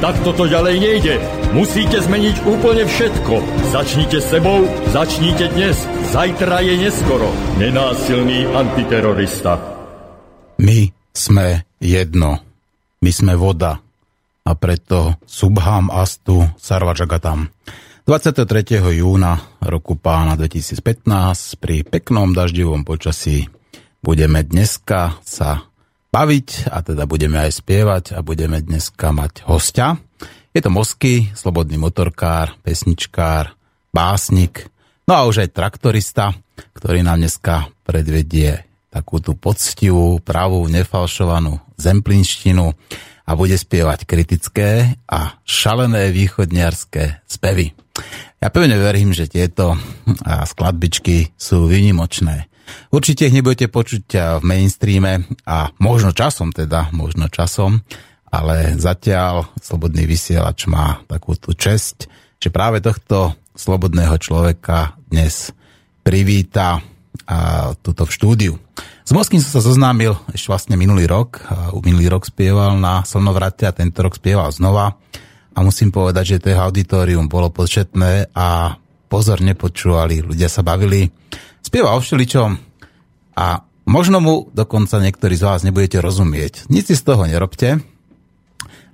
Tak toto ďalej nejde. Musíte zmeniť úplne všetko. Začnite sebou, začnite dnes. Zajtra je neskoro. Nenásilný antiterorista. My sme jedno. My sme voda. A preto Subham Astu Sarvačagatam. 23. júna roku pána 2015 pri peknom daždivom počasí budeme dneska sa baviť a teda budeme aj spievať a budeme dneska mať hostia. Je to Mosky, slobodný motorkár, pesničkár, básnik, no a už aj traktorista, ktorý nám dneska predvedie takú tú poctivú, pravú, nefalšovanú zemplinštinu a bude spievať kritické a šalené východniarské spevy. Ja pevne verím, že tieto skladbičky sú vynimočné. Určite ich nebudete počuť v mainstreame a možno časom teda, možno časom, ale zatiaľ Slobodný vysielač má takú tú česť, že práve tohto slobodného človeka dnes privíta a, tuto v štúdiu. S Moským som sa zoznámil ešte vlastne minulý rok. Minulý rok spieval na Slnovrate a tento rok spieval znova. A musím povedať, že to auditorium bolo početné a pozorne počúvali, ľudia sa bavili Spieva o všeličom a možno mu dokonca niektorí z vás nebudete rozumieť. Nic si z toho nerobte.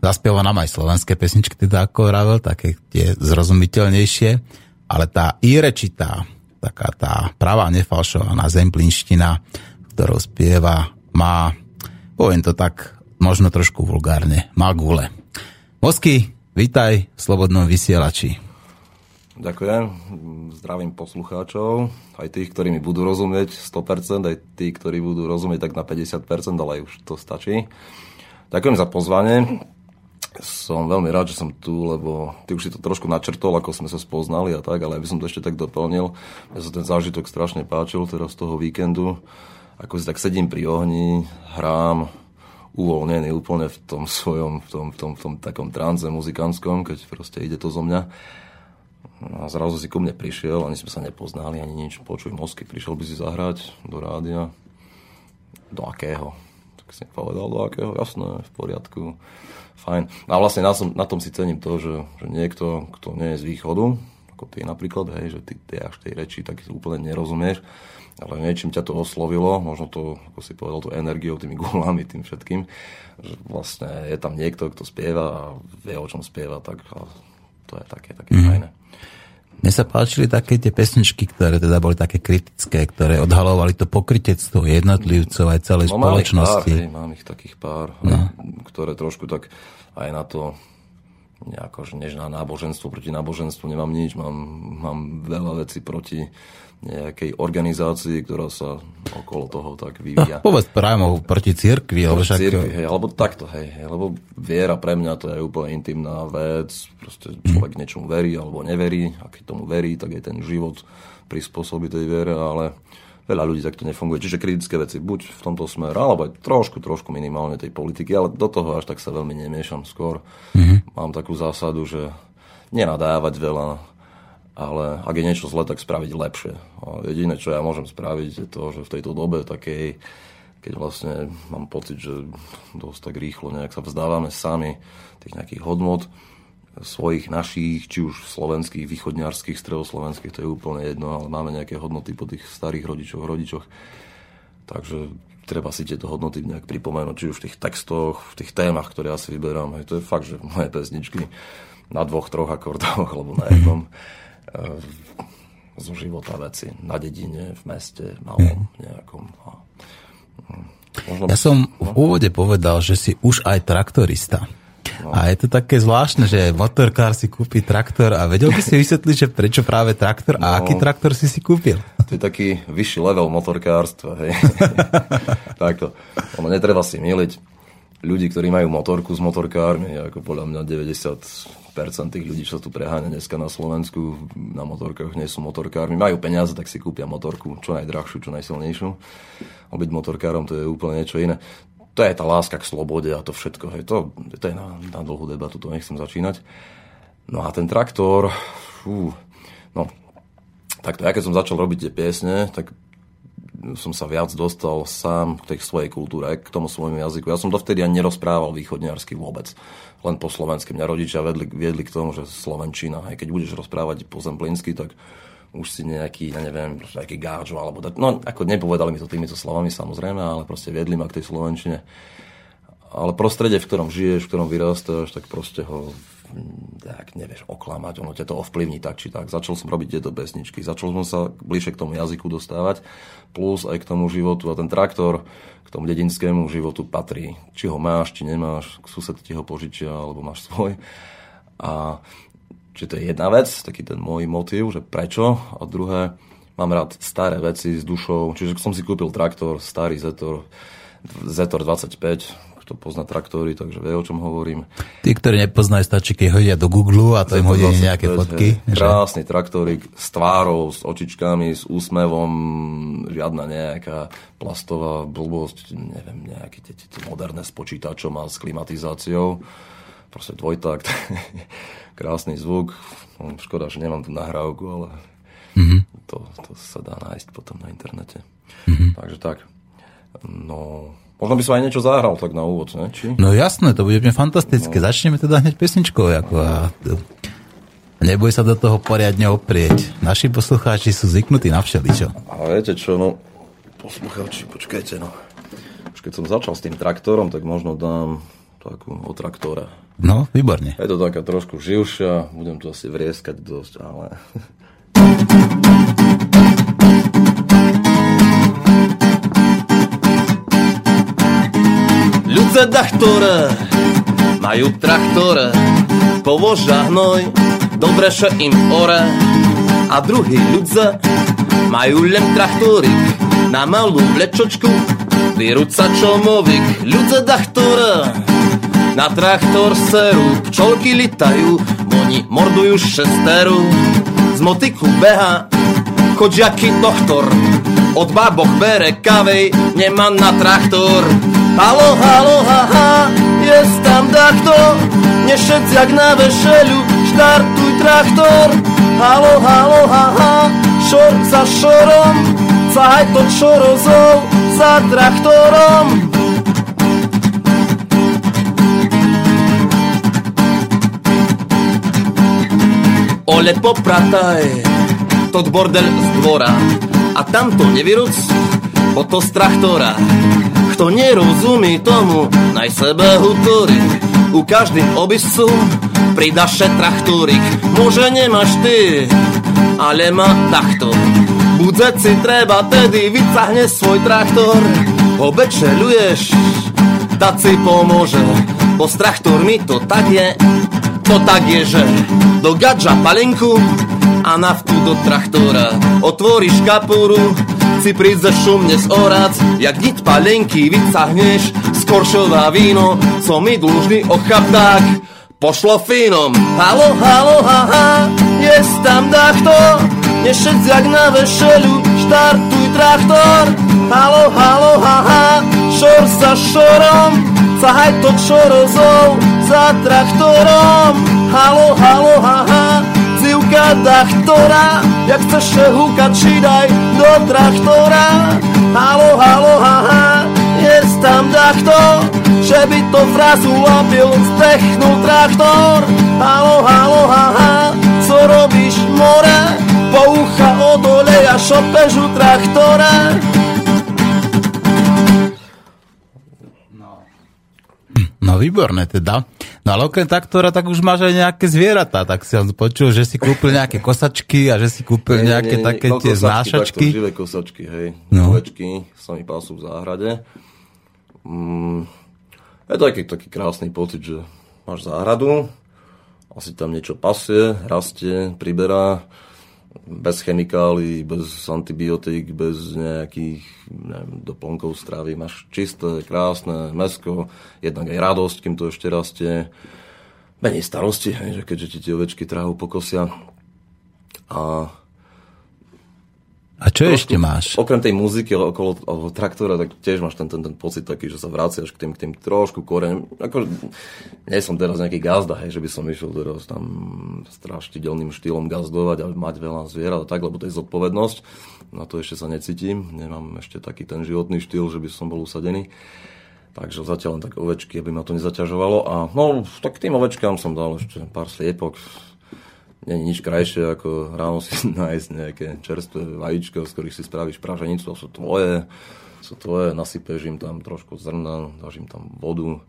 Zaspieva nám aj slovenské pesničky, teda ako vravel, také tie zrozumiteľnejšie, ale tá irečitá, taká tá pravá nefalšovaná zemplinština, ktorou spieva, má, poviem to tak, možno trošku vulgárne, má gule. Mosky, vítaj v Slobodnom vysielači. Ďakujem. Zdravím poslucháčov, aj tých, ktorí mi budú rozumieť 100%, aj tí, ktorí budú rozumieť tak na 50%, ale už to stačí. Ďakujem za pozvanie. Som veľmi rád, že som tu, lebo ty už si to trošku načrtol, ako sme sa spoznali a tak, ale aby som to ešte tak doplnil. Mne sa ten zážitok strašne páčil teraz z toho víkendu. Ako si tak sedím pri ohni, hrám, uvoľnený úplne v tom svojom, v tom, v tom, v tom takom tranze muzikánskom, keď proste ide to zo mňa a zrazu si ku mne prišiel, ani sme sa nepoznali, ani nič. Počuj, Mosky, prišiel by si zahrať do rádia. Do akého? Tak si povedal, do akého? Jasné, v poriadku. Fajn. A vlastne na, tom, na tom si cením to, že, že niekto, kto nie je z východu, ako ty napríklad, hej, že ty, ty až tej reči tak úplne nerozumieš, ale niečím ťa to oslovilo, možno to, ako si povedal, tú energiou, tými gulami, tým všetkým, že vlastne je tam niekto, kto spieva a vie, o čom spieva, tak to je také, také mm. fajné. Mne sa páčili také tie pesničky, ktoré teda boli také kritické, ktoré odhalovali to pokrytectvo jednotlivcov aj celej no, spoločnosti. Mám ich, pár, hej, mám ich takých pár, no. ktoré trošku tak aj na to nejako, než na náboženstvo, proti náboženstvu nemám nič, mám, mám veľa vecí proti nejakej organizácii, ktorá sa okolo toho tak vyvíja. No, povedz práve proti cirkvi. Alebo však... cirkvi, hej, alebo takto, hej, hej, lebo viera pre mňa to je úplne intimná vec, proste človek niečomu verí alebo neverí, a keď tomu verí, tak je ten život prispôsobí tej viere, ale veľa ľudí takto nefunguje. Čiže kritické veci buď v tomto smere, alebo aj trošku, trošku minimálne tej politiky, ale do toho až tak sa veľmi nemiešam skôr. Mm-hmm. Mám takú zásadu, že nenadávať veľa, ale ak je niečo zle, tak spraviť lepšie. A jediné, čo ja môžem spraviť, je to, že v tejto dobe takej, keď vlastne mám pocit, že dosť tak rýchlo nejak sa vzdávame sami tých nejakých hodnot, svojich našich, či už slovenských, východňarských, stredoslovenských, to je úplne jedno, ale máme nejaké hodnoty po tých starých rodičoch, rodičoch. Takže treba si tieto hodnoty nejak pripomenúť, či už v tých textoch, v tých témach, ktoré ja si vyberám. Hej, to je fakt, že moje pesničky na dvoch, troch akordoch, alebo na jednom. Eh, zo života veci na dedine, v meste, malom nejakom. Hm, možno... Ja som v no? úvode povedal, že si už aj traktorista. No. A je to také zvláštne, že motorkár si kúpi traktor a vedel by si vysvetliť, že prečo práve traktor a no, aký traktor si si kúpil? To je taký vyšší level motorkárstva. Hej. Takto. Ono netreba si miliť ľudí, ktorí majú motorku s motorkármi, ako podľa mňa 90 tých ľudí, čo sa tu preháňa dneska na Slovensku na motorkách, nie sú motorkármi. Majú peniaze, tak si kúpia motorku, čo najdrahšiu, čo najsilnejšiu. A byť motorkárom to je úplne niečo iné. To je tá láska k slobode a to všetko. Hej. To, to je na, na dlhú debatu, to nechcem začínať. No a ten traktor, fú, no, takto ja keď som začal robiť tie piesne, tak som sa viac dostal sám k tej svojej kultúre, k tomu svojmu jazyku. Ja som dovtedy ani nerozprával východňarsky vôbec. Len po slovensky. Mňa rodičia vedli, viedli k tomu, že Slovenčina. Aj keď budeš rozprávať po zemplínsky, tak už si nejaký, ja neviem, nejaký gáčo, alebo tak. No, ako nepovedali mi to týmito slovami samozrejme, ale proste viedli ma k tej Slovenčine. Ale prostredie, v ktorom žiješ, v ktorom vyrastáš, tak proste ho tak nevieš oklamať, ono ťa to ovplyvní tak či tak. Začal som robiť tieto pesničky, začal som sa bližšie k tomu jazyku dostávať, plus aj k tomu životu a ten traktor k tomu dedinskému životu patrí. Či ho máš, či nemáš, sused ti ho požičia, alebo máš svoj. A či to je jedna vec, taký ten môj motív, že prečo. A druhé, mám rád staré veci s dušou, čiže som si kúpil traktor, starý Zetor, Zetor 25, kto pozná traktory, takže vie, o čom hovorím. Tí, ktorí nepoznajú, stačí, keď hodia do Google a to im hodí nejaké fotky. Hej, krásny traktorik s tvárou, s očičkami, s úsmevom, žiadna nejaká plastová blbosť, neviem, nejaký tie, tie moderné s počítačom a s klimatizáciou. Proste dvojtakt, krásny zvuk. No, škoda, že nemám tu nahrávku, ale mm-hmm. to, to sa dá nájsť potom na internete. Mm-hmm. Takže tak. No, Možno by som aj niečo zahral tak na úvod, ne? Či? No jasné, to bude fantastické. No. Začneme teda hneď pesničkou. Ako a, neboj sa do toho poriadne oprieť. Naši poslucháči sú zvyknutí na všeličo. Ale viete čo, no, poslucháči, počkajte, no. Už keď som začal s tým traktorom, tak možno dám takú o traktore. No, výborne. Je to taká trošku živšia, budem to asi vrieskať dosť, ale... Ľudia, ktoré majú traktor, povoža hnoj, dobre, že im ore. A druhý ľudia majú len traktorik na malú vlečočku, vyrúca čomovik. Ľudia, ktoré na traktor seru, pčolky litajú, oni mordujú šesteru. Z motiku beha chodžiaký doktor, od babok bere kavej, nemá na traktor. Halo, halo, haha, jest tam takto Nie szedz jak na weselu, sztartuj traktor. Halo, halo, haha, szor za szorą. Cahaj to czorozą za traktorom Ole poprataj, to bordel z dvora. A tamto nevyrúc, po to z traktora kto nerozumí tomu, naj sebe hutorí. U každým obiscu pridaše traktorik. Môže nemáš ty, ale má takto. Budzeť si treba, tedy vycahne svoj traktor. Obečeluješ, tak si pomôže. Bo s traktormi to tak je, to tak je, že do gadža palinku a naftu do traktora. Otvoríš kapuru, si príde šumne z orac, jak nit palenky vycahneš, skoršová víno, co mi dlužný ochapták, pošlo fínom. Halo, halo, haha, je tam takto, nešec jak na vešelu, štartuj traktor. Halo, halo, haha, šor za šorom, cahaj to čorozov za traktorom. Halo, halo, haha, zivka dachtora, jak chceš húkať, čídaj do traktora. Halo, halo, haha, je tam takto, že by to zrazu lapil, zdechnul traktor. Halo, halo, haha, co robíš more, poucha od oleja, šopeš u traktora. No výborné teda. No ale okrem taktora, tak už máš aj nejaké zvieratá. Tak si počul, že si kúpil nejaké kosačky a že si kúpil nie, nejaké nie, nie, také no, tie kosačky, znášačky. Takto, živé kosačky, hej. No. Ovečky sa mi pású v záhrade. Mm, je to taký, taký krásny pocit, že máš záhradu, asi tam niečo pasie, rastie, priberá bez chemikálií, bez antibiotík, bez nejakých neviem, doplnkov stravy. Máš čisté, krásne mesko, jednak aj radosť, kým to ešte rastie. menej starosti, že keďže ti tie ovečky trávu pokosia. A a čo trošku, ešte máš? Okrem tej muziky okolo, okolo traktora, tak tiež máš ten, ten, ten pocit taký, že sa vraciaš k tým, k tým trošku koreň. Ako, nie som teraz nejaký gazda, hej, že by som išiel teraz tam straštidelným štýlom gazdovať a mať veľa zvierat a tak, lebo to je zodpovednosť. Na to ešte sa necítim. Nemám ešte taký ten životný štýl, že by som bol usadený. Takže zatiaľ len tak ovečky, aby ma to nezaťažovalo. A no, tak tým ovečkám som dal ešte pár sliepok, není nič krajšie, ako ráno si nájsť nejaké čerstvé vajíčko, z ktorých si spravíš praženicu, sú tvoje, sú tvoje, nasypeš im tam trošku zrna, dáš im tam vodu.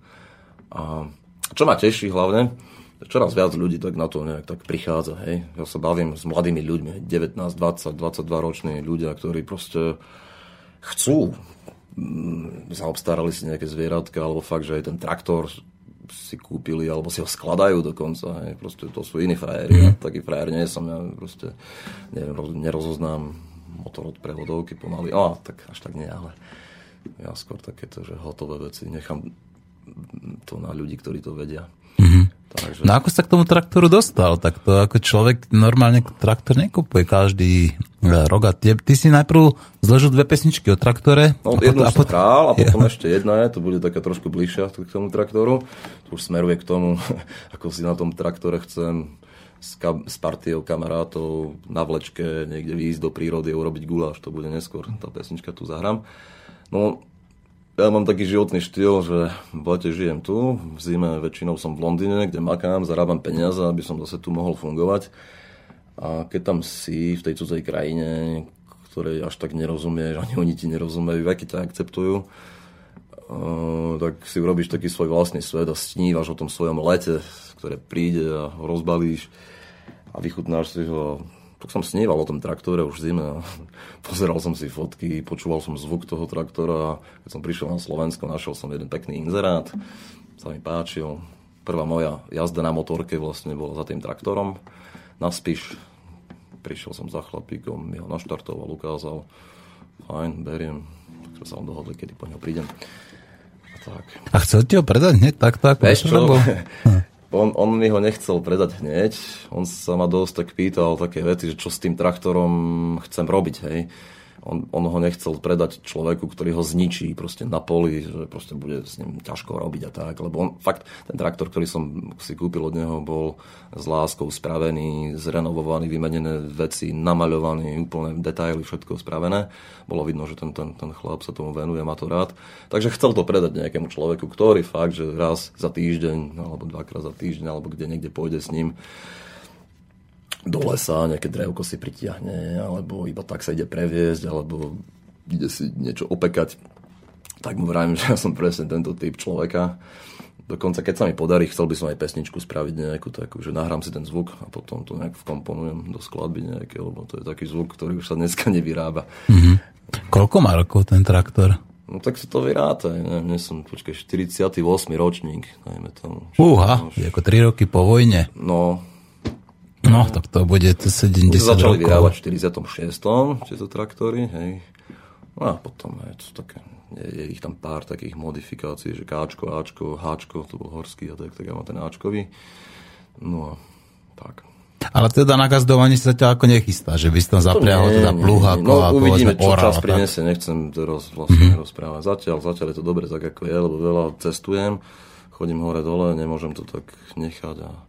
A čo ma teší hlavne, čoraz viac ľudí tak na to nejak tak prichádza, hej. Ja sa bavím s mladými ľuďmi, 19, 20, 22 roční ľudia, ktorí proste chcú mm, zaobstarali si nejaké zvieratka, alebo fakt, že aj ten traktor si kúpili, alebo si ho skladajú dokonca. Hej. Proste to sú iní frajeri. Mm. Ja taký frajer nie som. Ja proste neviem, nerozoznám motor od prevodovky pomaly. A, tak až tak nie, ale ja skôr takéto, že hotové veci nechám to na ľudí, ktorí to vedia. Mm-hmm. Takže... No ako sa k tomu traktoru dostal? Tak to ako človek normálne traktor nekupuje každý e, rok. A ty, ty si najprv zložil dve pesničky o traktore. No, a jednu a pot... a potom ja. ešte jedna je, to bude taká trošku bližšia k tomu traktoru. To už smeruje k tomu, ako si na tom traktore chcem s, ka- s partiou kamarátov na vlečke niekde výjsť do prírody a urobiť guláš. To bude neskôr, tá pesnička tu zahrám. No, ja mám taký životný štýl, že v lete žijem tu, v zime väčšinou som v Londýne, kde makám, zarábam peniaze, aby som zase tu mohol fungovať. A keď tam si v tej cudzej krajine, ktorej až tak nerozumieš, ani oni ti nerozumejú, keď ťa akceptujú, Uh, tak si urobíš taký svoj vlastný svet a snívaš o tom svojom lete, ktoré príde a rozbalíš a vychutnáš si ho tak som sníval o tom traktore už v zime a pozeral som si fotky, počúval som zvuk toho traktora keď som prišiel na Slovensko, našiel som jeden pekný inzerát, sa mi páčil. Prvá moja jazda na motorke vlastne bola za tým traktorom na Spiš. Prišiel som za chlapíkom, mi ho naštartoval, ukázal. Fajn, beriem. Tak sme sa on dohodli, kedy po neho prídem. A, tak. a chcel ti ho predať hneď Vieš čo? on, on mi ho nechcel predať hneď, on sa ma dosť tak pýtal také veci, že čo s tým traktorom chcem robiť, hej on, on ho nechcel predať človeku, ktorý ho zničí proste na poli, že proste bude s ním ťažko robiť a tak, lebo on fakt, ten traktor, ktorý som si kúpil od neho, bol s láskou spravený, zrenovovaný, vymenené veci, namaľovaný, úplne detaily, všetko spravené. Bolo vidno, že ten, ten, ten chlap sa tomu venuje, má to rád. Takže chcel to predať nejakému človeku, ktorý fakt, že raz za týždeň, alebo dvakrát za týždeň, alebo kde niekde pôjde s ním, do lesa, nejaké drevko si pritiahne, alebo iba tak sa ide previesť, alebo ide si niečo opekať, tak mu vravím, že ja som presne tento typ človeka. Dokonca keď sa mi podarí, chcel by som aj pesničku spraviť nejakú takú, že nahrám si ten zvuk a potom to nejak vkomponujem do skladby nejaké, lebo to je taký zvuk, ktorý už sa dneska nevyrába. Mm-hmm. Koľko má rokov ten traktor? No tak si to vyráta, ne, nie som, počkaj, 48. ročník, najmä tomu. Uha, už... ako 3 roky po vojne. No, No, tak to bude 70 rokov. Začali vyrábať v 46. tieto traktory, hej. No a potom je to také, je, je ich tam pár takých modifikácií, že Káčko, Ačko, Háčko, to bol horský a tak, tak ja mám ten Ačkový. No a tak. Ale teda na gazdovanie sa ťa ako nechystá, že by si tam zapriahol teda pluha, no, uvidíme, čo oral, čas prinesie, nechcem teraz vlastne mm-hmm. rozprávať. Zatiaľ, zatiaľ je to dobre tak, ako je, lebo veľa cestujem, chodím hore-dole, nemôžem to tak nechať a.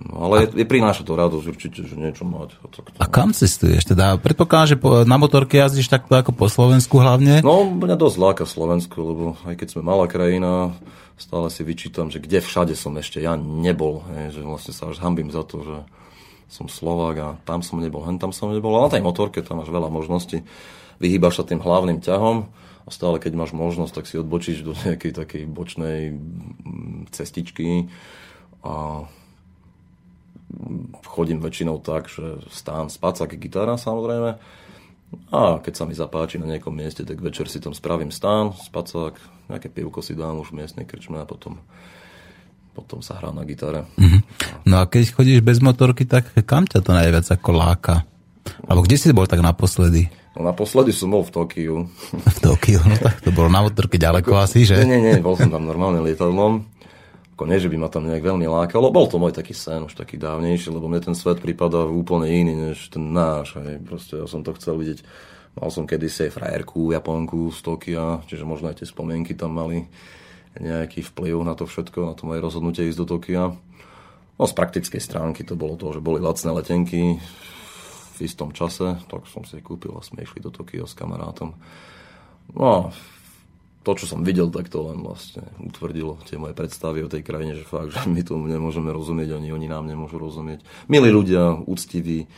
No, ale je, je prináša to radosť určite, že niečo mať. A, takto, a kam cestuješ? Teda predpokladám, že po, na motorke jazdíš takto ako po Slovensku hlavne? No, mňa dosť láka Slovensku, lebo aj keď sme malá krajina, stále si vyčítam, že kde všade som ešte ja nebol. Hej, že vlastne sa až hambím za to, že som Slovák a tam som nebol, hen tam som nebol. A na tej motorke tam máš veľa možností. Vyhýbaš sa tým hlavným ťahom a stále keď máš možnosť, tak si odbočíš do nejakej takej bočnej mm, cestičky a chodím väčšinou tak, že stán, spacák, gitara samozrejme. A keď sa mi zapáči na nejakom mieste, tak večer si tam spravím stán, spacák, nejaké pivko si dám už v miestnej krčme a potom, potom sa hrá na gitare. Mm-hmm. No a keď chodíš bez motorky, tak kam ťa to najviac ako láka? Alebo kde si bol tak naposledy? No naposledy som bol v Tokiu. V Tokiu, no tak to bolo na motorke ďaleko asi, že? Nie, nie, nie, bol som tam normálne lietadlom ako nie, že by ma tam nejak veľmi lákalo. Bol to môj taký sen, už taký dávnejší, lebo mne ten svet prípada úplne iný, než ten náš. Hej. Proste ja som to chcel vidieť. Mal som kedysi aj frajerku, Japonku z Tokia, čiže možno aj tie spomienky tam mali nejaký vplyv na to všetko, na to moje rozhodnutie ísť do Tokia. No z praktickej stránky to bolo to, že boli lacné letenky v istom čase, tak som si kúpil a sme išli do Tokia s kamarátom. No to, čo som videl, tak to len vlastne utvrdilo tie moje predstavy o tej krajine, že fakt, že my tu nemôžeme rozumieť, ani oni nám nemôžu rozumieť. Milí ľudia, úctiví,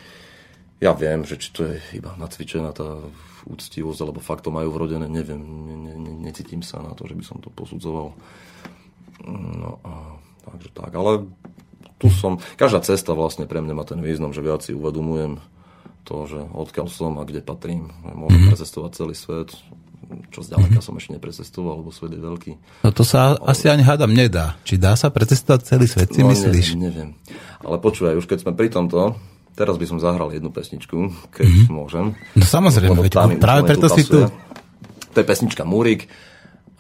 ja viem, že či to je iba nacvičená tá úctivosť, alebo fakt to majú vrodené, neviem, ne, ne, ne, necítim sa na to, že by som to posudzoval. No a takže tak, ale tu som, každá cesta vlastne pre mňa má ten význam, že viac si uvedomujem to, že odkiaľ som a kde patrím. Môžem mm-hmm. precestovať celý svet, čo zďaleka som ešte neprecestoval, lebo svet je veľký. No to sa ale... asi ani hádam nedá. Či dá sa precestovať celý svet, si no, myslíš? Neviem, neviem. Ale počúvaj, už keď sme pri tomto, teraz by som zahral jednu pesničku, keď mm-hmm. môžem. No samozrejme, veď, práve preto si tu. To je pesnička Múrik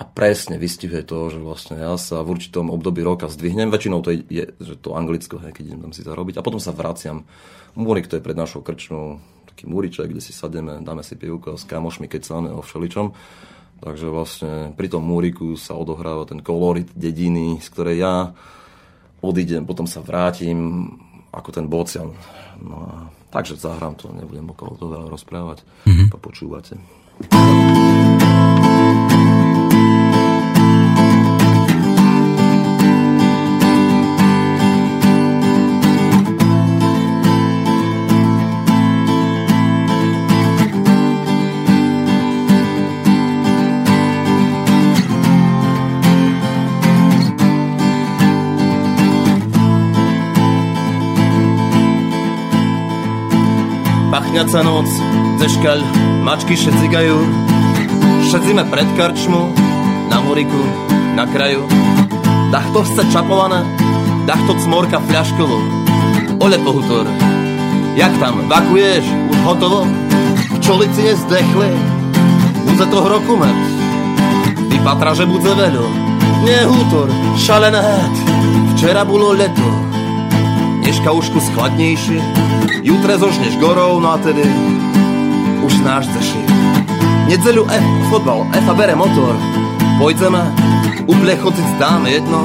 a presne vystihuje to, že vlastne ja sa v určitom období roka zdvihnem, väčšinou to je, je že to anglicko, hej, keď idem tam si zarobiť a potom sa vraciam. Múrik to je pred našou krčnou taký múriček, kde si sademe, dáme si pivko s kamošmi, keď sa o všeličom. Takže vlastne pri tom múriku sa odohráva ten kolorit dediny, z ktorej ja odídem, potom sa vrátim ako ten bocian. No a, takže zahrám to, nebudem okolo toho rozprávať, mm-hmm. počúvate. Pachňaca noc, zeškaľ, mačky šecigajú Šedzíme pred karčmu, na muriku, na kraju. Dach to chce čapované, dach to cmorka fľaškovo Ole pohutor, jak tam, vakuješ, už hotovo? Pčolici nezdechli, budze to hrokumet Vypatra, že budze veľo, nie hútor, šalené. Včera bolo leto, dneška už kus chladnejšie, jutre zožneš gorou, no a tedy už znáš zeši. Nedzeľu F, fotbal, F a bere motor, pojďme, úplne chociť dáme jedno,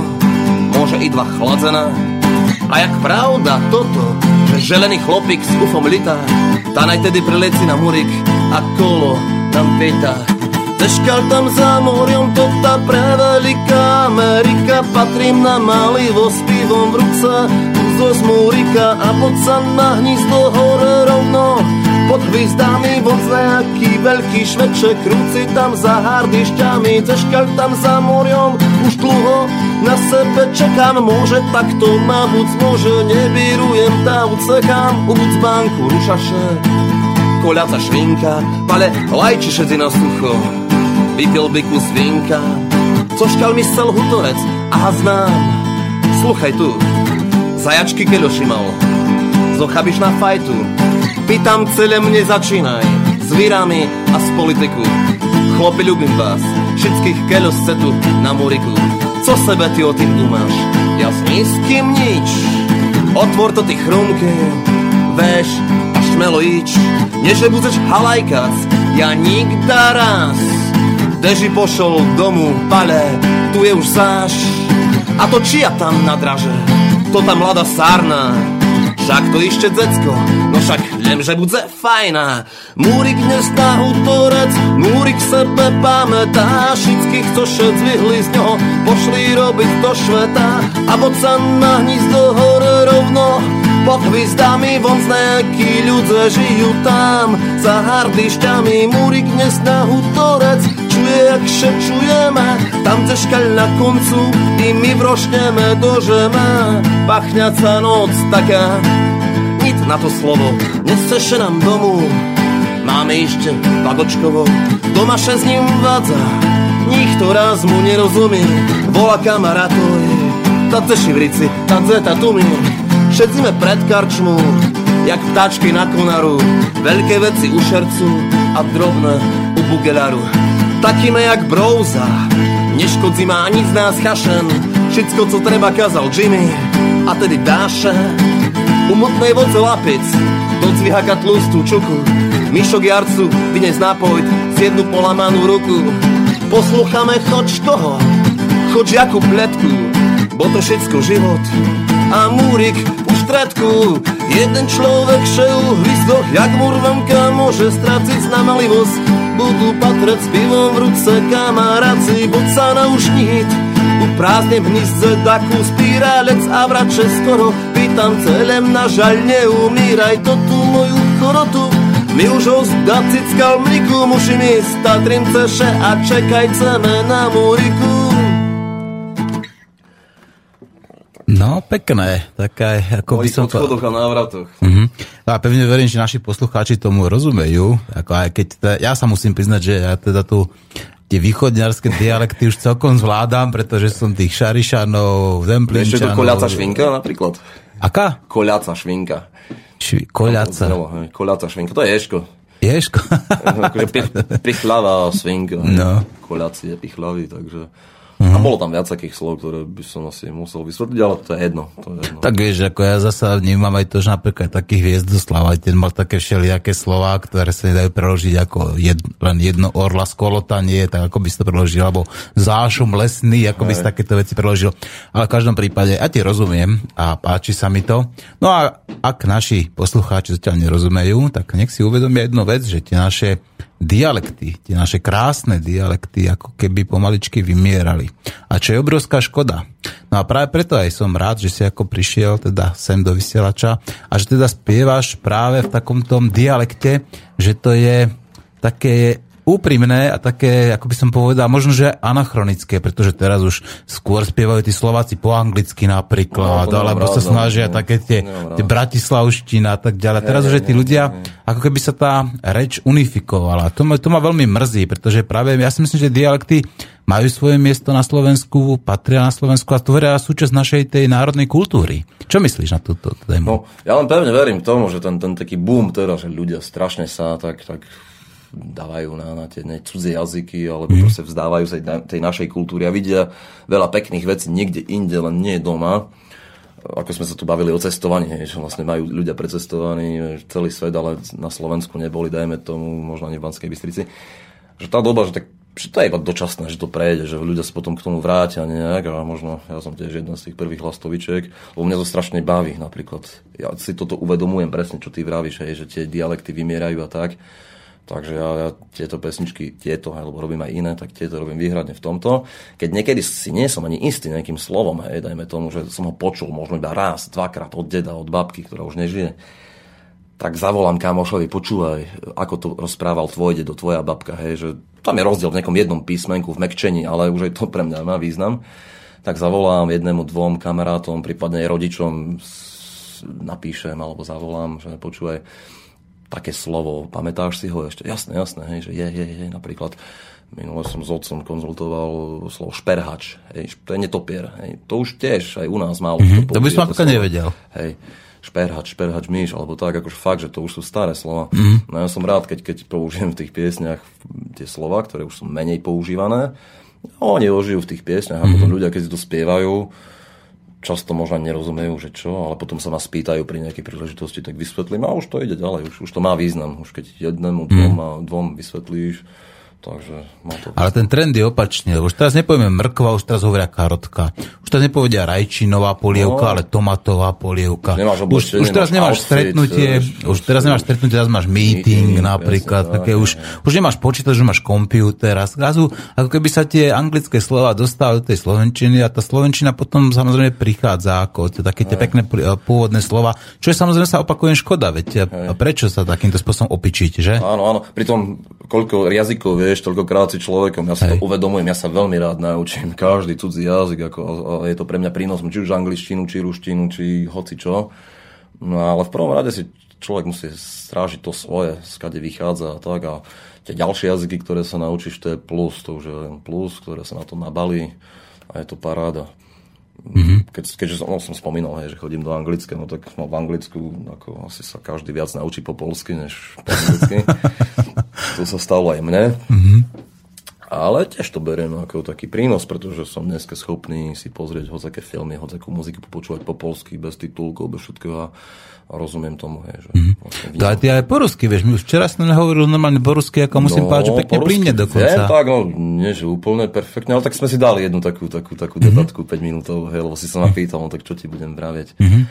môže i dva chladzená. A jak pravda toto, že želený chlopík s ufom litá, tá najtedy prileci na murik a kolo nám pýta. Teškal tam za moriom, to tá preveliká. Amerika, patrím na malivo s pivom v ruce, zo smúrika a poď sa na hnízdo hore rovno. Pod hvizdami von nejaký veľký šveček, krúci tam za hardišťami, ceškal tam za moriom, už dlho na sebe čekám, môže takto ma buď môže, nebírujem tá ucekám, z banku rušaše, koľaca švinka, pale lajči šedzi na sucho, vypil by kus vinka, cožkal mi sel hutorec, aha znám, sluchaj tu, Zajačky keľoši mal, zochabiš na fajtu. Pýtam celé mne začínaj, s vírami a s politiku. Chlopi, ľubím vás, všetkých keľos tu na muriku. Co sebe ty o tým umáš? Ja s nízkym nič. Otvor to ty chrumke, veš a šmelo ič. Neže budeš halajkac, ja nikda raz. Deži pošol domu, pale, tu je už záš. A to čia tam na draže? to ta mlada sarna Však to ešte decko, no však viem, že bude fajná Múrik dnes na útorec, Múrik sebe pamätá Všetkých, co še zvihli z ňoho, pošli robiť do šveta A bod sa na hnízdo hore rovno pod hvizdami von nejakí ľudia žijú tam. Za hardišťami Múrik dnes na útorec Čuje, jak šečujeme Tam težkaľ na koncu I my vrošneme do žeme Pachňaca noc taká. Nic na to slovo Nesteše nám domu Máme ešte Vagočkovo Doma še s ním vádza. Nikto raz mu nerozumie Vola kamarátoj Tá šivrici, tá zeta tu mi Všetci sme pred karčmu, jak ptáčky na konaru, veľké veci u šercu a drobné u bugelaru. Takíme jak brouza, neškodzi má nic nás chašen, Všetko, co treba, kazal Jimmy a tedy Dáša. U motnej vodce lapic, do cvihaka tlustú čuku. Myšok jarcu, vynes nápoj, z jednu polamanú ruku. Posluchame choč koho, choč jakú pletku, bo to všetko život. A Múrik u štretku, jeden človek šel v hryzdoch, jak murvanka môže straciť znamalivosť. Budú patrať s pivom v ruce kamaráci, bod sa na ušnít. Uprázdne v hnízde takú spíralec a vrače skoro Pýtam celem na žaľ neumíraj to tú moju chorotu my už ho zdacickal mliku, musím ísť Tatrinceše a čekajceme na Múriku. No, pekné. Taká, ako by som to... a návratoch. Uh-huh. A pevne verím, že naši poslucháči tomu rozumejú. Ako aj keď te, ja sa musím priznať, že ja teda tu tie východňarské dialekty už celkom zvládam, pretože som tých šarišanov, zemplínčanov... Ešte to koľaca švinka napríklad? Aká? Koľaca švinka. Švi, koľaca. No, koľaca švinka, to je ješko. Ješko? akože pich, pichlava svinka. No. Koľaci je pichlavý, takže... Uh-huh. A bolo tam viac takých slov, ktoré by som asi musel vysvetliť, ale to je jedno. To je jedno. Tak vieš, ako ja zasa vnímam aj to, že napríklad taký Hviezdoslav, aj ten mal také všelijaké slova, ktoré sa nedajú preložiť ako jed, len jedno orla skolotanie, tak ako by si to preložil, alebo zášum lesný, ako by si takéto veci preložil. Ale v každom prípade, ja ti rozumiem a páči sa mi to. No a ak naši poslucháči zatiaľ nerozumejú, tak nech si uvedomia jednu vec, že tie naše dialekty, tie naše krásne dialekty, ako keby pomaličky vymierali. A čo je obrovská škoda. No a práve preto aj som rád, že si ako prišiel teda sem do vysielača a že teda spievaš práve v takomto dialekte, že to je také úprimné a také, ako by som povedal, možno, že anachronické, pretože teraz už skôr spievajú tí Slováci po anglicky napríklad, no, alebo sa snažia no, také tie, tie bratislavština a tak ďalej. Teraz už tí ľudia, ako keby sa tá reč unifikovala. To ma, to ma veľmi mrzí, pretože práve ja si myslím, že dialekty majú svoje miesto na Slovensku, patria na Slovensku a tvoria súčasť našej tej národnej kultúry. Čo myslíš na túto tému? No, ja len pevne verím tomu, že ten, ten taký boom teda, že ľudia strašne sa tak, tak dávajú na, na tie ne, cudzie jazyky, alebo mm. proste vzdávajú sa tej našej kultúry a vidia veľa pekných vecí niekde inde, len nie doma. Ako sme sa tu bavili o cestovaní, že vlastne majú ľudia precestovaní celý svet, ale na Slovensku neboli, dajme tomu, možno ani v Banskej Bystrici. Že tá doba, že tak že to je iba dočasné, že to prejde, že ľudia sa potom k tomu vrátia nejak a možno ja som tiež jedna z tých prvých lastovičiek, lebo mňa to strašne baví napríklad. Ja si toto uvedomujem presne, čo ty vravíš, hej, že tie dialekty vymierajú a tak Takže ja, ja tieto pesničky, tieto, alebo robím aj iné, tak tieto robím výhradne v tomto. Keď niekedy si nie som ani istý nejakým slovom, hej, dajme tomu, že som ho počul možno iba raz, dvakrát od deda, od babky, ktorá už nežije, tak zavolám kamošovi, počúvaj, ako to rozprával tvoj dedo, tvoja babka, hej, že tam je rozdiel v nejakom jednom písmenku, v mekčení, ale už aj to pre mňa má význam. Tak zavolám jednému, dvom kamarátom, prípadne aj rodičom, napíšem alebo zavolám, že počúvaj, také slovo, pamätáš si ho ešte? Jasné, jasné, hej, že je, je, je, napríklad minule som s otcom konzultoval slovo šperhač, hej, to je netopier, hej, to už tiež aj u nás málo. Mm-hmm, to by som napríklad nevedel. Hej, šperhač, šperhač, myš, alebo tak, akože fakt, že to už sú staré slova. Mm-hmm. No ja som rád, keď, keď použijem v tých piesniach tie slova, ktoré už sú menej používané, oni ožijú v tých piesniach a mm-hmm. potom ľudia, keď si to spievajú, často možno nerozumejú, že čo, ale potom sa ma spýtajú pri nejakej príležitosti, tak vysvetlím a už to ide ďalej, už, už to má význam. Už keď jednému, dvom, mm. dvom vysvetlíš, Takže má to Ale ten trend je opačný, už teraz nepovieme mrkva, už teraz hovoria karotka. Už teraz nepovedia rajčinová polievka, no. ale tomatová polievka. Už, už, už teraz nemáš outfit, stretnutie, už, už teraz nemáš stretnutie, teraz máš meeting, meeting napríklad, také tak, už, už nemáš počítač, už máš počítač a zrazu ako keby sa tie anglické slova dostali do tej slovenčiny a tá slovenčina potom samozrejme prichádza ako také tie pekné pôvodné slova, čo je samozrejme sa opakujem škoda, veď a prečo sa takýmto spôsobom opičiť, že? Áno, áno, pritom koľko jazykov vieš, toľkokrát si človekom, ja sa Hej. to uvedomujem, ja sa veľmi rád naučím každý cudzí jazyk, ako, a je to pre mňa prínosom, či už angličtinu, či ruštinu, či hoci čo. No ale v prvom rade si človek musí strážiť to svoje, skade vychádza a tak a tie ďalšie jazyky, ktoré sa naučíš, to je plus, to už je plus, ktoré sa na to nabalí a je to paráda. Mm-hmm. Keď, keďže som, no, som spomínal, hej, že chodím do Anglicka, no tak no, v Anglicku ako asi sa každý viac naučí po polsky, než po anglicky. to sa stalo aj mne. Mm-hmm. Ale tiež to beriem ako taký prínos, pretože som dneska schopný si pozrieť hocaké filmy, hocakú muziku, počúvať po polsky, bez titulkov, bez všetkého rozumiem tomu. Hej, že mm-hmm. vlastne aj ty aj po rusky, vieš, my už včera som nehovoril normálne po rusky, ako musím no, že pekne plíne dokonca. Viem, tak, no, nie, že úplne perfektne, ale tak sme si dali jednu takú, takú, takú mm-hmm. debatku 5 minútov, hej, lebo si sa ma pýtal, no tak čo ti budem vraviť. Mm-hmm.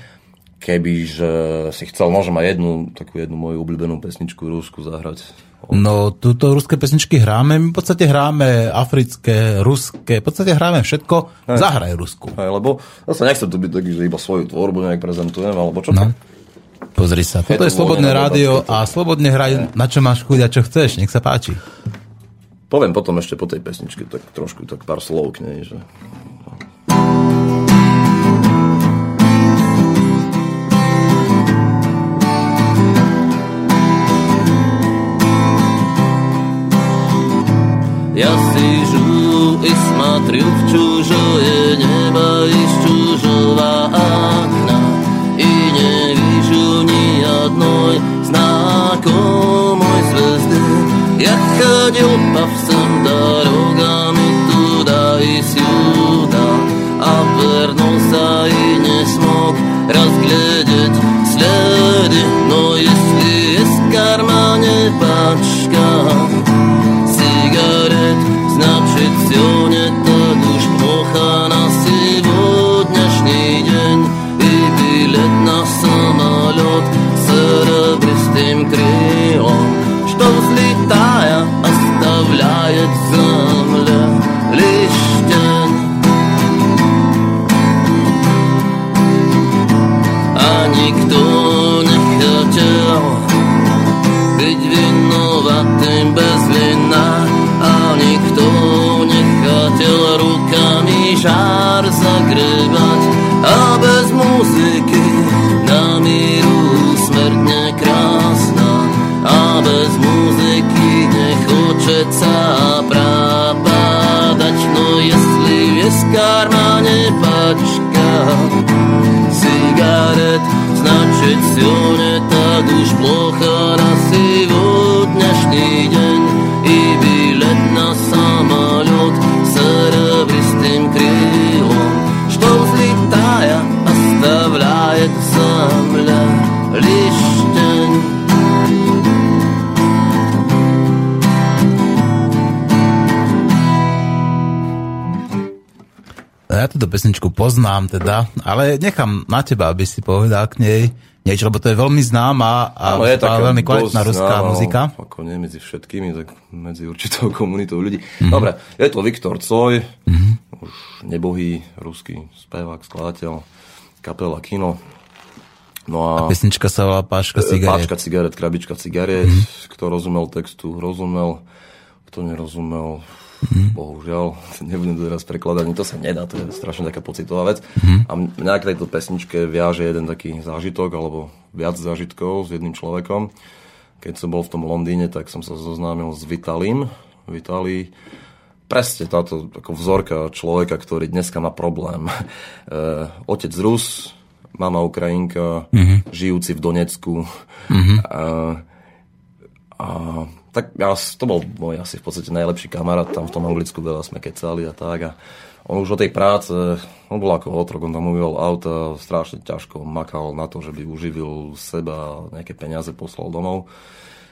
Keby, že si chcel, môžem aj jednu, takú jednu moju obľúbenú pesničku Rusku zahrať. No, túto ruské pesničky hráme, my v podstate hráme africké, ruské, v podstate hráme všetko, Hej. zahraj Rusku. Hej, lebo zase nechcem tu byť taký, že iba svoju tvorbu nejak prezentujem, alebo čo no. Pozri sa. Toto je slobodné rádio a slobodne hraj na čo máš chuť a čo chceš. Nech sa páči. Poviem potom ešte po tej pesničke tak trošku tak pár slov k nej. Že... Ja si žu i smatril v čužoje neba iš čužova a můj znáko můj zvezdy, jak chodil pav pesničku poznám teda, ale nechám na teba, aby si povedal k nej niečo, lebo to je veľmi známa a no, je taká veľmi kvalitná ruská známa, muzika. Ako nie medzi všetkými, tak medzi určitou komunitou ľudí. Mm-hmm. Dobre, je to Viktor Coj, mm-hmm. už nebohý ruský spevák, skladateľ, kapela Kino. No a, a pesnička sa volá Páčka cigaret. Páčka cigaret, krabička cigaret. Mm-hmm. Kto rozumel textu, rozumel. Kto nerozumel, Mm. Bohužiaľ, nebudem to teraz prekladať, to sa nedá, to je strašne taká pocitová vec. Mm. A mňa k tejto pesničke viaže jeden taký zážitok, alebo viac zážitkov s jedným človekom. Keď som bol v tom Londýne, tak som sa zoznámil s Vitalim. Vitali, presne táto ako vzorka človeka, ktorý dneska má problém. E, otec Rus, mama Ukrajinka, mm-hmm. žijúci v Donecku. Mm-hmm. A, a tak ja, to bol môj asi v podstate najlepší kamarát, tam v tom Anglicku veľa sme kecali a tak a on už o tej práce, on bol ako otrok, on tam umýval auta, strašne ťažko makal na to, že by uživil seba, nejaké peniaze poslal domov,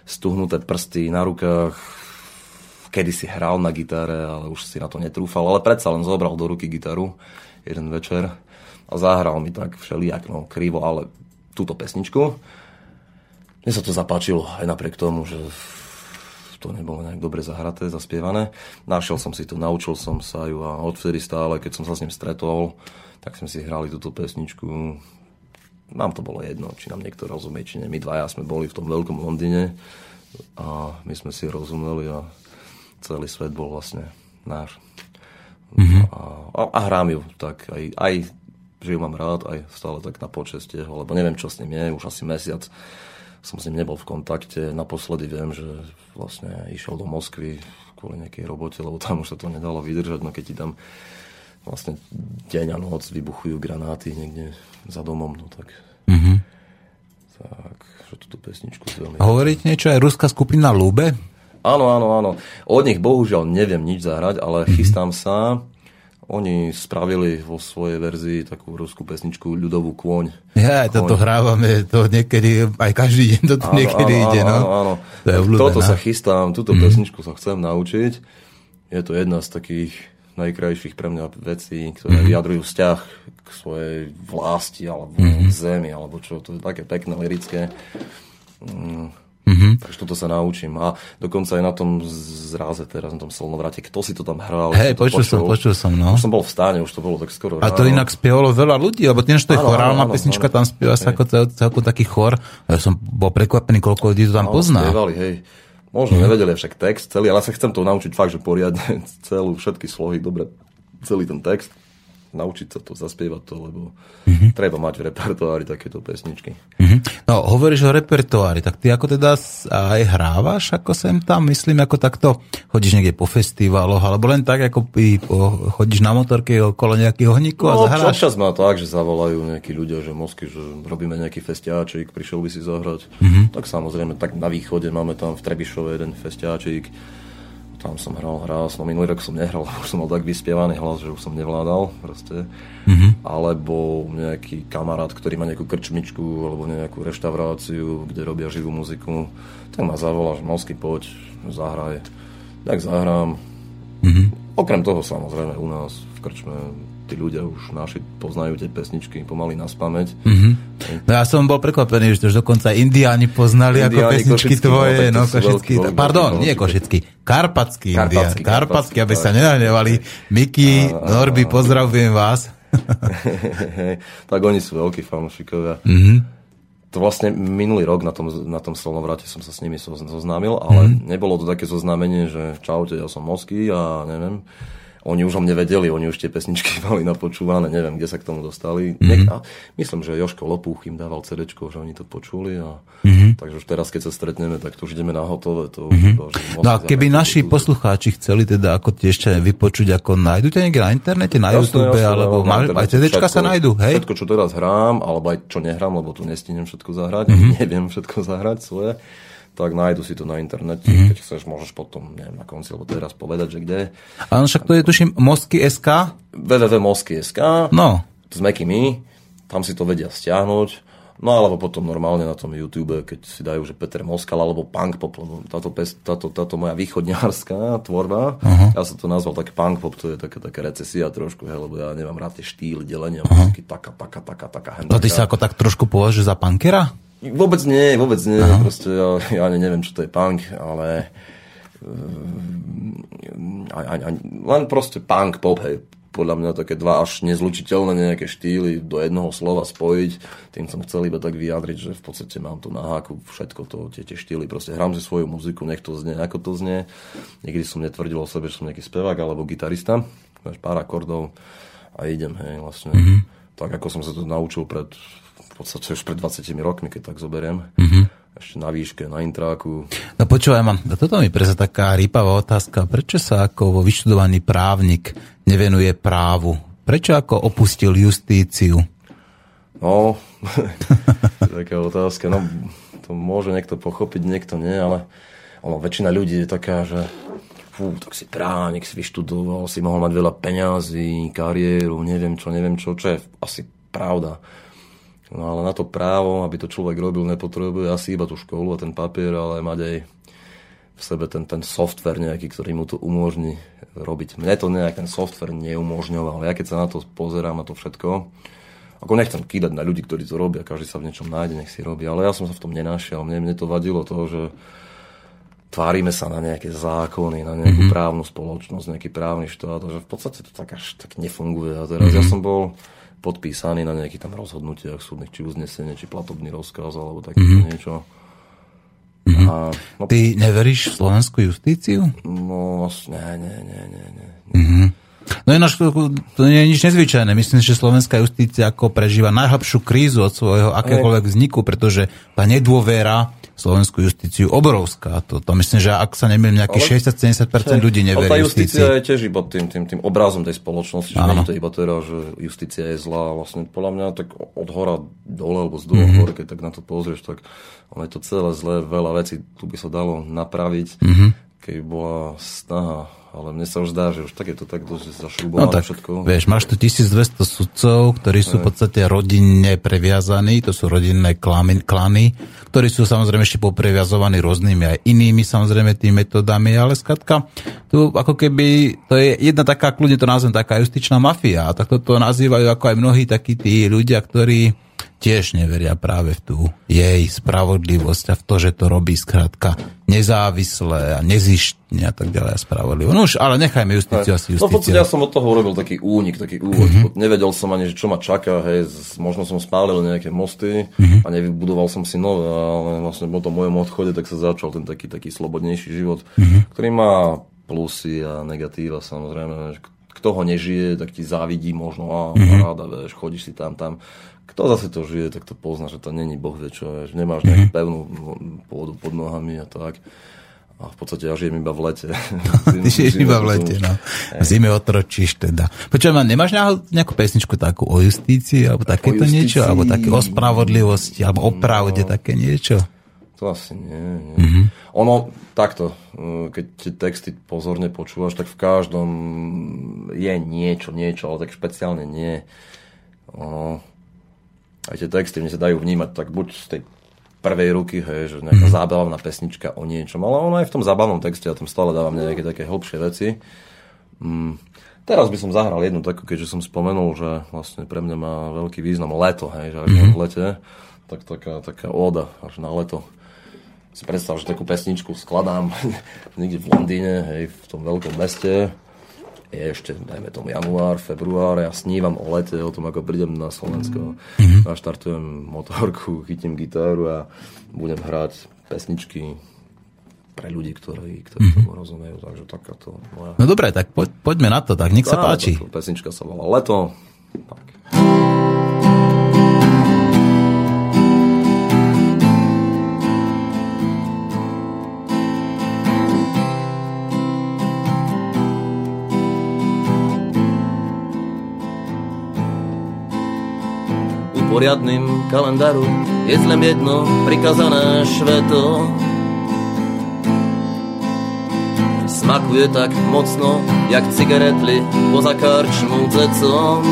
stuhnuté prsty na rukách, kedy si hral na gitare, ale už si na to netrúfal, ale predsa len zobral do ruky gitaru jeden večer a zahral mi tak všelijak, no krivo, ale túto pesničku. Mne sa to zapáčilo aj napriek tomu, že to nebolo nejak dobre zahraté, zaspievané. Našiel som si to, naučil som sa ju a odvtedy stále, keď som sa s ním stretol, tak sme si hrali túto pesničku. Nám to bolo jedno, či nám niekto rozumie, či nie. My dvaja sme boli v tom veľkom Londýne a my sme si rozumeli a celý svet bol vlastne náš. Mm-hmm. A, a, a hrám ju tak aj, aj že ju mám rád, aj stále tak na počestie, lebo neviem, čo s ním je, už asi mesiac som s ním nebol v kontakte. Naposledy viem, že vlastne išiel do Moskvy kvôli nejakej robote, lebo tam už sa to nedalo vydržať, no keď ti tam vlastne deň a noc vybuchujú granáty niekde za domom, no tak... Mm-hmm. Tak, že túto pesničku veľmi... Hovoríte niečo aj ruská skupina Lube? Áno, áno, áno. Od nich bohužiaľ neviem nič zahrať, ale mm-hmm. chystám sa. Oni spravili vo svojej verzii takú ruskú pesničku Ľudovú kôň. Ja, aj toto hrávame, to niekedy, aj každý deň toto áno, niekedy áno, ide, no. Áno. To je Toto sa chystám, túto mm. pesničku sa chcem naučiť. Je to jedna z takých najkrajších pre mňa vecí, ktoré mm. vyjadrujú vzťah k svojej vlasti alebo mm. zemi, alebo čo, to je také pekné, lirické. Mm Mm-hmm. Takže toto sa naučím. A dokonca aj na tom zráze teraz, na tom slnovrate, kto si to tam hral. Hej, počul, počul som, počul som, no. Už som bol v stáne, už to bolo tak skoro A to ráno. inak spievalo veľa ľudí, lebo tiež to je chorálna pesnička, áno, tam spieva sa ako, ako taký chor. Ja som bol prekvapený, koľko ľudí to tam áno, pozná. Spievali, hej. Možno mm-hmm. nevedeli však text celý, ale sa chcem to naučiť fakt, že poriadne celú, všetky slohy, dobre, celý ten text naučiť sa to, zaspievať to, lebo mm-hmm. treba mať v repertoári takéto pesničky. Mm-hmm. No, hovoríš o repertoári, tak ty ako teda aj hrávaš, ako sem tam, myslím, ako takto chodíš niekde po festivaloch, alebo len tak, ako by chodíš na motorke okolo nejakých ohníkov no, a zahráš? Občas má tak, že zavolajú nejakí ľudia, že mozky, že robíme nejaký festiáčik, prišiel by si zahrať. Mm-hmm. Tak samozrejme, tak na východe máme tam v Trebišove jeden festiáčik tam som hral, hral som, minulý rok som nehral, už som mal tak vyspievaný hlas, že už som nevládal proste. Mm-hmm. Alebo nejaký kamarát, ktorý má nejakú krčmičku alebo nejakú reštauráciu, kde robia živú muziku, tak ma zavolá, že Mosky, poď, zahraj. Tak zahrám. Mm-hmm. Okrem toho samozrejme u nás v krčme tí ľudia už naši poznajú tie pesničky pomaly na spameť. Mm-hmm. No ja som bol prekvapený, že to už dokonca indiáni poznali indiáni, ako pesničky košický, tvoje. No, no košický, veľký, pardon, nie košický, karpatský. Karpatský, karpatský, aby sa nenahnevali. Miki, Norby, pozdravujem vás. tak oni sú veľkí fanúšikovia. Mm-hmm. To vlastne minulý rok na tom, na tom slnovrate som sa s nimi zoznámil, ale mm-hmm. nebolo to také zoznámenie, že čaute, ja som Mosky a neviem oni už o mne vedeli, oni už tie pesničky mali napočúvané, neviem, kde sa k tomu dostali. Mm-hmm. Niek- a myslím, že Joško Lopúch im dával CD, že oni to počuli. A, mm-hmm. Takže už teraz, keď sa stretneme, tak to už ideme na hotové. To mm-hmm. iba, no a keby naši poslucháči chceli teda ako tie ešte vypočuť, ako nájdu ťa niekde na internete, na jasne, YouTube, jasne, alebo no, má, aj CD sa nájdu, hej? Všetko, čo teraz hrám, alebo aj čo nehrám, lebo tu nestihnem všetko zahrať, mm-hmm. neviem všetko zahrať svoje tak nájdu si to na internete. Mm-hmm. Keď chceš, môžeš potom, neviem, na konci, alebo teraz povedať, že kde. Áno, však to je, tuším, Mosky.sk? www.mosky.sk No. S Mekými. Tam si to vedia stiahnuť. No alebo potom normálne na tom YouTube, keď si dajú, že Peter Moskal alebo Punk Pop, táto, pes, táto, táto moja východňárska tvorba, uh-huh. ja som to nazval tak Punk Pop, to je taká, taká recesia trošku, hej, lebo ja nemám rád tie štýly, delenia, uh-huh. muziky, taká, taká, taká, taká. No ty sa ako tak trošku považuješ za punkera? Vôbec nie, vôbec nie. Aha. Proste ja, ja neviem, čo to je punk, ale aj, aj, aj, len proste punk, pop, hej. Podľa mňa také dva až nezlučiteľné nejaké štýly do jednoho slova spojiť. Tým som chcel iba tak vyjadriť, že v podstate mám tu na háku všetko to, tie, tie štýly. Proste hrám si svoju muziku, nech to znie, ako to znie. Nikdy som netvrdil o sebe, že som nejaký spevák alebo gitarista. Máš pár akordov a idem, hej, vlastne. Mm-hmm. Tak ako som sa to naučil pred v podstate už pred 20 rokmi, keď tak zoberiem. Mm-hmm. Ešte na výške, na intráku. No počúvaj, mám, toto mi presa taká rýpavá otázka. Prečo sa ako vo vyštudovaný právnik nevenuje právu? Prečo ako opustil justíciu? No, taká otázka. No, to môže niekto pochopiť, niekto nie, ale ono, väčšina ľudí je taká, že fú, tak si právnik, si vyštudoval, si mohol mať veľa peňazí, kariéru, neviem čo, neviem čo, čo je asi pravda. No ale na to právo, aby to človek robil, nepotrebuje asi iba tú školu a ten papier, ale mať aj v sebe ten, ten software nejaký, ktorý mu to umožní robiť. Mne to nejak ten software neumožňoval. Ja keď sa na to pozerám, na to všetko, ako nechcem kýdať na ľudí, ktorí to robia, každý sa v niečom nájde, nech si robí, ale ja som sa v tom nenašiel. Mne, mne to vadilo to, že tvárime sa na nejaké zákony, na nejakú mm-hmm. právnu spoločnosť, nejaký právny štát, že v podstate to tak až tak nefunguje. A teraz mm-hmm. ja som bol podpísaný na nejakých tam rozhodnutiach súdnych, či uznesenie, či platobný rozkaz, alebo takéto mm-hmm. niečo. Mm-hmm. A, no, Ty neveríš v slovenskú justíciu? No, nie, nie, nie, nie. nie. Mm-hmm. No ináč, to, to nie je nič nezvyčajné. Myslím, že slovenská justícia ako prežíva najhlbšiu krízu od svojho akéhokoľvek vzniku, pretože tá nedôvera slovenskú justíciu obrovská. To, to myslím, že ak sa nemýlim, nejakých 60-70% ľudí neverí tá justícia je tiež iba tým, tým, tým obrazom tej spoločnosti, že nie je to iba teda, že justícia je zlá. Vlastne podľa mňa tak od hora dole, alebo z dole mm-hmm. hore, keď tak na to pozrieš, tak ono je to celé zlé, veľa vecí tu by sa dalo napraviť. Mm-hmm keby bola snaha ale mne sa už zdá, že už tak je to tak dosť zašrubované no tak, všetko. Vieš, máš tu 1200 sudcov, ktorí sú v podstate rodinne previazaní, to sú rodinné klany, klany, ktorí sú samozrejme ešte popreviazovaní rôznymi aj inými samozrejme tými metodami, ale skratka, tu ako keby, to je jedna taká, kľudne to nazvem, taká justičná mafia, a takto to nazývajú ako aj mnohí takí tí ľudia, ktorí tiež neveria práve v tú jej spravodlivosť a v to, že to robí skrátka nezávislé a nezištne a tak ďalej a spravodlivo. No už, ale nechajme justíciu asi justíciu. No v podstate ja som od toho urobil taký únik, taký úvod. Mm-hmm. Nevedel som ani, čo ma čaká, hej, možno som spálil nejaké mosty mm-hmm. a nevybudoval som si nové, ale vlastne po tom mojom odchode tak sa začal ten taký, taký slobodnejší život, mm-hmm. ktorý má plusy a negatíva samozrejme. Kto ho nežije, tak ti závidí možno a mm-hmm. ráda, vieš, chodíš si tam, tam kto zase to žije, tak to pozná, že to není boh vie čo, že nemáš nejakú mm-hmm. pevnú pôdu pod nohami a tak. A v podstate ja žijem iba v lete. Ty žiješ iba v lete, no. V zime otročíš teda. Počujem, nemáš nejakú pesničku takú o justícii, alebo takéto niečo, alebo také o spravodlivosti, alebo o pravde, no, také niečo? To asi nie. nie. Mm-hmm. Ono, takto, eh, keď tie texty pozorne počúvaš, tak v každom je niečo, niečo, ale tak špeciálne nie. Ono, aj tie texty mne sa dajú vnímať tak buď z tej prvej ruky, hej, že nejaká mm. zábavná pesnička o niečom, ale ono aj v tom zábavnom texte, ja tam stále dávam nejaké také hlbšie veci. Mm. Teraz by som zahral jednu takú, keďže som spomenul, že vlastne pre mňa má veľký význam leto, hej, že až mm. v lete, tak taká, taká óda až na leto. Si predstav, že takú pesničku skladám niekde v Londýne, hej, v tom veľkom meste, je ešte, dajme tomu, január, február, ja snívam o lete, o tom, ako prídem na Slovensko, mm-hmm. naštartujem motorku, chytím gitaru a budem hrať pesničky pre ľudí, ktorí, ktorí mm-hmm. tomu rozumejú, takže takáto moja... No dobre, tak poď, poďme na to, tak nech sa páči. Pesnička sa volá Leto. Tak. Poriadnym kalendaru je len jedno prikazané šveto. Smakuje tak mocno, jak cigaretli poza karčmou cecom.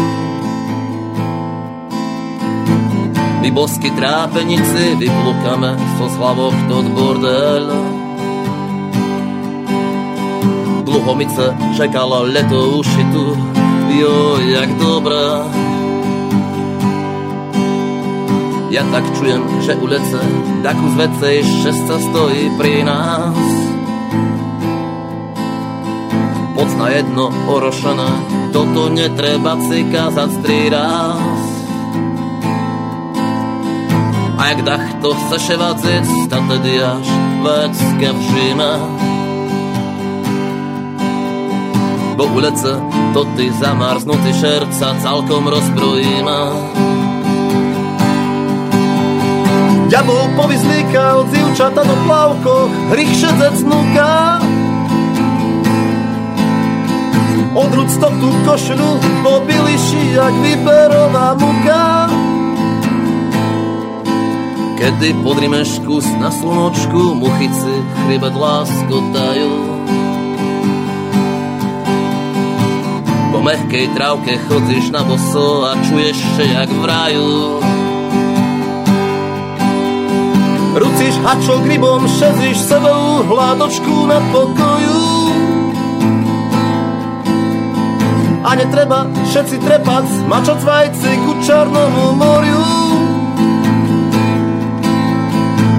My bosky trápenici vyplukame so slavok tot bordel. Dluhomice čekala leto ušitu, jo, jak dobrá. Ja tak čujem, že ulice takú z vecej šestka stojí pri nás. Moc na jedno orošené, toto netreba si kázať tri raz. A jak dach to chce vadziť, ta tedy až vecke všíme. Bo ulice to ty zamarznutý šerca celkom rozbrojíme. Ďabol povyzlíkal, divčata do plavkoch, rychšedzec nuka. Odrúd tú košľu, mobiliši, jak vyberová muka. Kedy podrimeš kus na slunočku, muchici chribet láskotajú. Po mehkej trávke chodzíš na boso a čuješ jak v raju. Rucíš hačok rybom, šezíš sebou hládočku na pokoju. A netreba všetci trepať, mačať vajci ku čarnomu moriu.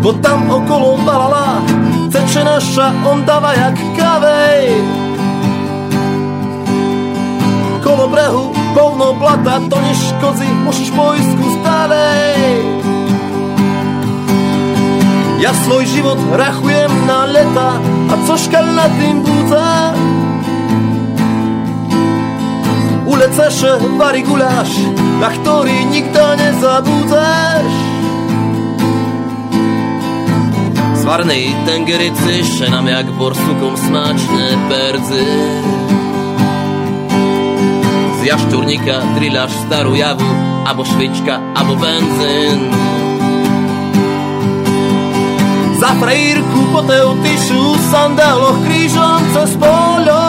Bo tam okolo balala, teče naša ondava jak kavej. Kolo brehu, polno blata, to neškodzi, môžeš pojsku starej. Ja svoj život rachujem na leta a cožka na tým bude? Ulecaš varí guláš, na ktorý nikto nezabúdeš. Svarnej tengerici še nám jak borsukom smáčne perci. Z jaštúrnika triľaš starú javu, abo švička, abo benzín Za frejírku po teutišu sandáloch krížom cez polo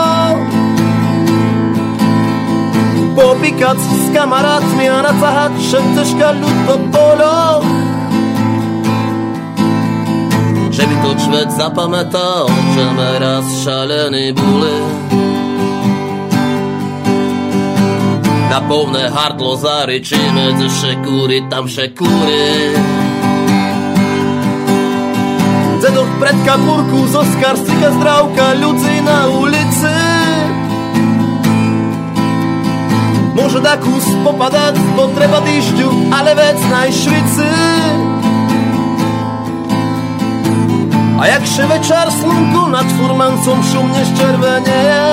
Popíkať s kamarátmi a nacahať všetko ľudo polo Že by to človek zapamätal, že sme raz šalení boli Na povné hardlo zariči medzi šekúry, tam šekúry Dedok pred kapurku zo Skarsika zdravka ľudí na ulici. Môže da kus popadať, bo treba dýšťu, ale vec najšvici A jakže večer slunku nad furmancom šumne ščervenieje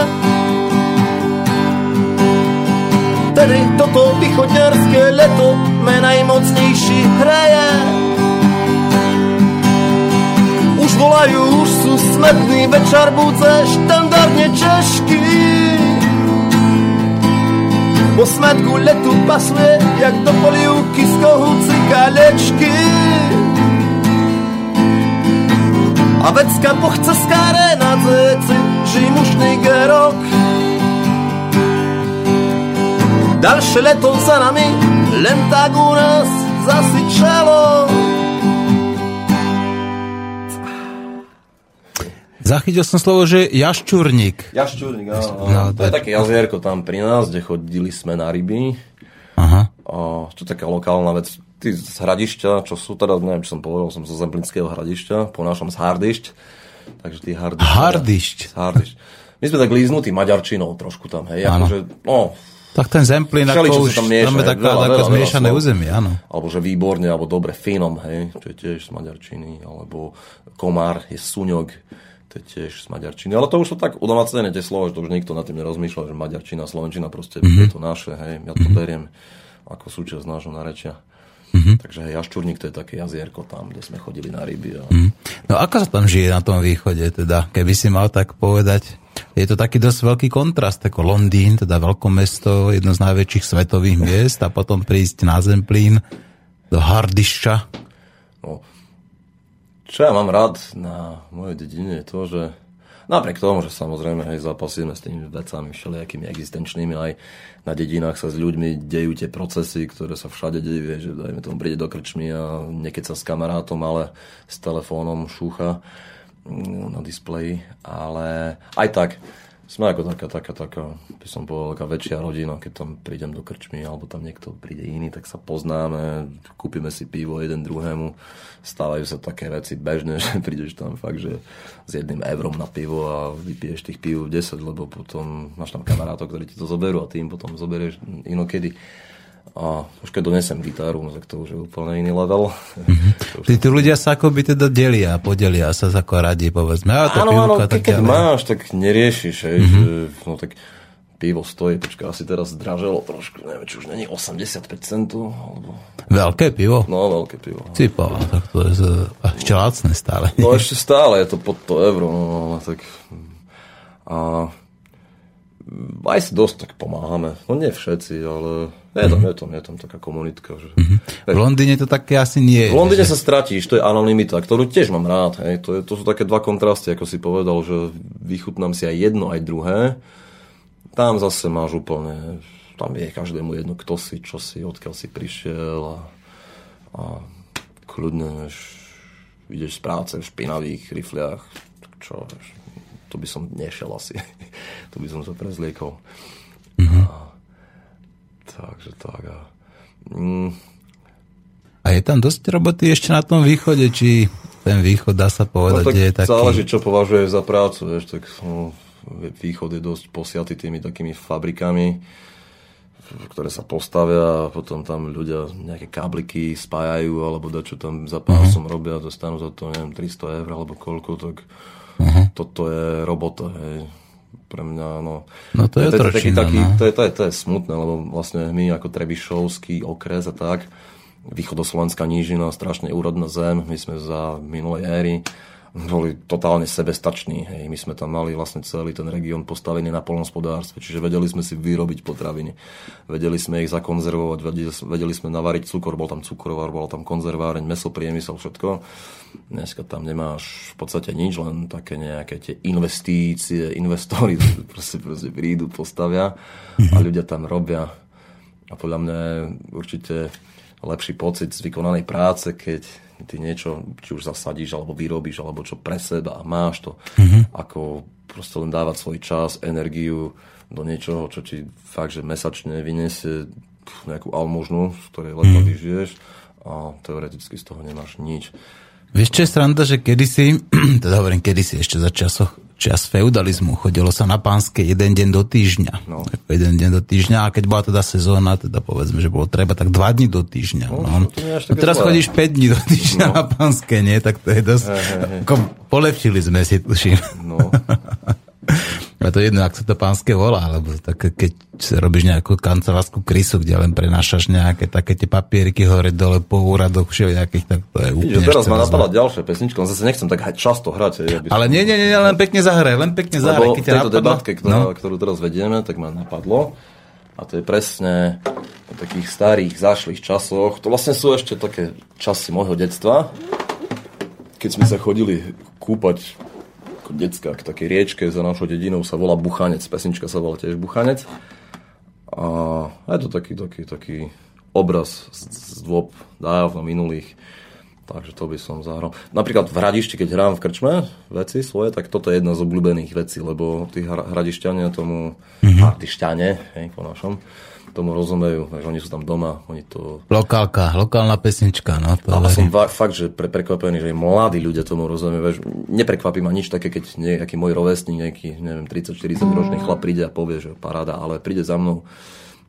Tedy toto východňarské leto me najmocnejší hraje volajú, už sú smedný večer budze štandardne češky. Po smetku letu pasuje, jak do polievky z kohúci kalečky. A vecka pochce skáre na zeci, žimušný gerok. Ďalšie leto za nami, len tak u nás zasičalo. Zachytil som slovo, že jaščurník. Jaščurník, áno. No, áno. to To je je- také jazierko tam pri nás, kde chodili sme na ryby. Aha. A čo taká lokálna vec. Tí z hradišťa, čo sú teda, neviem, čo som povedal, som zo Zemplínského hradišťa, po našom z Hardišť. Takže tí Hardišť. Hardišť. Z Hardišť. My sme tak líznutí maďarčinou trošku tam, hej. Áno. Akože, no, Tak ten Zemplín ako už tam mieša, tam je hej, taká, veľa, veľa, zmiešané územie, áno. alebo že výborne, alebo dobre, finom, hej, čo je tiež z maďarčiny, alebo komár je suňok, to je tiež z maďarčiny. Ale to už sú tak udomácnené tie slova, že to už nikto nad tým nerozmýšľa, že maďarčina, slovenčina, proste Mhm. mm-hmm. je to naše, hej, ja to beriem ako súčasť nášho narečia. Mhm. Mm-hmm. Takže hej, Jaščurník to je také jazierko tam, kde sme chodili na ryby. A... Mhm. No ako sa tam žije na tom východe, teda, keby si mal tak povedať? Je to taký dosť veľký kontrast, ako Londýn, teda veľkomesto, jedno z najväčších svetových miest a potom prísť na Zemplín do Hardišťa. No, čo ja mám rád na mojej dedine je to, že napriek tomu, že samozrejme hej, zapasíme s tými vecami všelijakými existenčnými, aj na dedinách sa s ľuďmi dejú tie procesy, ktoré sa všade dejú, vieš, že dajme tomu príde do krčmy a niekedy sa s kamarátom, ale s telefónom šúcha mm, na displeji, ale aj tak sme ako taká, taká, taká, by som povedal, taká väčšia rodina, keď tam prídem do krčmy, alebo tam niekto príde iný, tak sa poznáme, kúpime si pivo jeden druhému, stávajú sa také veci bežné, že prídeš tam fakt, že s jedným eurom na pivo a vypiješ tých piv 10, lebo potom máš tam kamarátov, ktorí ti to zoberú a ty im potom zoberieš inokedy. A už keď donesem gitaru, no tak to už je úplne iný level. Už Tí, tí ľudia sa akoby teda delia, podelia sa ako radi, povedzme. A to Áno, áno, tak keď ďalej. máš, tak neriešiš, hej, Mhm. mm-hmm. že, no tak pivo stojí, počka, asi teraz zdraželo trošku, neviem, či už není 85 centov, alebo, Veľké pivo? no, veľké pivo. Cipo, tak to je ešte lacné stále. No ešte stále je to pod to euro, no, ale tak... A aj si dosť tak pomáhame. No nie všetci, ale je tam, je tam, je tam taká komunitka. Že... V Londýne to také asi nie je. V Londýne že- sa stratíš, to je anonimita, ktorú tiež mám rád. Hej. To, je, to sú také dva kontrasty, ako si povedal, že vychutnám si aj jedno, aj druhé. Tam zase máš úplne, tam je každému jedno, kto si, čo si, odkiaľ si prišiel a, a kľudne vieš, ideš z práce v špinavých rifliach, čo, to by som nešiel asi. To by som sa prezliekol. A, takže tak. A, mm, A je tam dosť roboty ešte na tom východe, či ten východ dá sa povedať, No, tak je taký... záleží, čo považuješ za prácu, vieš, tak no, východ je dosť posiatý tými takými fabrikami, ktoré sa postavia a potom tam ľudia nejaké kábliky spájajú alebo dačo tam za pásom uh-huh. robia dostanú za to, neviem, 300 eur alebo koľko, tak uh-huh. toto je robota, hej. Pre mňa, no... No to je taký, otročina, taký, no. to, je, to, je, to je smutné, lebo vlastne my ako Trebišovský okres a tak, východoslovenská nížina, strašne úrodná zem, my sme za minulej éry boli totálne sebestační. Hej. My sme tam mali vlastne celý ten región postavený na polnospodárstve, čiže vedeli sme si vyrobiť potraviny. Vedeli sme ich zakonzervovať, vedeli, vedeli sme navariť cukor, bol tam cukrovár, bol tam konzerváreň, mesopriemysel, všetko. Dneska tam nemáš v podstate nič, len také nejaké tie investície, investori proste, proste prídu, postavia a ľudia tam robia. A podľa mňa je určite lepší pocit z vykonanej práce, keď ty niečo, či už zasadíš, alebo vyrobíš, alebo čo pre seba a máš to, mm-hmm. ako proste len dávať svoj čas, energiu do niečoho, čo ti fakt, že mesačne vyniesie nejakú almužnu, z ktorej leta mm. vyžiješ a teoreticky z toho nemáš nič. Vieš, čo je sranda, že kedysi, teda hovorím kedysi ešte za časoch, čas feudalizmu, chodilo sa na pánske jeden deň do týždňa. No. Jeden deň do týždňa a keď bola teda sezóna, teda povedzme, že bolo treba, tak dva dní do týždňa. No, no. Teraz chodíš 5 dní do týždňa no. na pánske, nie? Tak to je dosť... He, he, he. Polepšili sme si, tuším. No. A to jedno, ak sa to pánske volá, alebo tak, keď robíš nejakú kancelárskú krysu, kde len prenášaš nejaké také tie papieriky hore dole po úradoch všelijakých, tak to je úplne... Vidíš, teraz ma napadla ďalšia pesnička, len zase nechcem tak často hrať. Ja Ale nie, nie, nie, len pekne zahraj, len pekne zahraj. Lebo v tejto napadlo... debatke, ktorá, no. ktorú teraz vedieme, tak ma napadlo. A to je presne o takých starých, zašlých časoch. To vlastne sú ešte také časy môjho detstva, keď sme sa chodili kúpať ako decka k takej riečke za našou dedinou sa volá Buchanec. Pesnička sa volá tiež Buchanec. A je to taký, taký, taký obraz z, z dôb dávno minulých. Takže to by som zahral. Napríklad v Hradišti, keď hrám v krčme veci svoje, tak toto je jedna z obľúbených vecí, lebo tí hradišťania tomu, mm-hmm. artišťane, hej, po našom, tomu rozumejú, že oni sú tam doma, oni to... Lokálka, lokálna pesnička, no. To a som fakt, že pre, prekvapený, že aj mladí ľudia tomu rozumejú, vieš, neprekvapí ma nič také, keď nejaký môj rovesník, nejaký, neviem, 30-40 ročný chlap príde a povie, že paráda, ale príde za mnou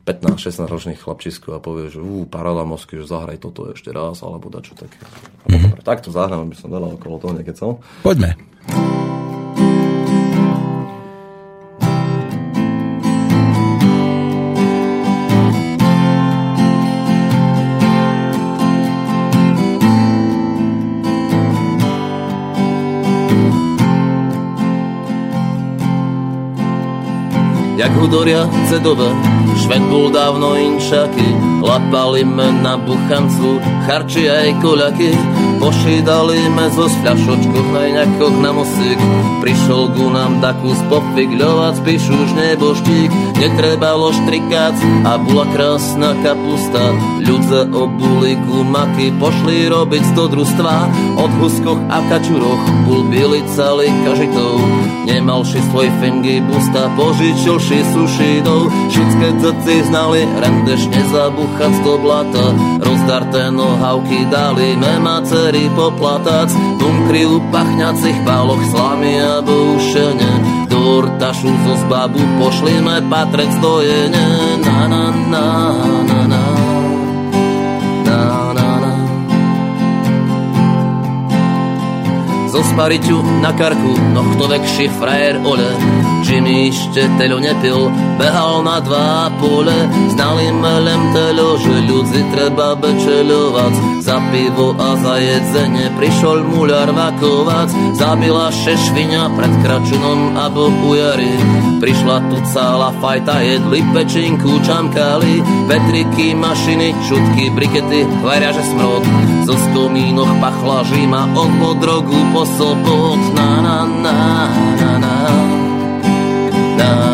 15-16 ročných chlapčisko a povie, že ú, paráda mozky, že zahraj toto ešte raz, alebo dačo také. Mm-hmm. Tak to zahrám, aby som veľa okolo toho nekecal. Poďme. Jak hudoria cedové. Šved bol dávno inšaky, lapali me na buchancu, charči aj koľaky. Pošídali me zo fľašočkoch na na musik. Prišol ku nám takú spopigľovať, spíš už neboštík. Netrebalo štrikať a bola krásna kapusta. Ľudze obuli maky, pošli robiť sto družstva. Od huskoch a kačuroch bol byli celý kažitov. Nemal ši svoj fengy busta, požičil sušidov. Všetké dci znali, rendeš nezabuchať do blata. Rozdarté nohavky dali, mema cery poplatac. Bunkry u pachňacich páloch slamy a boušene. Do urtašu zo zbabu pošlime patrec dojene. Na na na na na. Zo spariťu na karku, no kto vekší frajer ole. Jimmy ešte teľo nepil, behal na dva pole, znali melem teľo, že ľudzi treba bečeľovať. Za pivo a za jedzenie prišol muľar vakovac, zabila šešviňa pred kračunom a bojari. Prišla tu celá fajta, jedli pečinku, čamkali, vetriky, mašiny, čutky, brikety, že smrod. Zo skomínoch pachla žima, od drogu po そぼなななななな。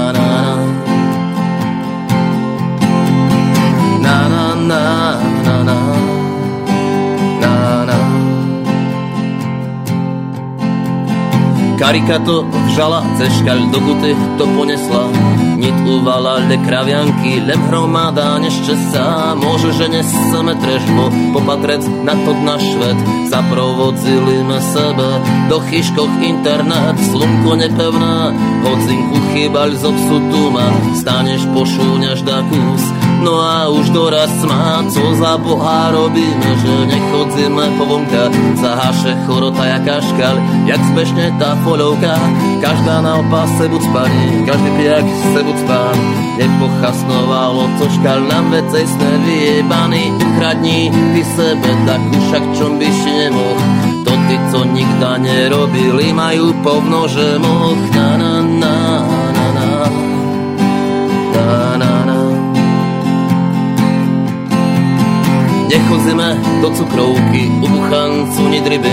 Karika to vžala, ceškaľ do guty to ponesla. Nit uvalali kravianky, lem hromada nešťastá. Môže, že neseme trežbo, popatrec na to na švet. Zaprovodzili me sebe, do chyškoch internet Slunko nepevná, hodzinku chýbaľ zo psu tuma Staneš, pošúňaš da kus No a už doraz má, co za boha robíme Že nechodzíme po vonka, zaháše chorota jaká škal Jak zbežne tá folovka, každá na opase buď spaní Každý pijak se buď spán Nepochasnovalo to škal nám vecej sme vyjebaní Ukradni ty sebe takú však čom by si nemoh. To tí, co nikda nerobili, majú povno, že moh. Na na na Nechodzíme do cukrovky, u buchancu nidryby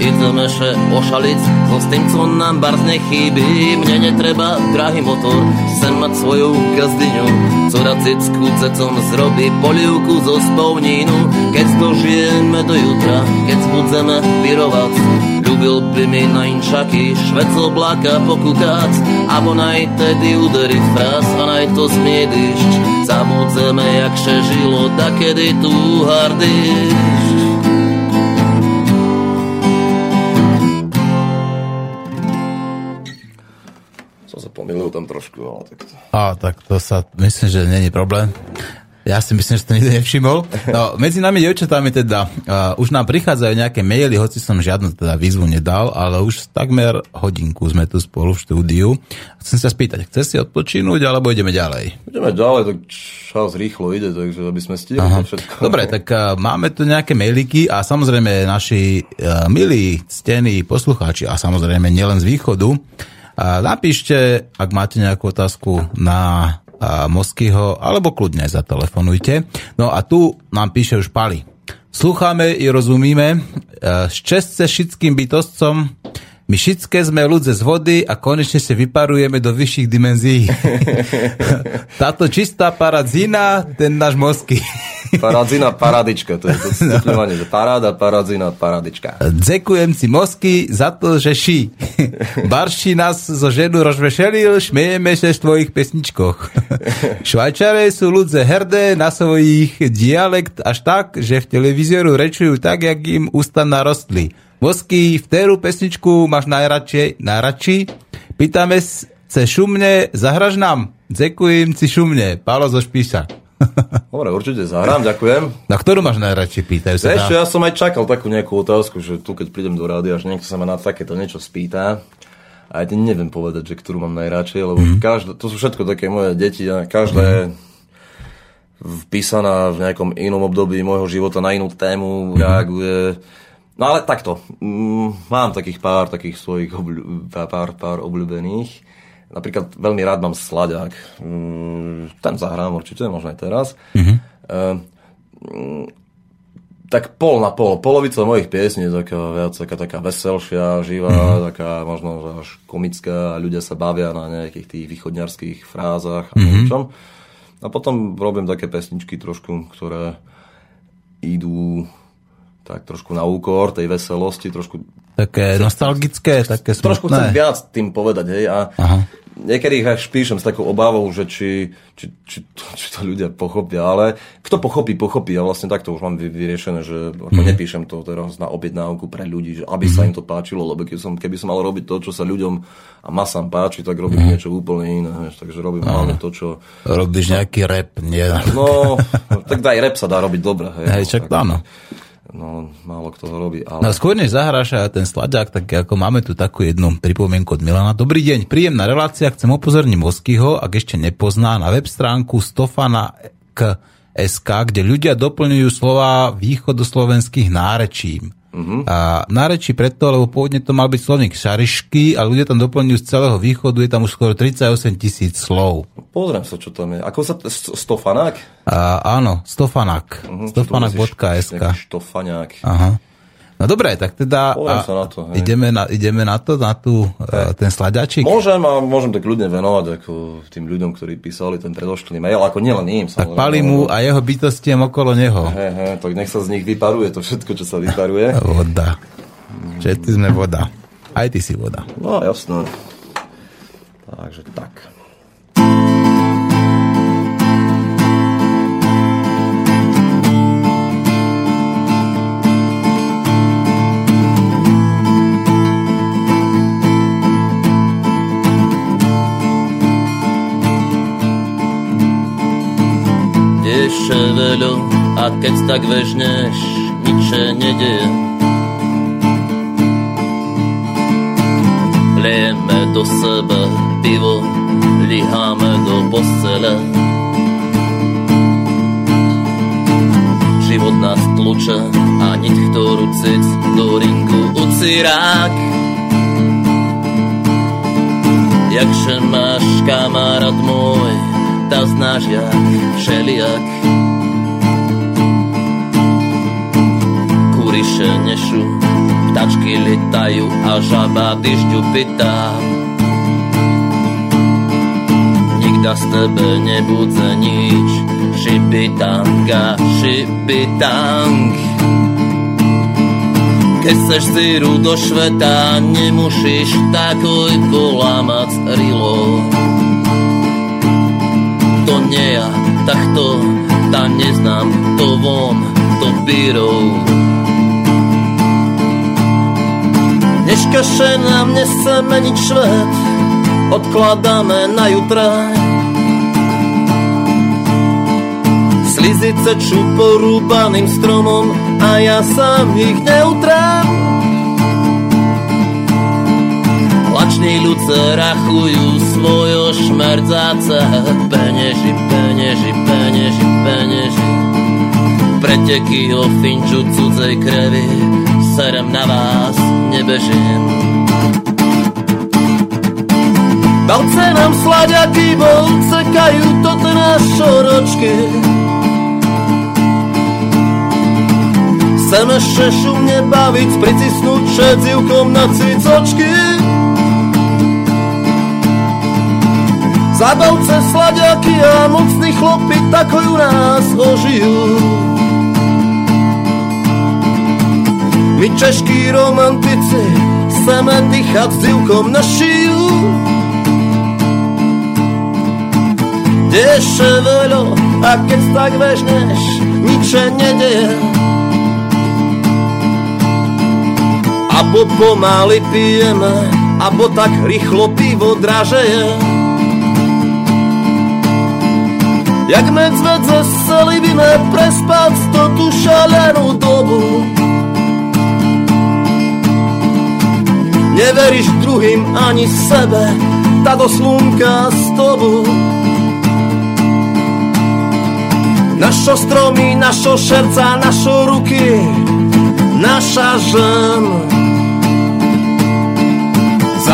Ideme še ošaliť, no s tým, co nám barz nechýbi Mne netreba drahý motor, chcem mať svoju gazdyňu Co racicku cecom zrobí polievku zo spolnínu Keď dožijeme do jutra, keď budzeme pirovať Ľúbil by mi na inčaky, švec obláka pokúkať Abo naj tedy uderi fraz a naj to zmiedišť Zabudzeme, jak še žilo, da kedy tu hardiš Som sa pomýlil tam trošku, ale tak to... A tak to sa, myslím, že není problém. Ja si myslím, že to nikto nevšimol. No, medzi nami devčatami teda uh, už nám prichádzajú nejaké maily, hoci som žiadnu teda výzvu nedal, ale už takmer hodinku sme tu spolu v štúdiu. Chcem sa spýtať, chce si odpočinúť, alebo ideme ďalej? Ideme ďalej, tak čas rýchlo ide, takže aby sme stihli to všetko. Dobre, tak uh, máme tu nejaké mailiky a samozrejme naši uh, milí, ctení poslucháči a samozrejme nielen z východu, uh, napíšte, ak máte nejakú otázku na Moskyho, alebo kľudne zatelefonujte. No a tu nám píše už Pali. Slucháme i rozumíme, šťastce všetkým bytostcom, my všetké sme ľudze z vody a konečne sa vyparujeme do vyšších dimenzií. Táto čistá paradzina, ten náš mozky. Paradzina, paradička, to je to stupňovanie, že paráda, paradzina, paradička. Dzekujem si mozky za to, že ší. Barší nás zo ženu rozvešelil, šmejeme sa v tvojich pesničkoch. Švajčare sú ľudze herdé na svojich dialekt až tak, že v televízoru rečujú tak, jak im ústa narostli. Mosky, v téru pesničku máš najradšej, najradší? Pýtame se šumne, zahraž nám? Dzekujem si šumne, Pálo zo Špíša. Dobre, určite zahrám, ďakujem. Na ktorú máš najradšej, pýtajú sa. Vieš, ja som aj čakal takú nejakú otázku, že tu keď prídem do rády, až niekto sa ma na takéto niečo spýta. A ja neviem povedať, že ktorú mám najradšej, lebo mm-hmm. každé, to sú všetko také moje deti a každé mm-hmm. vpísaná v nejakom inom období môjho života na inú tému mm-hmm. reaguje No ale takto, mm, mám takých pár takých svojich obľú, pár, pár obľúbených. Napríklad veľmi rád mám Slaďák. Mm, ten zahrám určite, možno aj teraz. Mm-hmm. Tak pol na pol. Polovica mojich piesní je taká viac taká, taká veselšia, živá, mm-hmm. taká možno až komická. Ľudia sa bavia na nejakých tých východňarských frázach a mm-hmm. niečom. A potom robím také pesničky trošku, ktoré idú tak trošku na úkor tej veselosti, trošku... Také nostalgické, také smutné. Trošku chcem viac tým povedať, hej, a Aha. niekedy ich až píšem s takou obávou, že či, či, či, to, či to ľudia pochopia, ale kto pochopí, pochopí. Ja vlastne takto už mám vyriešené, že ako mm. nepíšem to teraz na objednávku pre ľudí, že aby mm. sa mhm. im to páčilo, lebo keby som, keby som mal robiť to, čo sa ľuďom a masám páči, tak robím mm. niečo úplne iné. Vieš, takže robím hlavne to, čo... Robíš nejaký rap, nie? No, tak aj rap sa dá robiť dobre. Hej, hej čak áno no málo kto to robí. Ale... No skôr než zahráš aj ten sladák, tak ako máme tu takú jednu pripomienku od Milana. Dobrý deň, príjemná relácia, chcem upozorniť Moskyho, ak ešte nepozná, na web stránku Stofana k SK, kde ľudia doplňujú slova východoslovenských nárečím. Uh-huh. A nárečí preto, lebo pôvodne to mal byť slovník šarišky a ľudia tam doplňujú z celého východu, je tam už skoro 38 tisíc slov. Pozriem sa, čo tam je. Ako sa... Stofanák? A, áno, Stofanák. Uh-huh, Stofanák.sk Štofanák. Aha. No dobre, tak teda a, sa na to, ideme, na, ideme na to, na tú, uh, ten sladačik? Môžem a môžem tak ľudne venovať ako tým ľuďom, ktorí písali ten predošlý mail, ako nielen im. Tak pali mu a jeho bytostiem okolo neho. He, he, tak nech sa z nich vyparuje to všetko, čo sa vyparuje. voda. Všetci sme voda. Aj ty si voda. No jasné. Takže tak. Ševelo a keď tak vežneš, nič sa nedeje. Lejeme do seba pivo, liháme do postele. Život nás tluče a nit, ktorú cic do ringu ucirák. Jakže máš kamarát môj, ta znáš jak všelijak. Kuriše nešu, ptačky letajú a žaba dyžďu pitá. Nikda z tebe nebudze nič, šipitanga, šipitang. Keď seš síru do šveta, nemusíš takoj polámať rilo. To nie ja, tak to, ta neznám, to von, to še nám nechce meniť švet, odkladáme na jutra. Slizice čú porúbaným stromom a ja sám ich neutrám. Lační ľudce rachujú svojo šmerdzáce peneži, peneži, peneži, peneži. Preteky o finču cudzej krevy, serem na vás nebežím. Balce nám slaďaky volcekajú toto na šoročky. Chceme še šumne baviť, pricisnúť šedzivkom na cicočky. Zabavce slaďaky a mocní chlopy takojú nás ožijú. My češkí romantici chceme dýchať s divkom na šiju. Deše veľo a keď tak vežneš, nič nedeje. Abo pomaly pijeme, abo tak rýchlo pivo dražeje. Jak medvedze chceli by me prespať to tú šalenú dobu. Neveríš druhým ani sebe, táto slunka s tobou. Našo stromy, našo šerca, našo ruky, naša žen.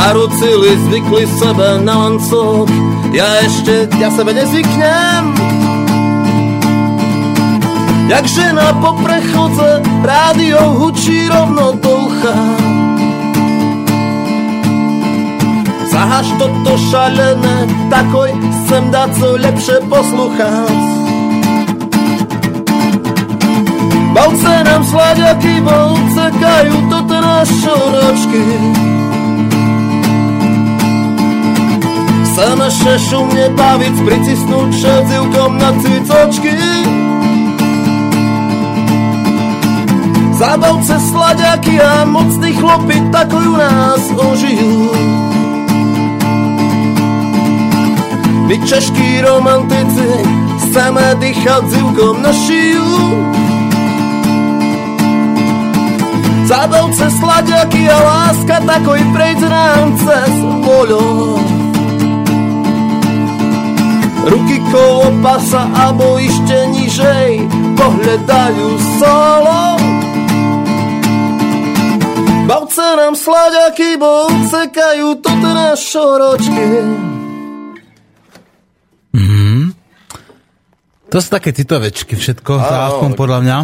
Zarucili, zvykli sebe na lancok, ja ešte, ja sebe nezvyknem. Jak žena po prechodze, rádio hučí rovno do ucha. Zahaš toto šalené, takoj sem dať co lepšie posluchať. Bavce nám slaďaky, volcekajú toto na šoročky. Chceme še šumne baviť, pricisnúť šedzivkom na cicočky. Zabavce slaďaky a mocní chlopy takojú nás ožijú. My češkí romantici chceme dýchať zivkom na šiju. Zabavce slaďaky a láska takoj prejde nám cez voľo. Ruky kolo pasa abo ešte nižej pohľadajú solo. Bavce nám slaďaky, bo cekajú toto na šoročky. To sú také citovečky všetko, Áno, aspoň tak- podľa mňa.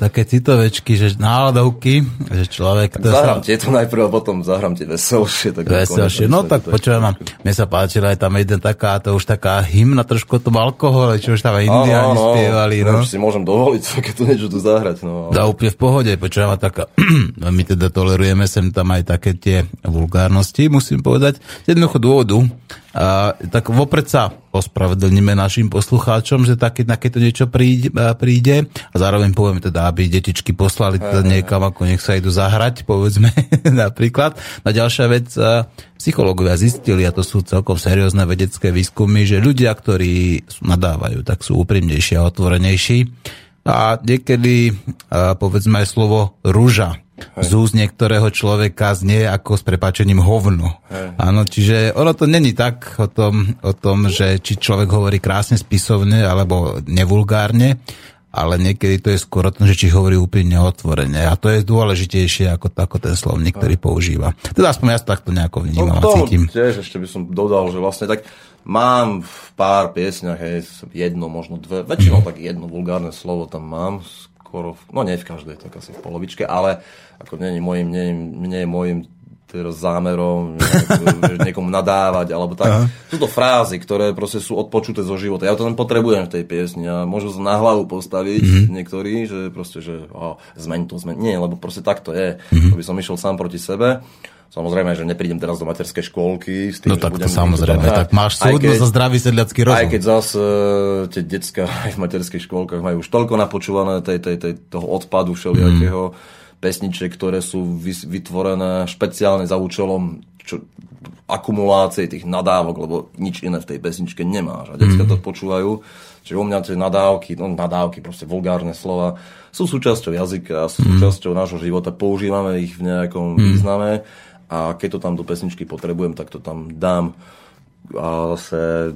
také. Citovečky, že náladovky, že človek... to Zahrám sa- tieto najprv a potom zahrám tie veselšie. Tak Veselšie. No tak počujem, mne sa páčila aj tam jeden taká, to už taká hymna trošku o tom alkohole, čo už tam aj indiáni spievali, no. Už si môžem dovoliť takéto niečo tu zahrať. No. Dá úplne v pohode, počujem taká, no my teda tolerujeme sem tam aj také tie vulgárnosti, musím povedať, z jednoducho dôvodu, a, tak vopred sa ospravedlníme našim poslucháčom, že také, takéto niečo príde, príde a zároveň poviem teda, aby detičky poslali teda niekam, ako nech sa idú zahrať, povedzme napríklad. A ďalšia vec, psychológovia zistili, a to sú celkom seriózne vedecké výskumy, že ľudia, ktorí nadávajú, tak sú úprimnejší a otvorenejší. A niekedy, povedzme aj slovo rúža z úst niektorého človeka znie ako s prepačením hovno. Áno, čiže ono to není tak o tom, o tom, že či človek hovorí krásne spisovne alebo nevulgárne, ale niekedy to je skôr o tom, že či hovorí úplne otvorene. A to je dôležitejšie ako, ako ten slovník, ktorý používa. Teda aspoň ja to takto nejako vnímam no, a cítim. Tiež ešte by som dodal, že vlastne tak mám v pár piesňach hej, jedno, možno dve, väčšinou tak jedno vulgárne slovo tam mám, skoro, v, no nie v každej, tak asi v polovičke, ale ako nie je môjim, nie, nie je môjim teraz zámerom niekomu nadávať, alebo tak. Aha. Sú to frázy, ktoré proste sú odpočuté zo života. Ja to len potrebujem v tej piesni a môžu sa na hlavu postaviť mm-hmm. niektorí, že proste, že oh, zmeň to, zmeň. Nie, lebo proste tak to je. Mm-hmm. To by som išiel sám proti sebe. Samozrejme, že neprídem teraz do materskej školky. S tým, no tak to samozrejme, tak máš súdno za zdravý sedliacký rozum. Aj keď zase tie decka aj v materských školkách majú už toľko napočúvané tej, tej, tej, toho odpadu všelijakého, mm pesniček, ktoré sú vytvorené špeciálne za účelom čo, akumulácie tých nadávok, lebo nič iné v tej pesničke nemáš. A detská mm. to počúvajú. Čiže u mňa tie nadávky, no nadávky, proste vulgárne slova, sú súčasťou jazyka, sú mm. súčasťou nášho života, používame ich v nejakom mm. význame a keď to tam do pesničky potrebujem, tak to tam dám. A zase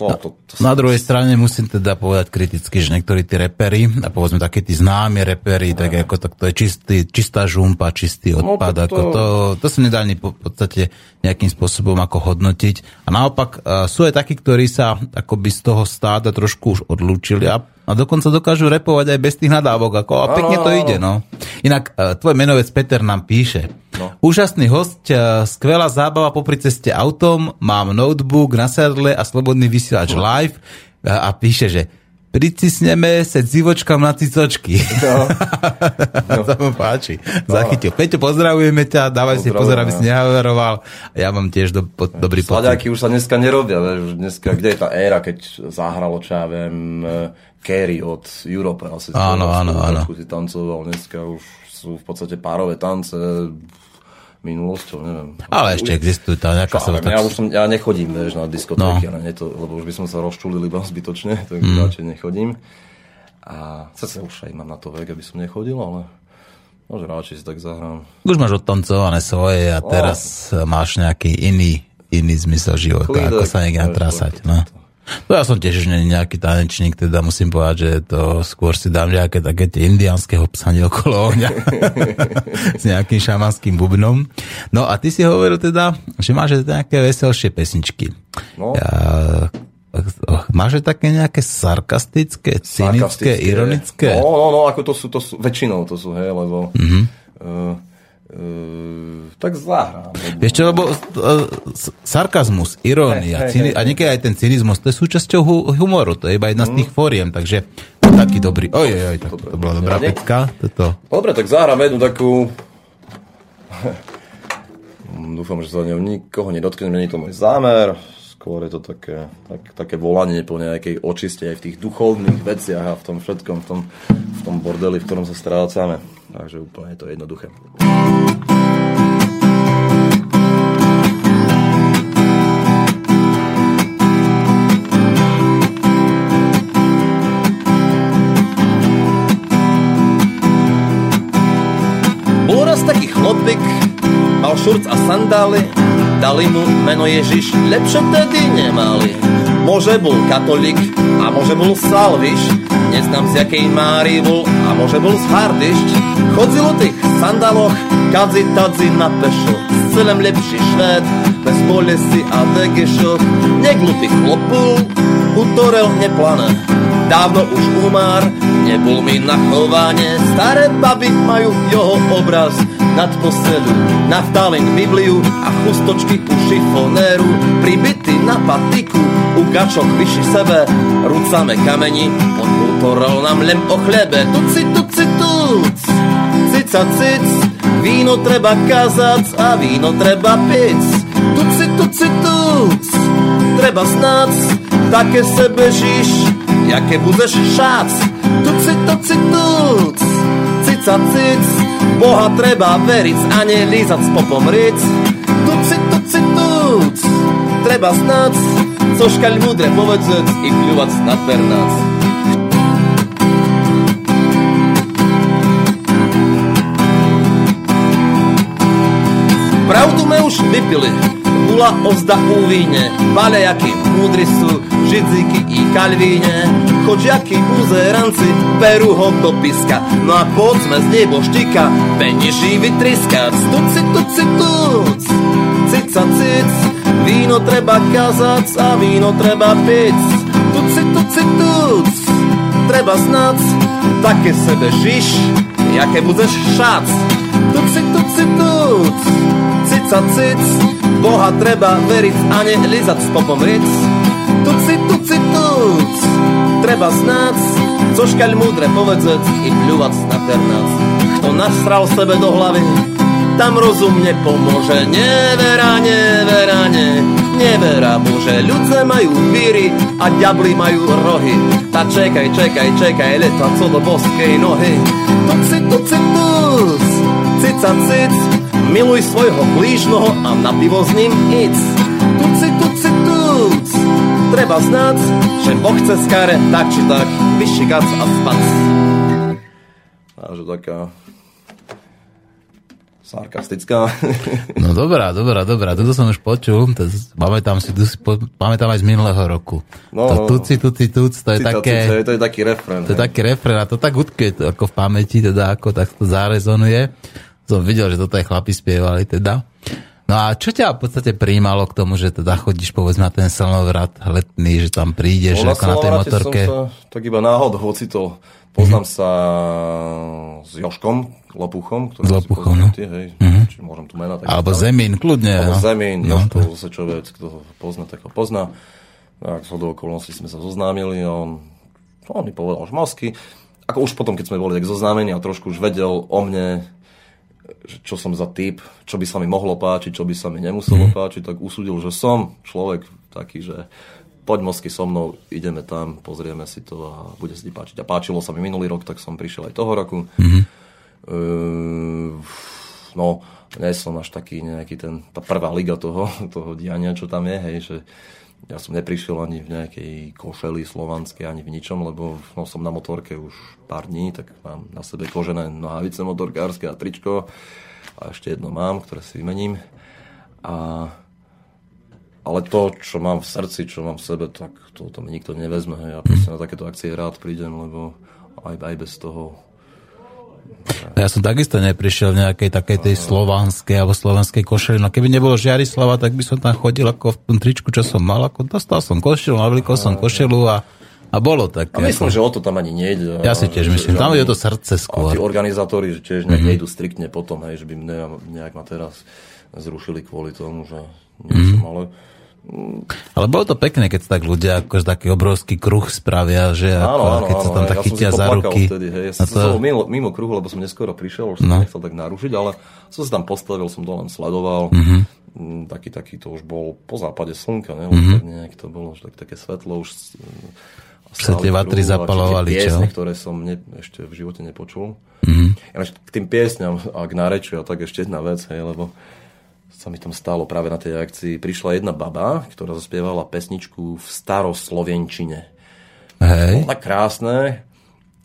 to, to, to, na druhej strane musím teda povedať kriticky, že niektorí tí repery, a povedzme také tí známi repery, tak ako to, to je čistý, čistá žumpa, čistý no, odpad, no, to, ako to, to sa nedá ani po podstate nejakým spôsobom ako hodnotiť. A naopak sú aj takí, ktorí sa akoby z toho stáda trošku už odlúčili a a dokonca dokážu repovať aj bez tých nadávok. Ako, a pekne to ide, no. Inak e, tvoj menovec Peter nám píše. No. Úžasný host, e, skvelá zábava popri ceste autom, mám notebook na sedle a slobodný vysielač no. live e, a píše, že pricisneme sa civočkam na cicočky. No. no. to mu páči. No. Zachytil. Peťo, pozdravujeme ťa, dávaj si pozor, aby si nehaveroval. Ja mám tiež do, po, dobrý pocit. Sladiaky už sa dneska nerobia. Už dneska, kde je tá éra, keď zahralo, čo ja viem, Kerry od Europe. Asi áno, áno, áno. Si tancoval, dneska už sú v podstate párové tance minulosťou, neviem. Ale ešte existujú tá nejaká sa... Ja, už som, ja nechodím, vieš, na diskotéky, no. ne, to, lebo už by som sa rozčulil iba zbytočne, tak mm. radšej nechodím. A sa už aj mám na to vek, aby som nechodil, ale možno radšej si tak zahrám. Už máš odtancované svoje a teraz oh. máš nejaký iný, iný zmysel života, Klidek, ako sa niekde natrasať. No. To. No ja som tiež už nejaký tanečník, teda musím povedať, že to skôr si dám nejaké také tie indianské hopsanie okolo ohňa s nejakým šamanským bubnom. No a ty si hovoril teda, že máš nejaké veselšie pesničky. No. Ja, Máš také nejaké sarkastické, cynické, sarkastické. ironické? No, no, no, ako to sú, to sú, väčšinou to sú, hej, lebo mm-hmm. uh, Uh, tak zahrám. Vieš čo, lebo uh, sarkazmus, irónia hey, hey, hey. a niekedy aj ten cynizmus, to je súčasťou hu- humoru, to je iba jedna mm. z tých fóriem, takže taký dobrý. Oj, oj, oj, tak to bola dobrá ja, pecka. Toto. Dobre, tak zahrám jednu takú... Dúfam, že sa ňou nikoho nedotknem, je to môj zámer. Skôr je to také, tak, také volanie po nejakej očiste aj v tých duchovných veciach a v tom všetkom, v tom, v tom bordeli, v ktorom sa strácame. Takže úplne je to jednoduché. Bol raz taký chlopik, mal šurc a sandály, dali mu meno Ježiš, lepšie tedy nemali. Môže bol katolík a môže bol salviš, Neznám z jakej Mári bol a môže bol z Hardišť. Chodzil o tých sandaloch, kadzi tadzi na pešo. Celem lepší švéd, bez bolesti a degešok. Neglupý chlopul, utorel neplane. Dávno už umár, nebol mi na chovanie. Staré baby majú jeho obraz nad postelu, naftalin Bibliu a chustočky u šifonéru, pribity na patiku, u gačok vyši sebe, rucame kameni, on utorol nám len o chlebe, tuci, tuci, tuc, cica, cic, víno treba kazať a víno treba piť, tuci, tuci, tuc, treba snác, také sebe žiš, jaké budeš šác, tuci, tuci, tuc, cica, cic, Boha treba veriť a nelízať s popom riec. Tuci, tuci, tuc, treba snáť, co škaľ múdre povedzec i pľúvať na pernác. Pravdu me už vypili, bula ozda u víne, jaký múdri sú, židziky i kalvíne, chodžiaky, buzeranci, perú ho do piska. No a poďme z neboštika, penieží vytriskať. Tuci, tuci, tuc, cica, cic, víno treba kazať a víno treba piť. Tuci, tuci, tuc, treba znať, také sebe žiš, jaké budeš šac. Tuci, tuci, tuc, cica, cic, Boha treba veriť a ne lizať s popom ric. Tuci, tuci, tuc, treba znáť, co škaľ múdre povedzec i pľúvať na ternác. Kto nasral sebe do hlavy, tam rozum nepomôže. Nevera, nevera, ne, nevera, bože. Ľudze majú víry a ďabli majú rohy. Ta čekaj, čekaj, čekaj, leta co do boskej nohy. Tuci, tuci, tuc, cica, cic, miluj svojho blížnoho a na pivo s ním ic. Tuci, tuci, tuc, treba znať, že Boh chce skare tak či tak vyšikac a spac. Takže taká sarkastická. No dobrá, dobrá, dobrá. Toto som už počul. To, pamätám si, po, pamätám aj z minulého roku. No, to no. tuci, tuci, tuc, to je Cica, také... cica, to je taký refren. To je taký refren a to tak utkuje to ako v pamäti, teda ako tak to zarezonuje. Som videl, že toto aj chlapi spievali teda. No a čo ťa v podstate prijímalo k tomu, že teda chodíš povedzme na ten slnovrat letný, že tam prídeš No, ako na tej motorke? Som sa, tak iba náhodou, hoci to poznám sa s Joškom Lopuchom, ktorý S Lopuchom, no. Ty, hej, či môžem tu mena. Tak Alebo stále. Zemín, kľudne. Alebo no. Zemín, No, Joško, zase čo vec, kto ho pozná, tak ho pozná. Tak z hodou okolností sme sa zoznámili a on, no, on mi povedal žmosky. Ako už potom, keď sme boli tak zoznámení a trošku už vedel o mne, čo som za typ, čo by sa mi mohlo páčiť, čo by sa mi nemuselo páčiť, tak usúdil, že som človek taký, že poď mozky so mnou, ideme tam, pozrieme si to a bude sa ti páčiť. A páčilo sa mi minulý rok, tak som prišiel aj toho roku. Ehm, no, nie som až taký nejaký ten, tá prvá liga toho, toho diania, čo tam je, hej, že ja som neprišiel ani v nejakej košeli slovanskej, ani v ničom, lebo no, som na motorke už pár dní, tak mám na sebe kožené nohavice motorkárske a tričko a ešte jedno mám, ktoré si vymením. A, ale to, čo mám v srdci, čo mám v sebe, tak to, to mi nikto nevezme. Ja proste na takéto akcie rád prídem, lebo aj, aj bez toho Ja som takisto neprišiel v nejakej takej tej slovanskej alebo slovenskej košeli. No keby nebolo Žiarislava, tak by som tam chodil ako v tom tričku, čo som mal. Ako dostal som košelu, navlikol som košelu a, a bolo také. A myslím, že o to tam ani nejde. ja si tiež myslím, že tam je to srdce A skôr. tí organizátori, že tiež nejak nejdu striktne potom, hej, že by mne, nejak ma teraz zrušili kvôli tomu, že nie som, ale Ale bolo to pekné, keď sa tak ľudia akože taký obrovský kruh spravia, že ako, Áno, áno, keď sa áno, tam hej, tak ja som chytia za ruky. Vtedy, hej. Ja som to- to... mimo, mimo kruhu, lebo som neskoro prišiel, už som No. no. nechcel tak narušiť, ale som sa tam postavil, som to len sledoval. Mhm. Mm, Taký, taký to už bol po západe slnka, ne? Mhm. Mm-hmm. nejak to bolo, tak, také svetlo už mm, Sa tie vatry zapalovali, tie piesne, čo? ktoré som ne, ešte v živote nepočul. Mhm. Mm-hmm. Ja, k tým piesňam a k a tak ešte jedna vec, hej, lebo sa mi tam stálo práve na tej akcii. Prišla jedna baba, ktorá zaspievala pesničku v staroslovenčine. Hej, Bolo tak krásne,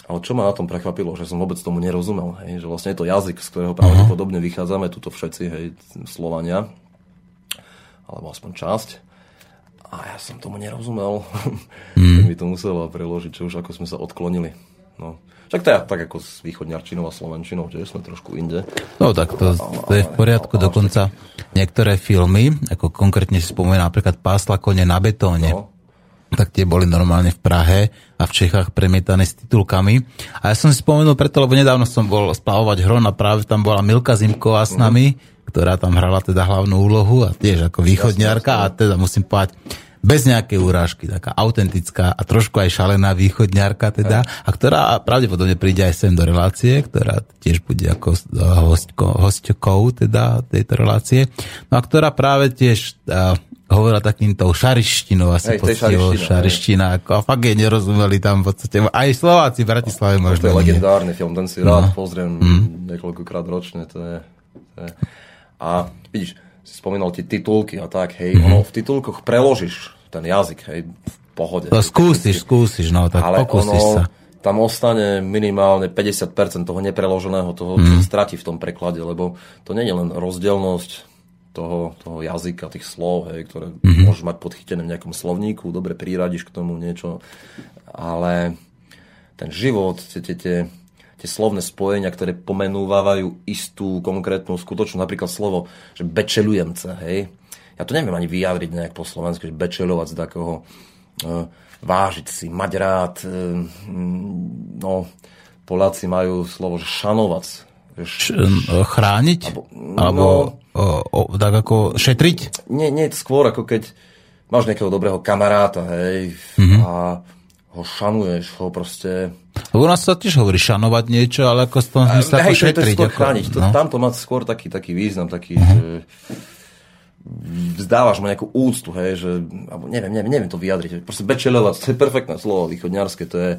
ale čo ma na tom prekvapilo, že som vôbec tomu nerozumel, hej, že vlastne je to jazyk, z ktorého pravdepodobne vychádzame, tuto všetci, hej, Slovania, alebo aspoň časť. A ja som tomu nerozumel. Mm. tak mi to muselo preložiť, čo už ako sme sa odklonili. No. Však to je tak ako s východňarčinou a slovenčinou, že sme trošku inde. no tak to, to je v poriadku. Dokonca niektoré filmy, ako konkrétne si spomínam napríklad Pásla kone na betóne, No. tak tie boli normálne v Prahe a v Čechách premietané s titulkami. A ja som si spomenul preto, lebo nedávno som bol splavovať hron a práve tam bola Milka Zimková s nami, ktorá tam hrala teda hlavnú úlohu a tiež ako východňarka a teda musím povedať, bez nejakej urážky, taká autentická a trošku aj šalená východňarka teda, a ktorá pravdepodobne príde aj sem do relácie, ktorá tiež bude ako hostko, hostkou teda tejto relácie, no a ktorá práve tiež uh, hovorila takýmto šarištinou asi to je poctivo, šariština, ako, a fakt jej nerozumeli tam v podstate, aj Slováci v Bratislave To možno je nie. legendárny film, ten si rád pozriem niekoľkokrát ročne. To je, to je. A vidíš, si spomínal ti titulky a tak, hej, ono v titulkoch preložíš ten jazyk, hej, v pohode. To skúsiš, skúsiš, no tak ale pokúsiš ono, sa. tam ostane minimálne 50% toho nepreloženého, toho, čo sa stratí v tom preklade, lebo to nie je len rozdielnosť toho, toho jazyka, tých slov, hej, ktoré mm-hmm. môžeš mať podchytené v nejakom slovníku, dobre priradiš k tomu niečo, ale ten život, tie, tie, tie, tie slovné spojenia, ktoré pomenúvajú istú konkrétnu skutočnosť, napríklad slovo, že bečelujemce, hej. Ja to neviem ani vyjadriť nejak po slovensku, že bečelovať z takého uh, vážiť si, mať rád, uh, no, Poláci majú slovo, že šanovať. Š, chrániť? Alebo, no, alebo o, o, tak ako šetriť? Nie, nie, skôr ako keď máš nejakého dobrého kamaráta, hej, mm-hmm. a ho šanuješ, ho proste... Lebo u nás sa tiež hovorí šanovať niečo, ale ako z toho mysle ako šetriť. To je skôr ako, chrániť. No? Tam to má skôr taký, taký význam, taký, uh-huh. že vzdávaš mu nejakú úctu, hej, že, alebo neviem, neviem, neviem to vyjadriť. Proste bečelovať, to je perfektné slovo východňarské, to je,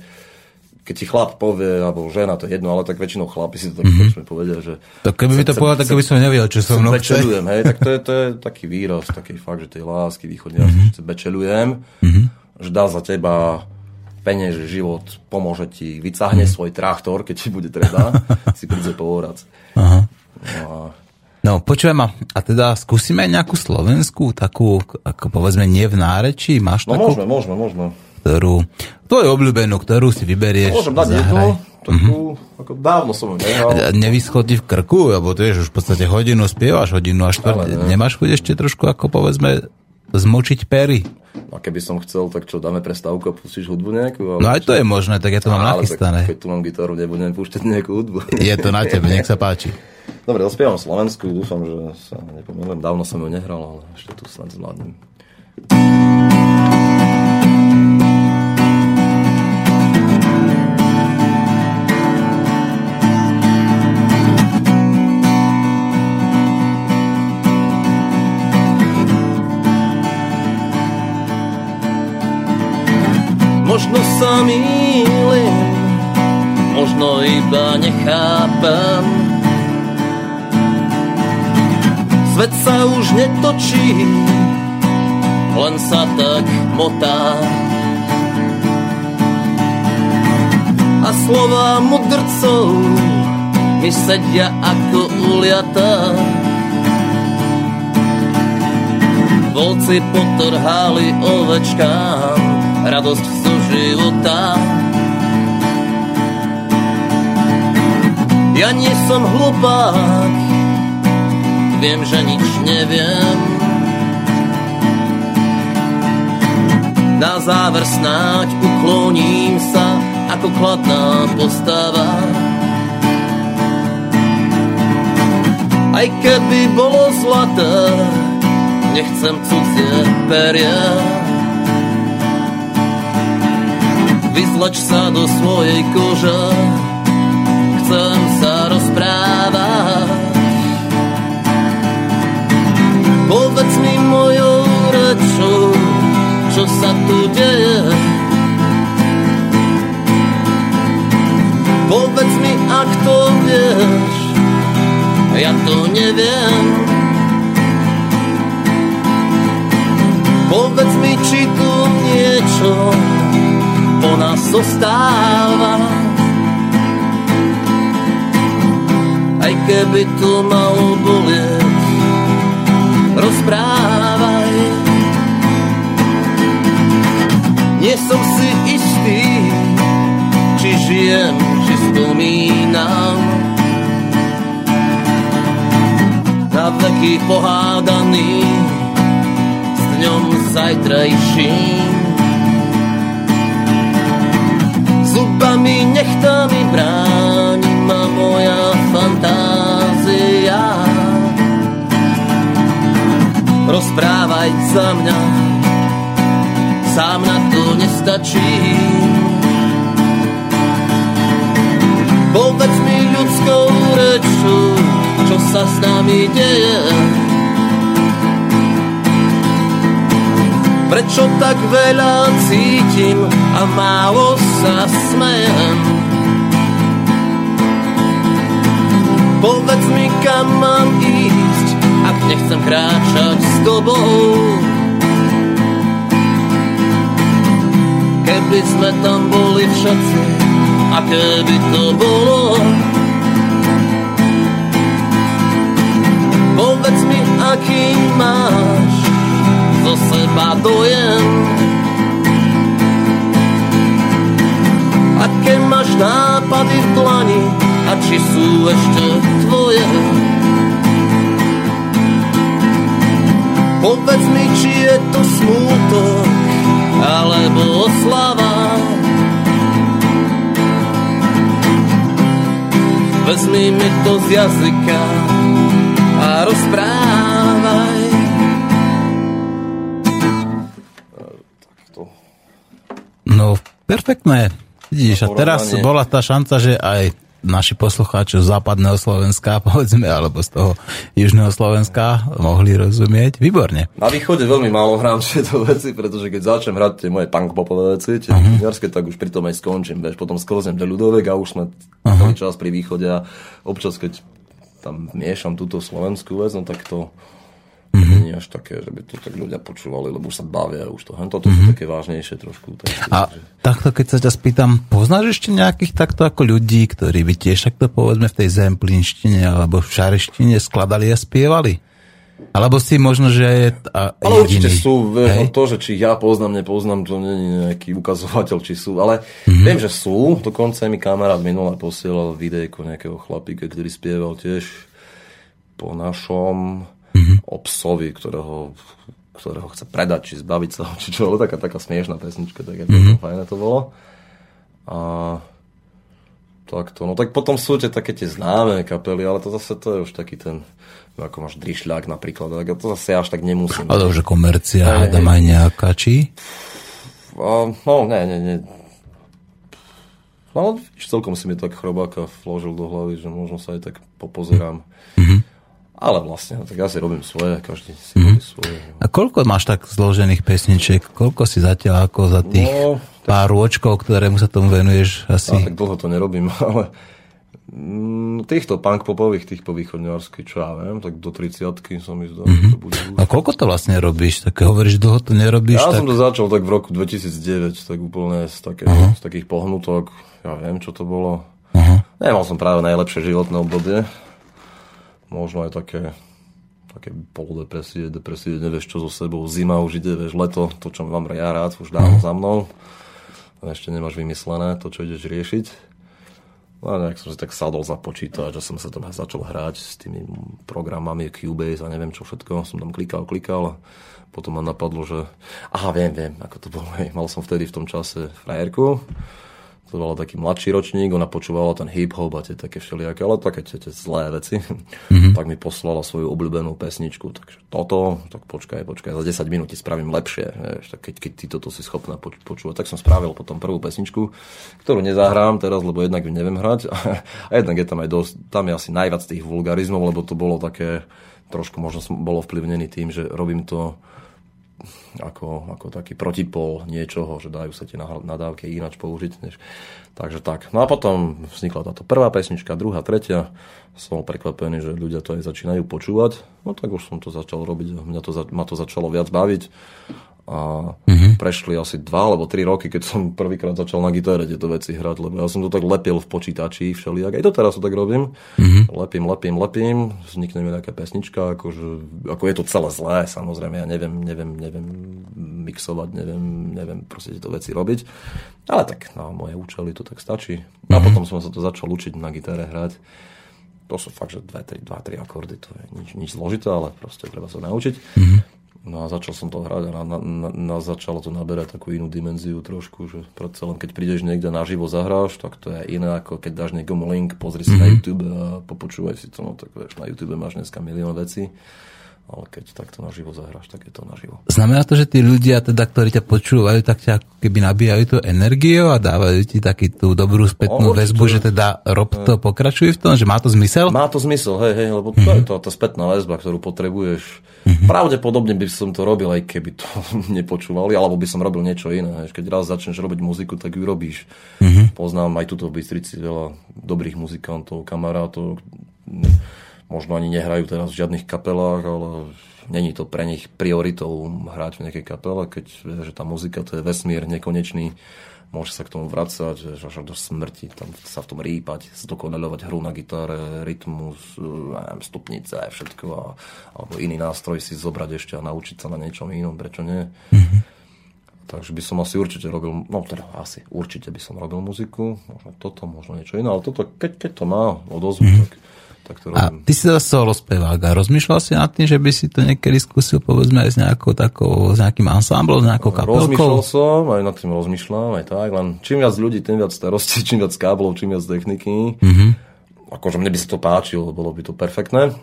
keď ti chlap povie, alebo žena, to je jedno, ale tak väčšinou chlapi si to tak mm-hmm. povedia, že... Tak keby mi to povedal, tak by som nevedel, čo som mnou Bečelujem, hej, tak to je, to je taký výraz, taký fakt, že tej lásky východňarské, mm-hmm. že bečelujem, mm-hmm. že dá za teba peniaze, život, pomôže ti, vycahne mm-hmm. svoj traktor, keď ti bude treba, si príde povorať. Aha. No, a... no počujem ma, a teda skúsime nejakú slovenskú, takú, ako povedzme, nie v nárečí, máš no, takú? môžeme, môžeme, môžeme ktorú, tvoju obľúbenú, ktorú si vyberieš. Môžem dať jednu, takú, mm-hmm. ako dávno som ju nehral. Nevyschol ti v krku, lebo vieš, už v podstate hodinu spievaš, hodinu a štvrt. Ne. Nemáš chuť ešte trošku, ako povedzme, zmočiť pery? A keby som chcel, tak čo, dáme prestávku a pustíš hudbu nejakú? No aj to je možné, tak ja to mám ale nachystané. Keď tu mám gitaru, nebudem púšťať nejakú hudbu. Je to na tebe, nech sa páči. Dobre, ospievam Slovensku, dúfam, že sa nepomenujem. Dávno som ju nehral, ale ešte tu snad zvládnem. Možno sa mýlim, možno iba nechápam. Svet sa už netočí, len sa tak motá. A slova mudrcov mi sedia ako uliatá. Volci potrhali ovečkám radosť zo života. Ja nie som hlupák, viem, že nič neviem. Na záver snáď ukloním sa ako kladná postava. Aj keby bolo zlaté, nechcem cudzie peria. vyzlač sa do svojej kože, chcem sa rozprávať. Rečou, čo sa tu deje. Povedz mi, ak to vieš, ja to neviem. Povedz mi, či tu niečo po nás zostáva. Aj keby tu mal bolieť, rozprávaj. Nie som si istý, či žijem, či spomínam. Na veky pohádaný s dňom zajtrajším zubami nechtami bráni ma moja fantázia. Rozprávaj za mňa, sám na nestačí. Povedz mi ľudskou rečou, čo sa s nami deje. Prečo tak veľa cítim a málo sa smejem? Povedz mi, kam mám ísť, ak nechcem kráčať s tobou. Keby sme tam boli všetci, a keby to bolo, Povedz mi, ak aký máš zo seba dojem. Aké máš nápady v dlani a či sú ešte tvoje. Povedz mi, či je to smútok alebo oslava. Vezmi mi to z jazyka a rozprávaj. No, perfektné. Vidíš, a teraz bola tá šanca, že aj naši poslucháči z západného Slovenska, povedzme, alebo z toho južného Slovenska mohli rozumieť. Výborne. Na východe veľmi málo hrám tieto veci, pretože keď začnem hrať tie moje punk popové veci, tie uh-huh. tak už pri tom aj skončím. Vieš, potom sklznem do ľudovek a už sme uh-huh. čas pri východe a občas, keď tam miešam túto slovenskú vec, no tak to mm-hmm. nie až také, že by to tak ľudia počúvali, lebo už sa bavia, už to, hen toto mm-hmm. sú také vážnejšie trošku. Tak, a že... takto, keď sa ťa spýtam, poznáš ešte nejakých takto ako ľudí, ktorí by tiež takto povedzme v tej zemplinštine alebo v šareštine skladali a spievali? Alebo si možno, že je a, Ale určite sú, vieš, to, že či ja poznám, nepoznám, to nie je nejaký ukazovateľ, či sú, ale mm-hmm. viem, že sú, dokonca mi kamarát minulé posielal videjko nejakého chlapíka, ktorý spieval tiež po našom mm-hmm. o psovi, ktorého, ktorého chce predať, či zbaviť sa, či čo, ale taká, taká smiešná pesnička, tak mm-hmm. fajné to bolo. A takto, no tak potom sú tie také tie známe kapely, ale to zase to je už taký ten, ako máš drišľák napríklad, tak to zase až tak nemusím. Ale už komercia, hádam aj nejaká, či? A, no, ne, ne, ne. No, celkom si mi tak chrobáka vložil do hlavy, že možno sa aj tak popozerám. Mm-hmm ale vlastne, no tak ja si robím svoje, každý si mm-hmm. robí svoje. A koľko máš tak zložených pesničiek? Koľko si zatiaľ ako za tých no, pár rôčkov, ktorému sa tomu venuješ asi? No, tak dlho to nerobím, ale mm, týchto punk popových, tých po východňarských, čo ja viem, tak do 30 som mi zdal, mm-hmm. to bude A koľko to vlastne robíš? Tak hovoríš, dlho to nerobíš? Ja tak... som to začal tak v roku 2009, tak úplne z, také, uh-huh. z takých pohnutok, ja viem, čo to bolo. Uh-huh. Nemal som práve najlepšie životné obdobie, možno aj také také polodepresie, depresie, nevieš čo so sebou, zima už ide, vieš, leto, to čo mám ja rád, už dávno za mnou. Ešte nemáš vymyslené to, čo ideš riešiť. No a nejak som si tak sadol za počítač a som sa tam začal hrať s tými programami Cubase a neviem čo všetko. Som tam klikal, klikal a potom ma napadlo, že aha, viem, viem, ako to bolo. Mal som vtedy v tom čase frajerku to bol taký mladší ročník, ona počúvala ten hip-hop a tie také všelijaké, ale také tie, tie zlé veci. Mm-hmm. tak mi poslala svoju obľúbenú pesničku, takže toto, tak počkaj, počkaj, za 10 minút ti spravím lepšie, vieš, tak keď, keď ty toto si schopná poč- počúvať. Tak som spravil potom prvú pesničku, ktorú nezahrám teraz, lebo jednak ju neviem hrať a jednak je tam aj dosť, tam je asi najviac tých vulgarizmov, lebo to bolo také, trošku možno som bolo vplyvnený tým, že robím to ako, ako taký protipol niečoho, že dajú sa tie nadávky ináč použiť. Než... Takže tak. No a potom vznikla táto prvá pesnička, druhá, tretia. Som prekvapený, že ľudia to aj začínajú počúvať. No tak už som to začal robiť. Mňa to, ma to začalo viac baviť. A mm-hmm. prešli asi dva alebo tri roky, keď som prvýkrát začal na gitare tieto veci hrať, lebo ja som to tak lepil v počítači všelijak. Aj to teraz to tak robím. Mm-hmm. Lepím, lepím, lepím, vznikne mi nejaká pesnička, akože, ako je to celé zlé, samozrejme, ja neviem, neviem, neviem mixovať, neviem, neviem proste tieto veci robiť. Ale tak na moje účely to tak stačí. Mm-hmm. A potom som sa to začal učiť na gitare hrať. To sú fakt, že 2-3 akordy, to je nič, nič zložité, ale proste treba sa naučiť. Mm-hmm. No a začal som to hrať a na, na, na, začalo to naberať takú inú dimenziu trošku, že predsa len keď prídeš niekde naživo zahráš, tak to je iné ako keď dáš niekomu link, pozri si mm-hmm. na YouTube a popočúvaj si to, no tak vieš, na YouTube máš dneska milión vecí ale keď takto naživo zahráš, tak je to naživo. Znamená to, že tí ľudia, teda, ktorí ťa počúvajú, tak ťa keby nabíjajú tú energiu a dávajú ti taký tú dobrú spätnú no, väzbu, že teda rob to, pokračuj v tom, že má to zmysel? Má to zmysel, hej, hej, lebo to mm-hmm. je to, tá spätná väzba, ktorú potrebuješ. Mm-hmm. Pravdepodobne by som to robil, aj keby to nepočúvali, alebo by som robil niečo iné. Keď raz začneš robiť muziku, tak ju robíš. Mm-hmm. Poznám aj tuto v Bystrici veľa dobrých muzikantov, kamarátov, možno ani nehrajú teraz v žiadnych kapelách, ale není to pre nich prioritou hrať v nejakej kapele, keď vie, že tá muzika to je vesmír nekonečný môže sa k tomu vracať, že až do smrti, tam sa v tom rýpať, zdokonalovať hru na gitare, rytmus, neviem, stupnice a všetko, a, alebo iný nástroj si zobrať ešte a naučiť sa na niečom inom, prečo nie. Mm-hmm. Takže by som asi určite robil, no teda asi určite by som robil muziku, možno toto, možno niečo iné, ale toto, keď, keď to má odozvu, mm-hmm. tak tak to A ty si zase spevák a rozmýšľal si nad tým, že by si to niekedy skúsil povedzme aj s nejakou takou, s nejakým ansámblom, s nejakou kapelkou? Rozmýšľal som, aj nad tým rozmýšľam, aj tak, len čím viac ľudí, tým viac starosti, čím viac káblov, čím viac techniky. Mm-hmm. Akože mne by sa to páčilo, bolo by to perfektné.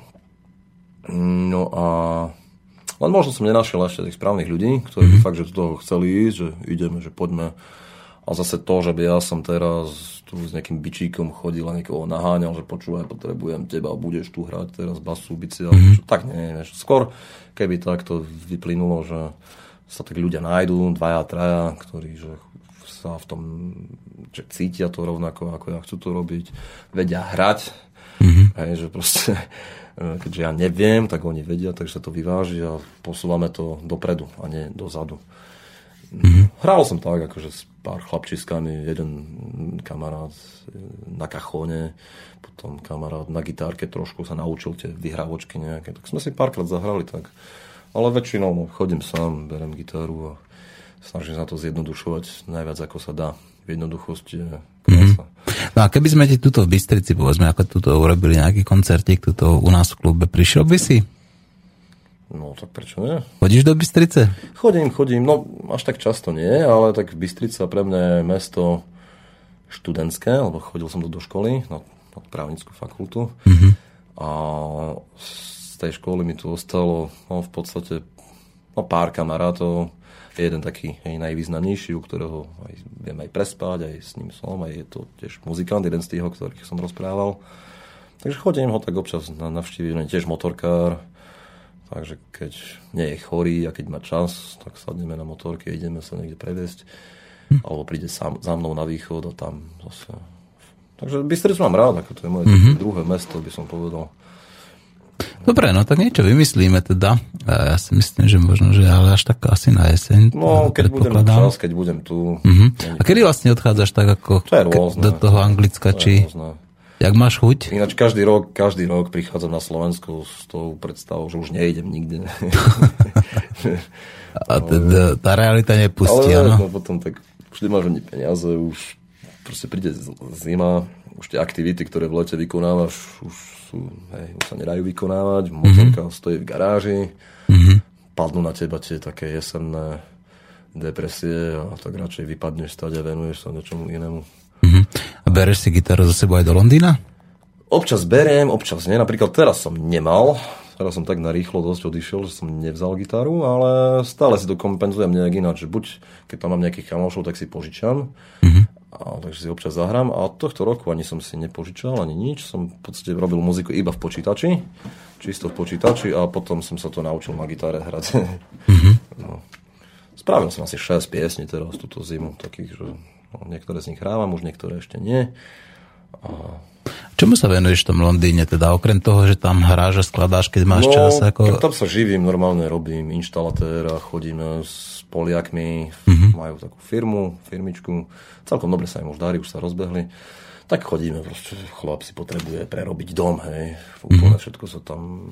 No a len možno som nenašiel ešte tých správnych ľudí, ktorí mm-hmm. by fakt, že do toho chceli ísť, že ideme, že poďme. A zase to, že by ja som teraz tu s nejakým bičíkom chodil a niekoho naháňal, že počúvaj, potrebujem teba, budeš tu hrať teraz basu, bici, mm-hmm. tak nie, vieš. Skôr, keby takto vyplynulo, že sa tak ľudia nájdú, dvaja, traja, ktorí že sa v tom, že cítia to rovnako, ako ja chcú to robiť, vedia hrať, mm-hmm. hej, že proste, keďže ja neviem, tak oni vedia, takže sa to vyváži a posúvame to dopredu a nie dozadu. Mm-hmm. Hral som tak, akože s pár chlapčiskami, jeden kamarát na kachóne, potom kamarát na gitárke trošku sa naučil tie vyhrávočky nejaké, tak sme si párkrát zahrali tak. Ale väčšinou no, chodím sám, berem gitaru a snažím sa to zjednodušovať najviac ako sa dá. V jednoduchosti je krása. Mm-hmm. No a keby sme ti tuto v Bystrici, povedzme, ako tuto urobili nejaký koncertík tuto u nás v klube, prišiel by si? No tak prečo nie? Chodíš do Bystrice? Chodím, chodím, no až tak často nie, ale tak Bystrica pre mňa je mesto študentské, lebo chodil som do, do školy, na, na právnickú fakultu. Mm-hmm. A z tej školy mi tu ostalo no, v podstate no, pár kamarátov, jeden taký hej, najvýznamnejší, u ktorého aj, viem aj prespať, aj s ním som, aj je to tiež muzikant, jeden z tých, o ktorých som rozprával. Takže chodím ho tak občas na navštíviť, tiež motorkár, Takže keď nie je chorý a keď má čas, tak sadneme na motorke, ideme sa niekde previesť. Hm. Alebo príde sám, za mnou na východ a tam zase... Takže Bystricu mám rád, ako to je moje mm-hmm. druhé mesto, by som povedal. Dobre, no tak niečo vymyslíme teda. Ja si myslím, že možno, že ale až tak asi na jeseň. No, keď budem čas, keď budem tu. Uh-huh. A kedy vlastne odchádzaš tak ako to je rôzne, do toho Anglicka, to či... Rôzne. Jak máš chuť? Ináč každý rok, každý rok prichádzam na Slovensku s tou predstavou, že už nejdem nikde. A tá realita nepustí, Ale no, potom tak už nemáš ani peniaze, už proste príde zima, už tie aktivity, ktoré v lete vykonávaš, už, sú, hej, už sa nedajú vykonávať, motorka mm-hmm. stojí v garáži, mm-hmm. padnú na teba tie také jesenné depresie a tak radšej vypadneš stať a venuješ sa niečomu inému. A bereš si gitaru za sebou aj do Londýna? Občas beriem, občas nie. Napríklad teraz som nemal. Teraz som tak narýchlo dosť odišiel, že som nevzal gitaru, ale stále si to kompenzujem nejak ináč. Buď keď tam mám nejakých kamošov, tak si požičam. Mm-hmm. A, takže si občas zahrám. A tohto roku ani som si nepožičal, ani nič. Som v podstate robil muziku iba v počítači. Čisto v počítači a potom som sa to naučil na gitare hrať. Mm-hmm. No. Spravil som asi 6 piesní teraz túto zimu, takých, že niektoré z nich hrávam, už niektoré ešte nie. A... Čomu sa venuješ v tom Londýne, teda okrem toho, že tam hráš a skladáš, keď máš no, čas? Ako... tam sa živím, normálne robím inštalatéra, chodím s Poliakmi, uh-huh. majú takú firmu, firmičku, celkom dobre sa im už darí, už sa rozbehli tak chodíme, proste chlap si potrebuje prerobiť dom, hej, úplne mm-hmm. všetko sa tam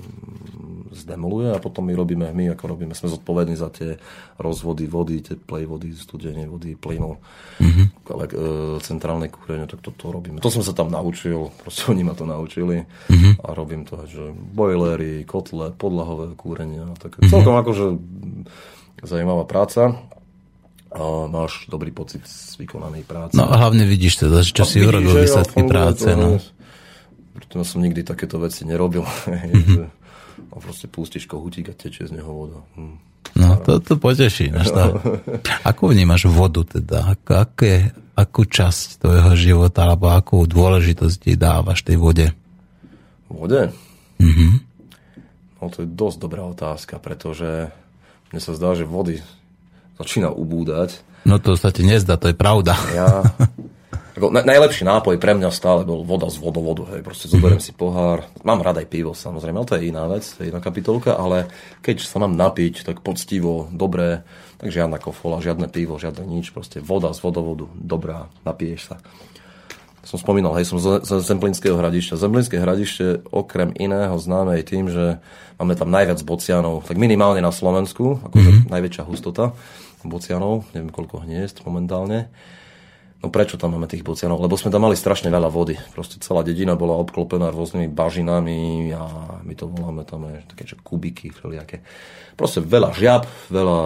zdemoluje a potom my robíme, my ako robíme, sme zodpovední za tie rozvody vody, teplej vody, studenie vody, plynov, mm-hmm. ale e, centrálne kúrenie, tak toto to robíme. To som sa tam naučil, proste oni ma to naučili mm-hmm. a robím to, že boilery, kotle, podlahové kúrenie, tak mm-hmm. celkom akože zaujímavá práca a máš dobrý pocit z vykonanej práce. No a hlavne vidíš teda, čo no, si urobil výsledky práce. No. Preto som nikdy takéto veci nerobil. Mm-hmm. a proste pustíš kohutík a tečie z neho voda. Hm. No, to, to poteší. No. Ako vnímaš vodu teda? Ak, aké, akú časť tvojho života alebo akú dôležitosť dávaš tej vode? Vode? Mm-hmm. No to je dosť dobrá otázka, pretože mne sa zdá, že vody začína ubúdať. No to sa ti nezdá, to je pravda. Ja Ako, na, najlepší nápoj pre mňa stále bol voda z vodovodu. Hej. Proste zoberiem si pohár. Mám rada aj pivo samozrejme, ale to je iná vec, to je iná kapitolka, ale keď sa mám napiť, tak poctivo, dobré, tak žiadna kofola, žiadne pivo, žiadne nič, proste voda z vodovodu, dobrá, napiješ sa. Som spomínal, hej, som z, z Zemplínského hradišťa. Zemplínske hradište okrem iného známe aj tým, že máme tam najviac bocianov, tak minimálne na Slovensku, ako mm-hmm. najväčšia hustota bocianov, neviem koľko hniezd momentálne. No prečo tam máme tých bocianov? Lebo sme tam mali strašne veľa vody. Proste celá dedina bola obklopená rôznymi bažinami a my to voláme tam také že kubiky všelijaké. Proste veľa žiab, veľa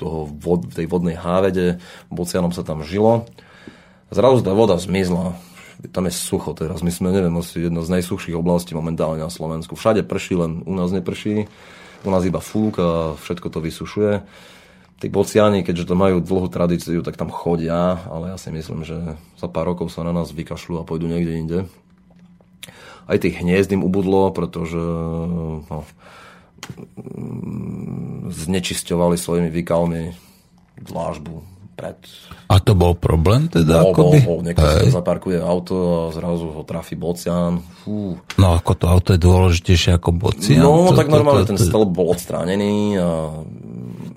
toho vod, tej vodnej hávede, bocianom sa tam žilo. Zrazu tá voda zmizla. Tam je sucho teraz. My sme, neviem, asi jedna z najsuchších oblastí momentálne na Slovensku. Všade prší, len u nás neprší. U nás iba fúk a všetko to vysušuje tí bociani, keďže to majú dlhú tradíciu, tak tam chodia, ale ja si myslím, že za pár rokov sa na nás vykašľú a pôjdu niekde inde. Aj tých hniezd im ubudlo, pretože no, znečisťovali svojimi výkalmi dlážbu pred... A to bol problém teda? Bol, akoby? bol, bol. Niekto si zaparkuje auto a zrazu ho trafí bocian. Fú. No ako to auto je dôležitejšie ako bocian? No to, tak normálne to, to, ten stelb bol odstránený a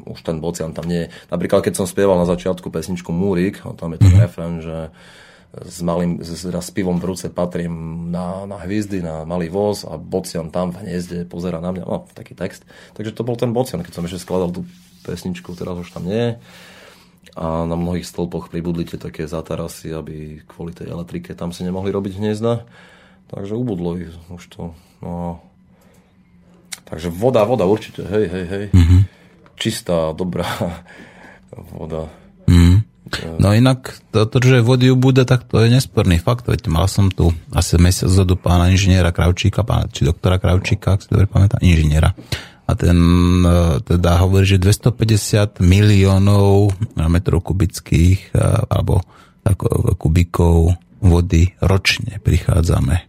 už ten bocian tam nie je. Napríklad, keď som spieval na začiatku pesničku Múrik, tam je ten mm-hmm. že s, malým, s, s pivom v ruce patrím na, na hviezdy, na malý voz a bocian tam v hniezde pozera na mňa. No, taký text. Takže to bol ten bocian, keď som ešte skladal tú pesničku, teraz už tam nie je. A na mnohých stĺpoch pribudli tie také zatarasy, aby kvôli tej elektrike tam si nemohli robiť hniezda. Takže ubudlo ich už to. No. Takže voda, voda určite, hej, hej, hej. Mm-hmm čistá, dobrá voda. Mm. No inak toto, že vody ubúda, tak to je nesporný fakt. Veď mal som tu asi mesiac zodu pána inžiniera Kravčíka, pána, či doktora Kravčíka, ak si dobre pamätám, inžiniera. A ten e, teda hovorí, že 250 miliónov metrov kubických e, alebo ako, kubíkov vody ročne prichádzame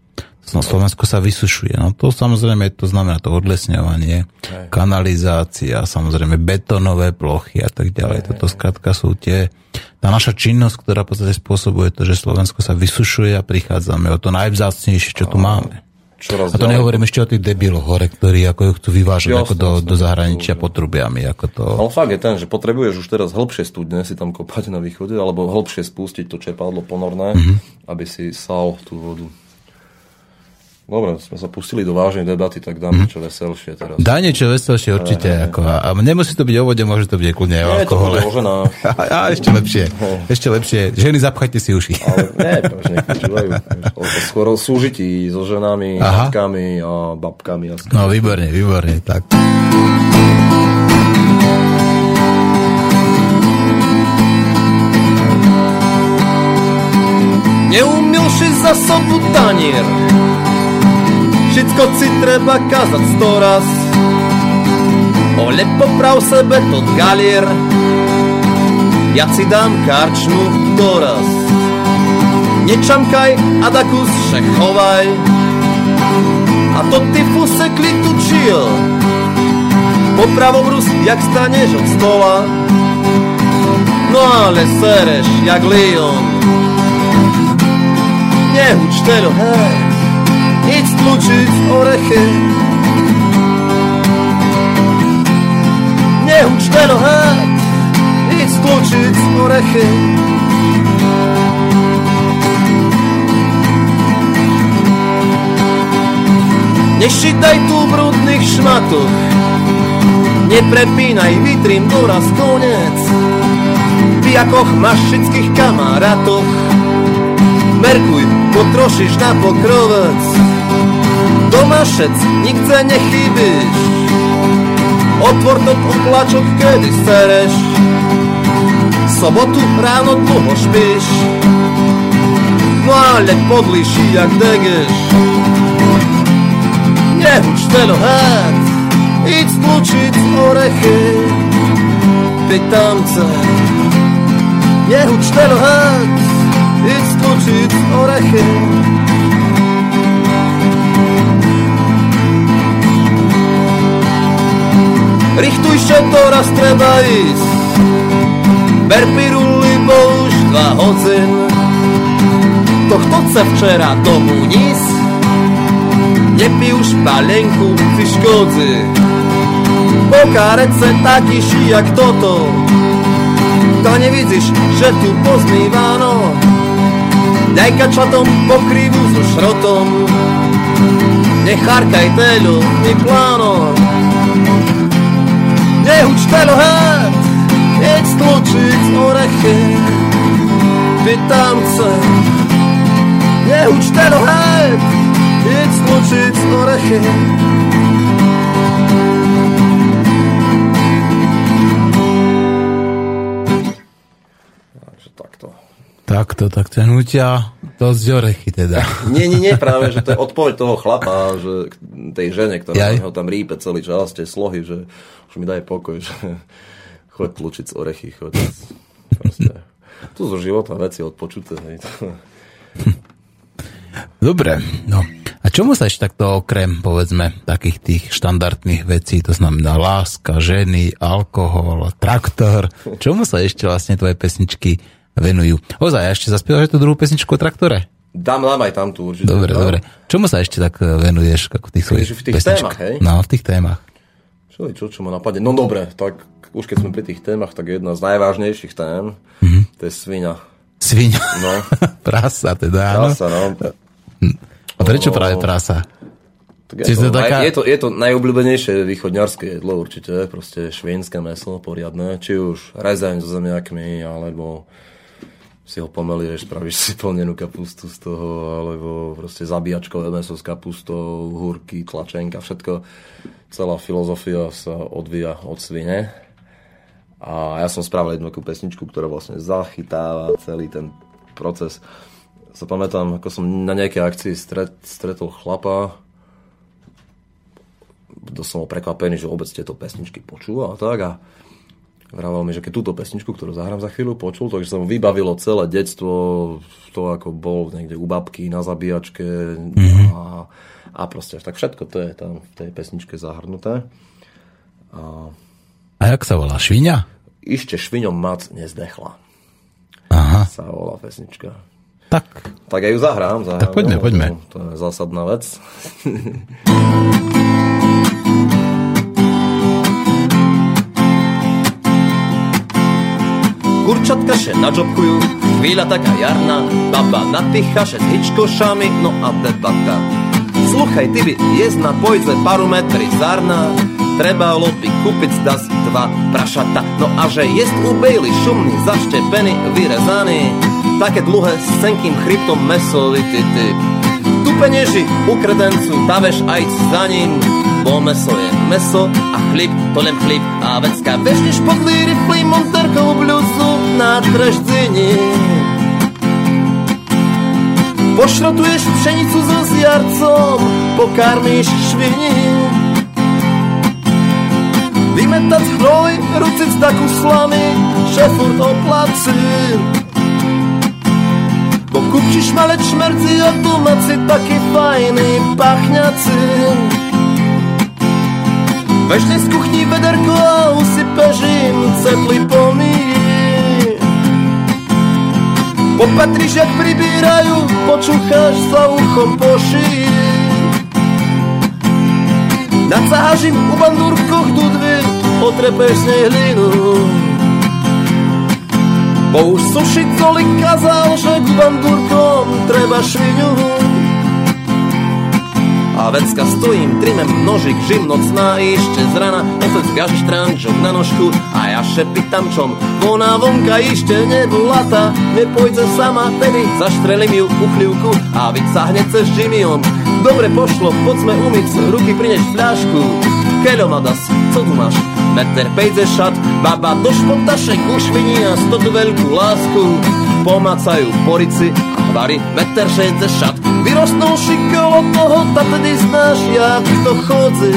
No Slovensko sa vysušuje. No to samozrejme, to znamená to odlesňovanie, hej. kanalizácia, samozrejme betonové plochy a tak ďalej. Hej, Toto skrátka sú tie, tá naša činnosť, ktorá v podstate spôsobuje to, že Slovensko sa vysušuje a prichádzame o to najvzácnejšie, čo tu máme. a to nehovorím ešte o tých debiloch hore, ktorí ako ju chcú vyvážať ako do, do zahraničia potrubiami. Ako to... Ale fakt je ten, že potrebuješ už teraz hĺbšie studne si tam kopať na východe, alebo hĺbšie spustiť to čerpadlo ponorné, mm-hmm. aby si sal tú vodu. Dobre, sme sa pustili do vážnej debaty, tak dám mm. niečo veselšie teraz. Dá niečo veselšie určite. Hey, ako, a nemusí to byť o vode, môže to byť kľudne o alkohole. Nie, to a, a ešte lepšie. Hey. Ešte lepšie. Ženy, zapchajte si uši. Ale nie, to už nepočúvajú. Skôr o súžití so ženami, Aha. matkami a babkami. A no, výborne, výborne. Tak. Neumil si za sobu tanier Všetko si treba kazať sto raz. Ole poprav sebe to galier. Ja si dám karčmu doraz. Nečamkaj a da kus šechovaj A to ty fusekli tu čil. Popravom rus, jak staneš od stola. No ale sereš, jak Leon. Nehuč telo, hej stluczyć orechy telo hat, idź stluczyć orechy Nie ścitaj tu brudnych szmatów Nie prepinaj witrym doraz koniec Ty jakoch masz wszystkich kamaratów Merkuj, troszysz na pokrowiec Domašec, nikde nechybíš. Otvor to oblačok, kedy sereš. Sobotu ráno dlho špíš. No ale podlíši, jak degeš. Nehuč telohát Iď stlučiť orechy. Pýtam sa Nehuč telohát Iď stlučiť orechy Richtuj się, to raz treba ísť Ber piruly, bo už dva hodzin chce včera tomu nic? Nepij už palenku, si škodzi. Pokárece takýši jak toto. To nevidíš, že tu pozmýváno. Daj kačatom pokrývu so šrotom. Nechárkaj telo, ni pláno. Nehuč telo, hát, jeď stlučiť orechy. Pytam se, nehuč telo, hát, jeď stlučiť orechy. Takto, tak to hnutia dosť orechy teda. Nie, nie, nie, práve, že to je odpoveď toho chlapa, že tej žene, ktorá ho tam rípe celý čas, tie slohy, že už mi daj pokoj, že choď tlučiť z orechy, choď. Proste. Tu zo života veci odpočuté. Hej. Dobre, no. A čomu sa ešte takto okrem, povedzme, takých tých štandardných vecí, to znamená láska, ženy, alkohol, traktor, čomu sa ešte vlastne tvoje pesničky venujú. Ozaj, ešte zaspievaš tú druhú pesničku o traktore? Dám, dám aj tam tú určite. Dobre, no. dobre. Čomu sa ešte tak e, venuješ ako tých svojich v tých pesničk? témach, hej? No, v tých témach. Čo, čo, čo ma napadne? No dobre, tak už keď sme pri tých témach, tak jedna z najvážnejších tém, mm-hmm. to je svinia. Svinia? No. prasa teda, Prasa, no. A prečo no, práve prasa? Tak je, to, taká... je, to, je to najobľúbenejšie východňarské jedlo určite, proste švénske meso poriadne, či už rezeň so zemiakmi, alebo si ho pomelieš, spravíš si plnenú kapustu z toho, alebo proste zabíjačkové meso s kapustou, húrky, tlačenka, všetko. Celá filozofia sa odvíja od svine. A ja som spravil jednu takú pesničku, ktorá vlastne zachytáva celý ten proces. Sa pamätám, ako som na nejakej akcii stret, stretol chlapa, to som bol prekvapený, že vôbec tieto pesničky počúva a tak. A vravel mi, že keď túto pesničku, ktorú zahrám za chvíľu, počul, takže sa mu vybavilo celé detstvo, to ako bol niekde u babky na zabíjačke mm-hmm. a, a proste tak všetko to je tam v tej pesničke zahrnuté. A, a jak sa volá? Šviňa? Ešte šviňom mac nezdechla. Aha. Sa volá pesnička. Tak. Tak ja ju zahrám. zahrám tak poďme, no, poďme. To, to je zásadná vec. Kurčatka še nadžobkujú, chvíľa taká jarná, baba napícha še s hičkošami, no a debata. Sluchaj, ty by jesť na pojze paru metry zárna, trebalo by kúpiť zdas dva prašata. No a že jest u Bailey šumný, zaštepený, vyrezaný, také dlhé s cenkým chryptom mesolity typ. Tu penieži u kredencu, taveš aj za ním, bo meso je meso a chlip to len chlip a vecka vežneš pod riflí monterkou bluzu na treždzini. Pošrotuješ pšenicu so zjarcom, pokarmíš švini. Vymetať hnoj, rucic takú slamy, že furt oplaci. Bo kupčiš malé čmerci a domáci taký fajný pachňaci. Weźcie z kuchni wederko, a usypasz im cepli pomyj. Popatriš, jak pribírajú, počúcháš sa uchom po šíji. Nacáhaš im u bandúrkoch dudvy, otrepeš z nej hlinu. Bo už sušiť tolik kazal, že k bandúrkom treba šviňu. A vecka stojím, trimem nožik, žim nocná ešte z rana. Otec gaži štrančok na nožku a ja šepitam čom? Ona vonka ešte nebulata, nepojde sama Tedy zaštrelím ju uchlivku a hneď cez Jimmyom Dobre pošlo, poďme umyť, ruky prinež fľašku. Keľo ma das, co tu máš? Meter pejde šat, baba do špotašek ušviní a stotu veľkú lásku. Pomacajú porici a hvary, meter šejde šat Vyrostnúši kolo toho, ta tedy znáš, jak to chodzi.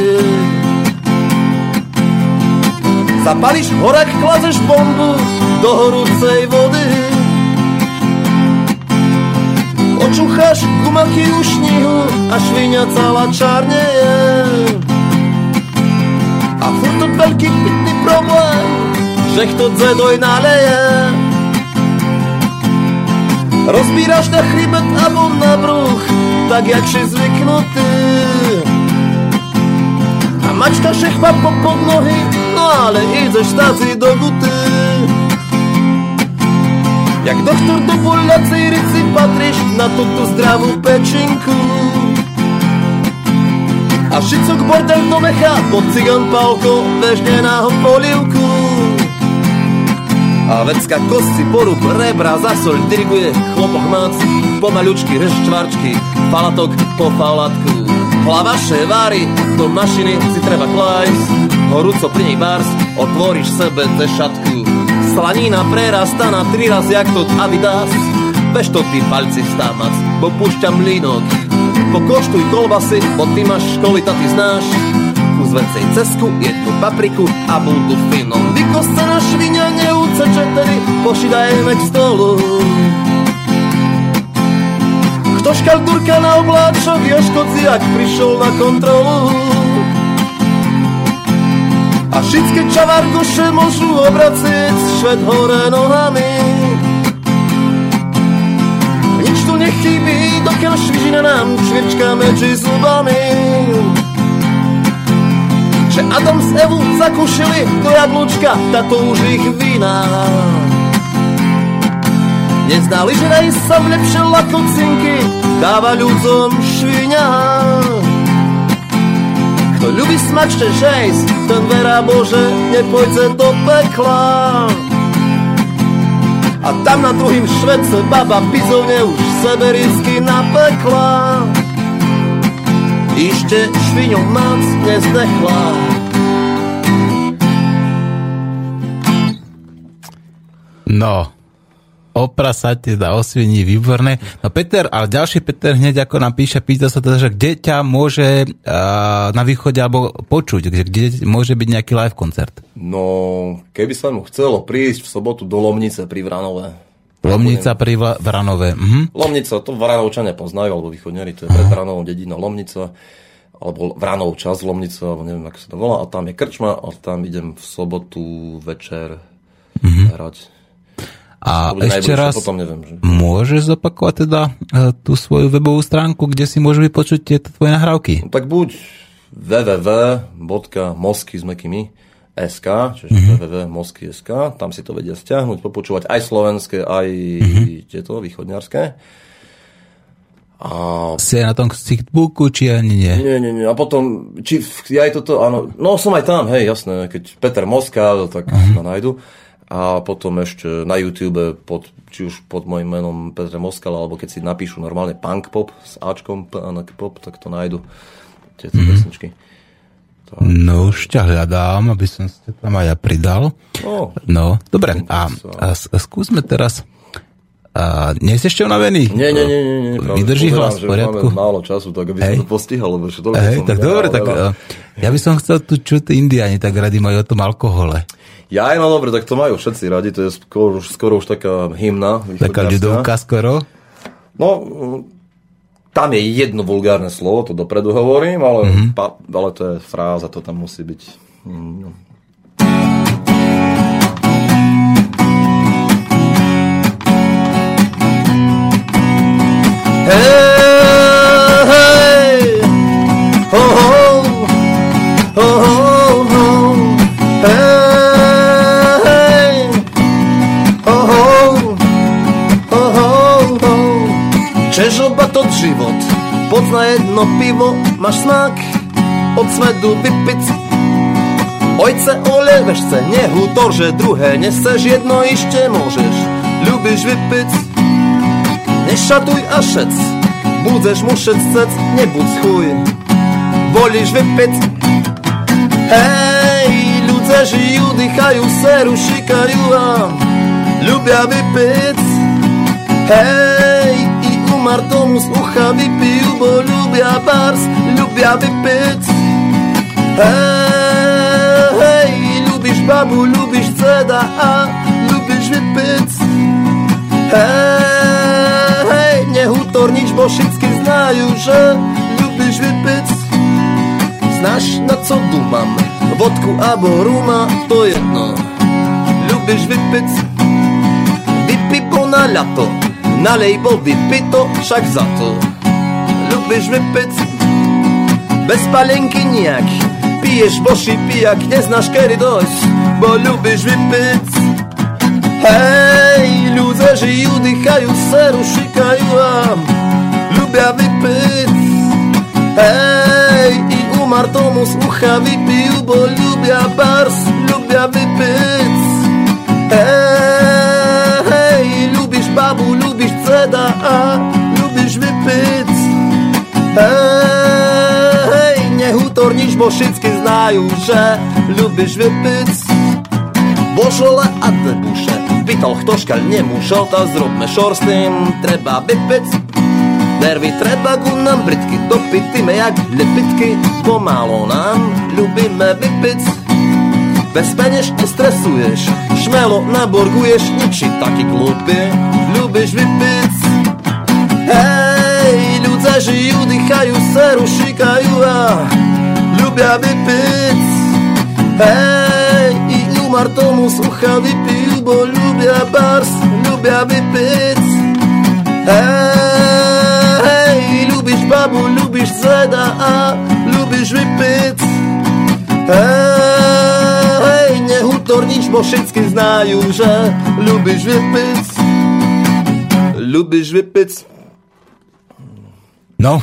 Zapališ horak, klazeš bombu do horúcej vody. Očucháš gumaky u šnihu a šviňa celá čarneje. A furt to veľký pitný problém, že kto dzedoj naleje. Rozbíraš na chrbet alebo na bruch, tak jak si zvyknutý. A mačka šechpa po pod nohy, no ale ideš stáci do guty. Jak doktor do bolacej rici patríš na túto zdravú pečinku. A šicok bordel do mecha, pod cigan palko, vežne na polivku. A vecka kosti porub, rebra, zasol, diriguje chlopok mac, pomaľučky, reščvarčky, falatok po falatku. Hlava ševári, do mašiny si treba klajsť, horúco pri nej bars, otvoríš sebe te šatku. Slanina prerasta na tri raz jak to Adidas, bež to ty palci stámac, bo púšťam línok. Pokoštuj kolbasy, bo ty máš školy, ty znáš, kus vencej cesku, jednu papriku a budú finom. Vykostená švinia neuceče tedy, pošidajme k stolu. Kto škaldurka na obláčok, Joškoci, jak prišiel na kontrolu. A všetky čavargoše môžu obracieť šved hore nohami. Nič tu nechybí, dokiaľ švižina nám čvirčka medzi zubami že Adam s Evu zakúšili do jablúčka, táto už ich vína. Neznali, že sa lepšie lakocinky dáva ľuďom šviňa. Kto ľubí smačte žejs, ten verá Bože, nepojde do pekla. A tam na druhým švedce baba pizovne už sebericky napekla. Ešte šviňu mac nezdechla. No, oprasate da osviení, výborné. No Peter, ale ďalší Peter hneď ako nám píše, pýta sa teda, že kde ťa môže uh, na východe alebo počuť, kde, kde môže byť nejaký live koncert? No, keby sa mu chcelo prísť v sobotu do Lomnice pri Vranove. Lomnica pri Vranove. Mhm. Lomnica, to Vranovčania poznajú, alebo východňari, to je pred Vranovou dedina Lomnica, alebo Vranov čas Lomnica, alebo neviem, ako sa to volá, a tam je krčma, a tam idem v sobotu večer hrať. A ešte raz, Potom neviem, že... môžeš zopakovať teda e, tú svoju webovú stránku, kde si môžu vypočuť tieto tvoje nahrávky? No, tak buď www.mosky s mekými SK, čiže Mhm. mm-hmm. www.mosky.sk, tam si to vedia stiahnuť, popočúvať aj slovenské, aj Mhm. mm-hmm. tieto východňarské. A aj na tom Stickbooku, či ani nie? Nie, nie, nie. A potom, či ja aj toto, áno, no som aj tam, hej, jasné, keď Peter Moska, tak uh-huh. ma nájdu. A potom ešte na YouTube, pod, či už pod mojim menom Peter Moskal, alebo keď si napíšu normálne punk pop s Ačkom, P a na pop, tak to nájdu. Tieto uh-huh. pesničky. No už ťa hľadám, aby som si ťa tam aj ja pridal. No, No, dobre. A, a skúsme teraz... A, nie si ešte unavený? nie, nie, nie, nie. nie práve Vydrží hlas v poriadku? Máme málo času, tak aby Hej. som to postihal, lebo že toľko Hej, som tak dobre, tak veľa. ja by som chcel tu čuť Indiani, tak radi majú o tom alkohole. Ja aj, no dobre, tak to majú všetci radi, to je skoro, skoro už taká hymna. Taká ľudovka skoro. No, tam je jedno vulgárne slovo, to dopredu hovorím, ale, mm-hmm. pa, ale to je fráza, to tam musí byť. Mm, no. Ho. Čežoba život, poď na jedno pivo, máš smak od smedu vypic. Ojce ole vešce, nehútor, že druhé neseš jedno ešte môžeš, ľubíš vypic. Nešatuj a šec, budeš mušec cec, nebuď chuj, volíš vypiť. Hej, dýchajú, seru, šikajú a ľubia vypiť. Hej, i umar tomu z ucha vypijú, bo ľubia bars, ľubia vypiť. Hej, hej, ľubíš babu, ľubíš ceda a ľubíš vypiť. Hej, hej, nehútor nič, bo všetky znajú, že ľubíš vypiť. Znáš, na co dumam, vodku abo ruma, to jedno. Ľubíš vypiť, vypi bo na ľato, nalej body, pito však za to. Ľubíš vypiť bez palenky nijak, piješ boši pijak, neznáš kedy dojsť, bo ľubíš vypiť. Hej, ľudia žijú, dýchajú, seru, šikajú a ľubia vypiť. Hej, i umar tomu z ucha vypijú, bo ľubia bars, ľubia vypiť. Hej, a ľubíš vypiť. Hej, nehutorníš, bo všetky znajú, že ľubíš vypiť. Božole a debuše, pýtal ktoškaľ nemúšol, to zrobme šor s tým, treba vypiť. Nervy treba ku nám britky, dopitíme jak lepitky, pomálo nám ľubíme vypiť. Bez peněž stresuješ, šmelo naborguješ, niči taký glúpy, ľubíš vypiť. Ľudia žijú, dýchajú, seru, šikajú a ľubia vypiť. Hej, i umar tomu z ucha vypijú, bo ľubia bars, ľubia vypiť. Hej, ľubíš babu, ľubíš zeda a ľubíš vypiť. Hej, nehutorníš, bo všetky znajú, že ľubíš vypiť. Ľubíš vypiť. No,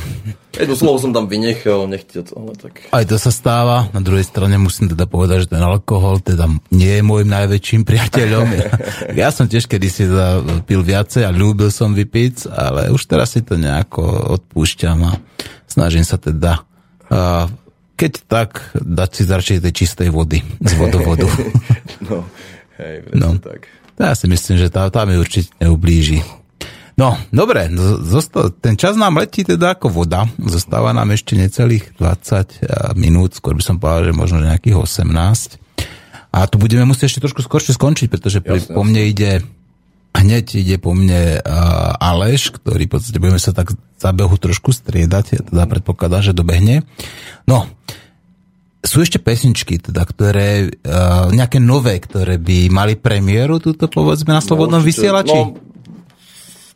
Jedno slovo som tam vynechal, nechtiac, ale tak... aj to sa stáva. Na druhej strane musím teda povedať, že ten alkohol teda nie je môjim najväčším priateľom. Ja, ja som tiež kedysi teda pil viacej a ľúbil som vypiť, ale už teraz si to nejako odpúšťam a snažím sa teda uh, keď tak, dať si radšej tej čistej vody z vodovodu. No, hej, No. tak. Ja si myslím, že tá, tá mi určite neublíži. No, dobre, zosta- ten čas nám letí teda ako voda. Zostáva nám ešte necelých 20 minút, skôr by som povedal, že možno nejakých 18. A tu budeme musieť ešte trošku skoršie skončiť, pretože pri, Jasne, po mne ide hneď ide po mne uh, Aleš, ktorý v podstate budeme sa tak za behu trošku striedať, ja teda predpokladám, že dobehne. No, sú ešte pesničky, teda, ktoré, uh, nejaké nové, ktoré by mali premiéru, túto povedzme na Slobodnom určite. vysielači? No,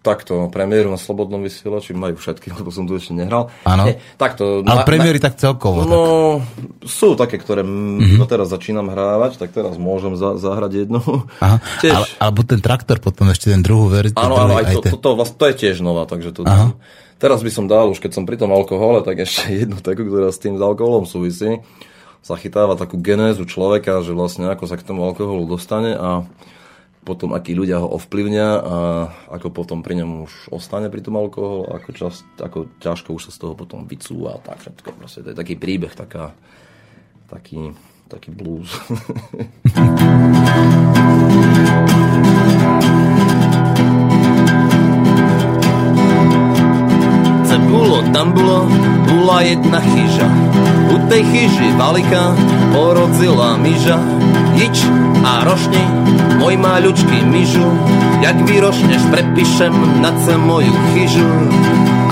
takto, premiéru na Slobodnom vysielači majú všetky, lebo som tu ešte nehral. Áno. Takto. Ale premiéry tak celkovo. No, tak. sú také, ktoré mm-hmm. no teraz začínam hrávať, tak teraz môžem za, zahrať jednu. Aha. Tiež, Ale, alebo ten traktor potom ešte ten druhú verziu. áno, áno, aj to, to, to, vlastne, to je tiež nová, takže to Aha. Teraz by som dal, už keď som pri tom alkohole, tak ešte jednu takú, ktorá s tým s alkoholom súvisí. Zachytáva takú genézu človeka, že vlastne ako sa k tomu alkoholu dostane a potom akí ľudia ho ovplyvňa a ako potom pri ňom už ostane pri tom alkoholu, ako, čas, ako ťažko už sa z toho potom vycúva a tak všetko. Proste to je taký príbeh, taká, taký, taký blues. Bolo, tam bolo, bola jedna chyža. U tej chyži valika porodzila myža. Ič a rošni, môj maľučký myžu, jak vyrošneš, prepíšem na ce moju chyžu.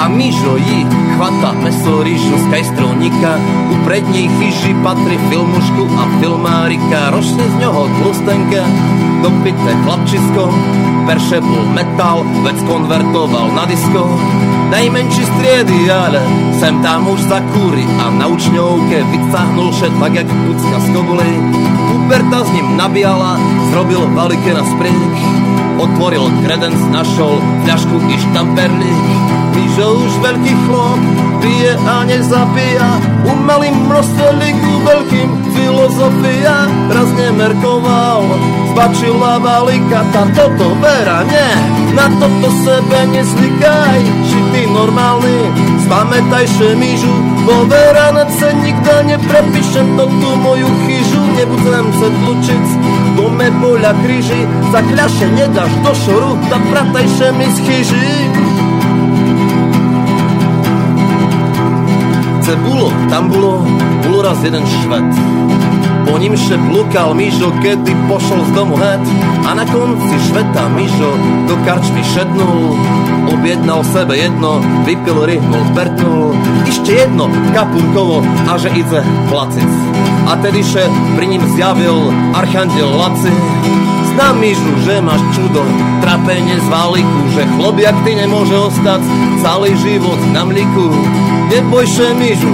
A myžo ji chvata meso rýžu z kajstrovníka, u prední chyži patrí filmušku a filmárika. Rošne z ňoho tlustenka, dopité chlapčisko, perše bol metal, vec konvertoval na disko. Najmenší striedy, ale sem tam už zakúri a na učňovke vycahnul šet tak jak kucka z kobuly. Huberta s ním nabíjala, zrobil valike na spriek, otvoril kredenc, našol fľašku i štamperlík. Mížo už veľký chlop, pije a nezapíja, umelým rozstelíku veľkým filozofia. Raz nemerkoval, zbačila valika, tá toto vera, nie, na toto sebe nezvykaj, či ty normálny, spamätaj še mížu, vo vera na ce nikda neprepíšem to tú moju chyžu, nebudem se tlučiť, do me boľa kríži, za kľaše nedáš do šoru, tak prataj še mi z chyži. Ce bolo, tam bolo, bolo raz jeden švet. Po ním še plukal Mižo, kedy pošol z domu hned a na konci šveta Mižo do karčmy šednul. Objednal sebe jedno, vypil, ryhnul, zbertnul, ešte jedno, kapurkovo a že ide placic. A tedy še pri ním zjavil archandiel Laci, na myžu, že máš čudo, trapenie z váliku, že chlop jak ty nemôže ostať celý život na mliku. Neboj sa myžu,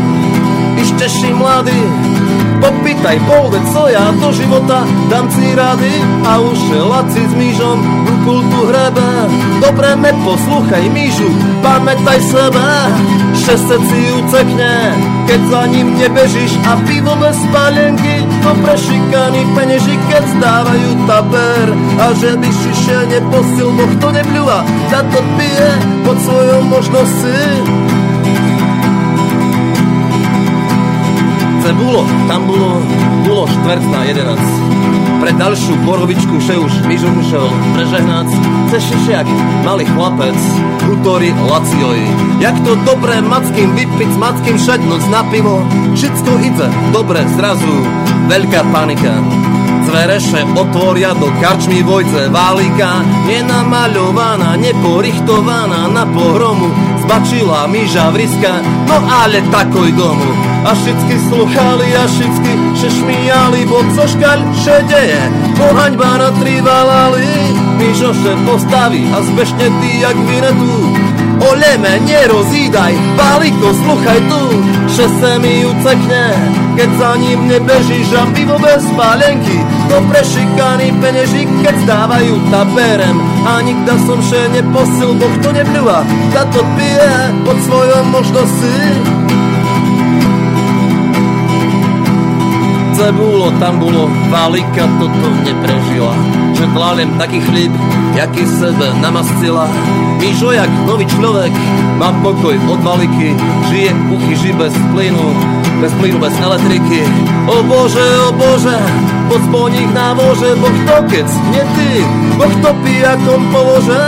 ešte si mladý, Popýtaj polde, co ja do života dám si rady A už laci s mížom ruku tu hrebe. Dobre me posluchaj mížu, pamätaj sebe Šesec si ucekne, keď za ním nebežíš A pivo bez spalenky, to prešikaný peneži Keď zdávajú taber. A že by šiše neposil, bo kto nebľúva Za to pije pod svojou možnosti zase bolo, tam bolo, bolo štvrť na 11. Pre ďalšiu borovičku še už Mižo musel prežehnať. Ceš jak malý chlapec, hutori Lacioj. Jak to dobré mackým vypiť, s mackým šednúť na pivo. Všetko ide dobre, zrazu veľká panika. Zvereše otvoria do karčmy vojce válika Nenamaľovaná, neporichtovaná na pohromu Zbačila myža vriska, no ale takoj domu. A všetky sluchali a všetky še šmijali Bo co škaľ še deje, pohaňba na tri valali Myžo še postaví a zbešne ty jak vinetu Oleme, nerozídaj, Páliko, sluchaj tu, že se mi ucekne, keď za ním nebežíš a pivo bez pálenky, to prešikaný penežík, keď stávajú taperem. A nikda som še neposil, bo kto nebľúva, za to pije pod svojou možnosti. Cebulo, tam bolo, Válika toto neprežila že dlálem taký chlíb, jaký sebe namastila. Míšo jak nový človek, má pokoj od valiky, žije uchy ži bez plynu, bez plynu, bez elektriky. O Bože, o Bože, pod nich návože, Boh to kec, nie ty, Boh to pijakom polože.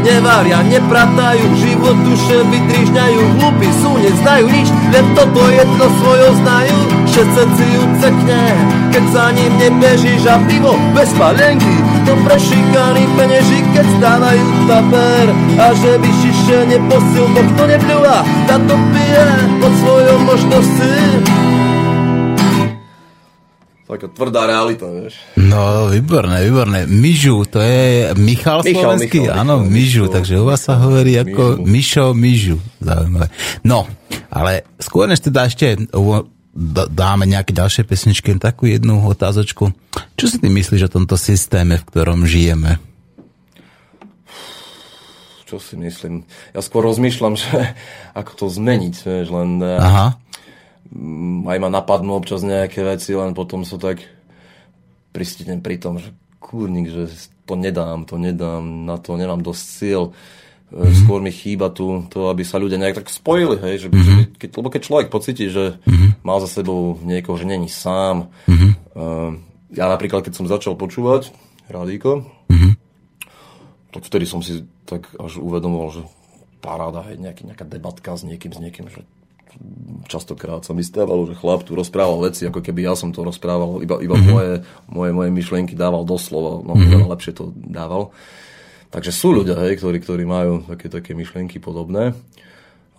Nevaria, nepratajú, život duše vydrižňajú, hlupí sú, nezdajú nič, len toto jedno svojo znajú. Všetce si ucekne, keď za ním nebežíš a pivo bez palenky to prešikaný peneží, keď stávajú taper a že by šiše neposil, to kto nepľúva, tá to pije pod svojou možnosti. Taká tvrdá realita, vieš. No, výborné, výborné. Mižu, to je Michal, Michal slovenský? Michal, Áno, Michal, Mižu, Michal. takže u vás sa hovorí ako. Mišo, Mižu. Zaujímavé. No, ale skôr než teda ešte dáme nejaké ďalšie pesničky, takú jednu otázočku. Čo si ty myslíš o tomto systéme, v ktorom žijeme? Čo si myslím? Ja skôr rozmýšľam, že ako to zmeniť, vieš, len eh, Aha. aj ma napadnú občas nejaké veci, len potom sú tak pristihnem pri tom, že kúrnik, že to nedám, to nedám, na to nemám dosť síl Mm-hmm. Skôr mi chýba tu to, aby sa ľudia nejak tak spojili, hej, že, mm-hmm. že keď, lebo keď človek pocíti, že mm-hmm. má za sebou niekoho, že není sám. Mm-hmm. Uh, ja napríklad, keď som začal počúvať Radíko, mm-hmm. tak vtedy som si tak až uvedomoval, že paráda, hej, nejaký, nejaká debatka s niekým, s niekým, že častokrát sa mi stávalo, že chlap tu rozprával veci, ako keby ja som to rozprával, iba, iba mm-hmm. moje, moje, moje myšlienky dával doslova, no mm-hmm. lepšie to dával. Takže sú ľudia, hej, ktorí, ktorí majú také, také myšlienky podobné,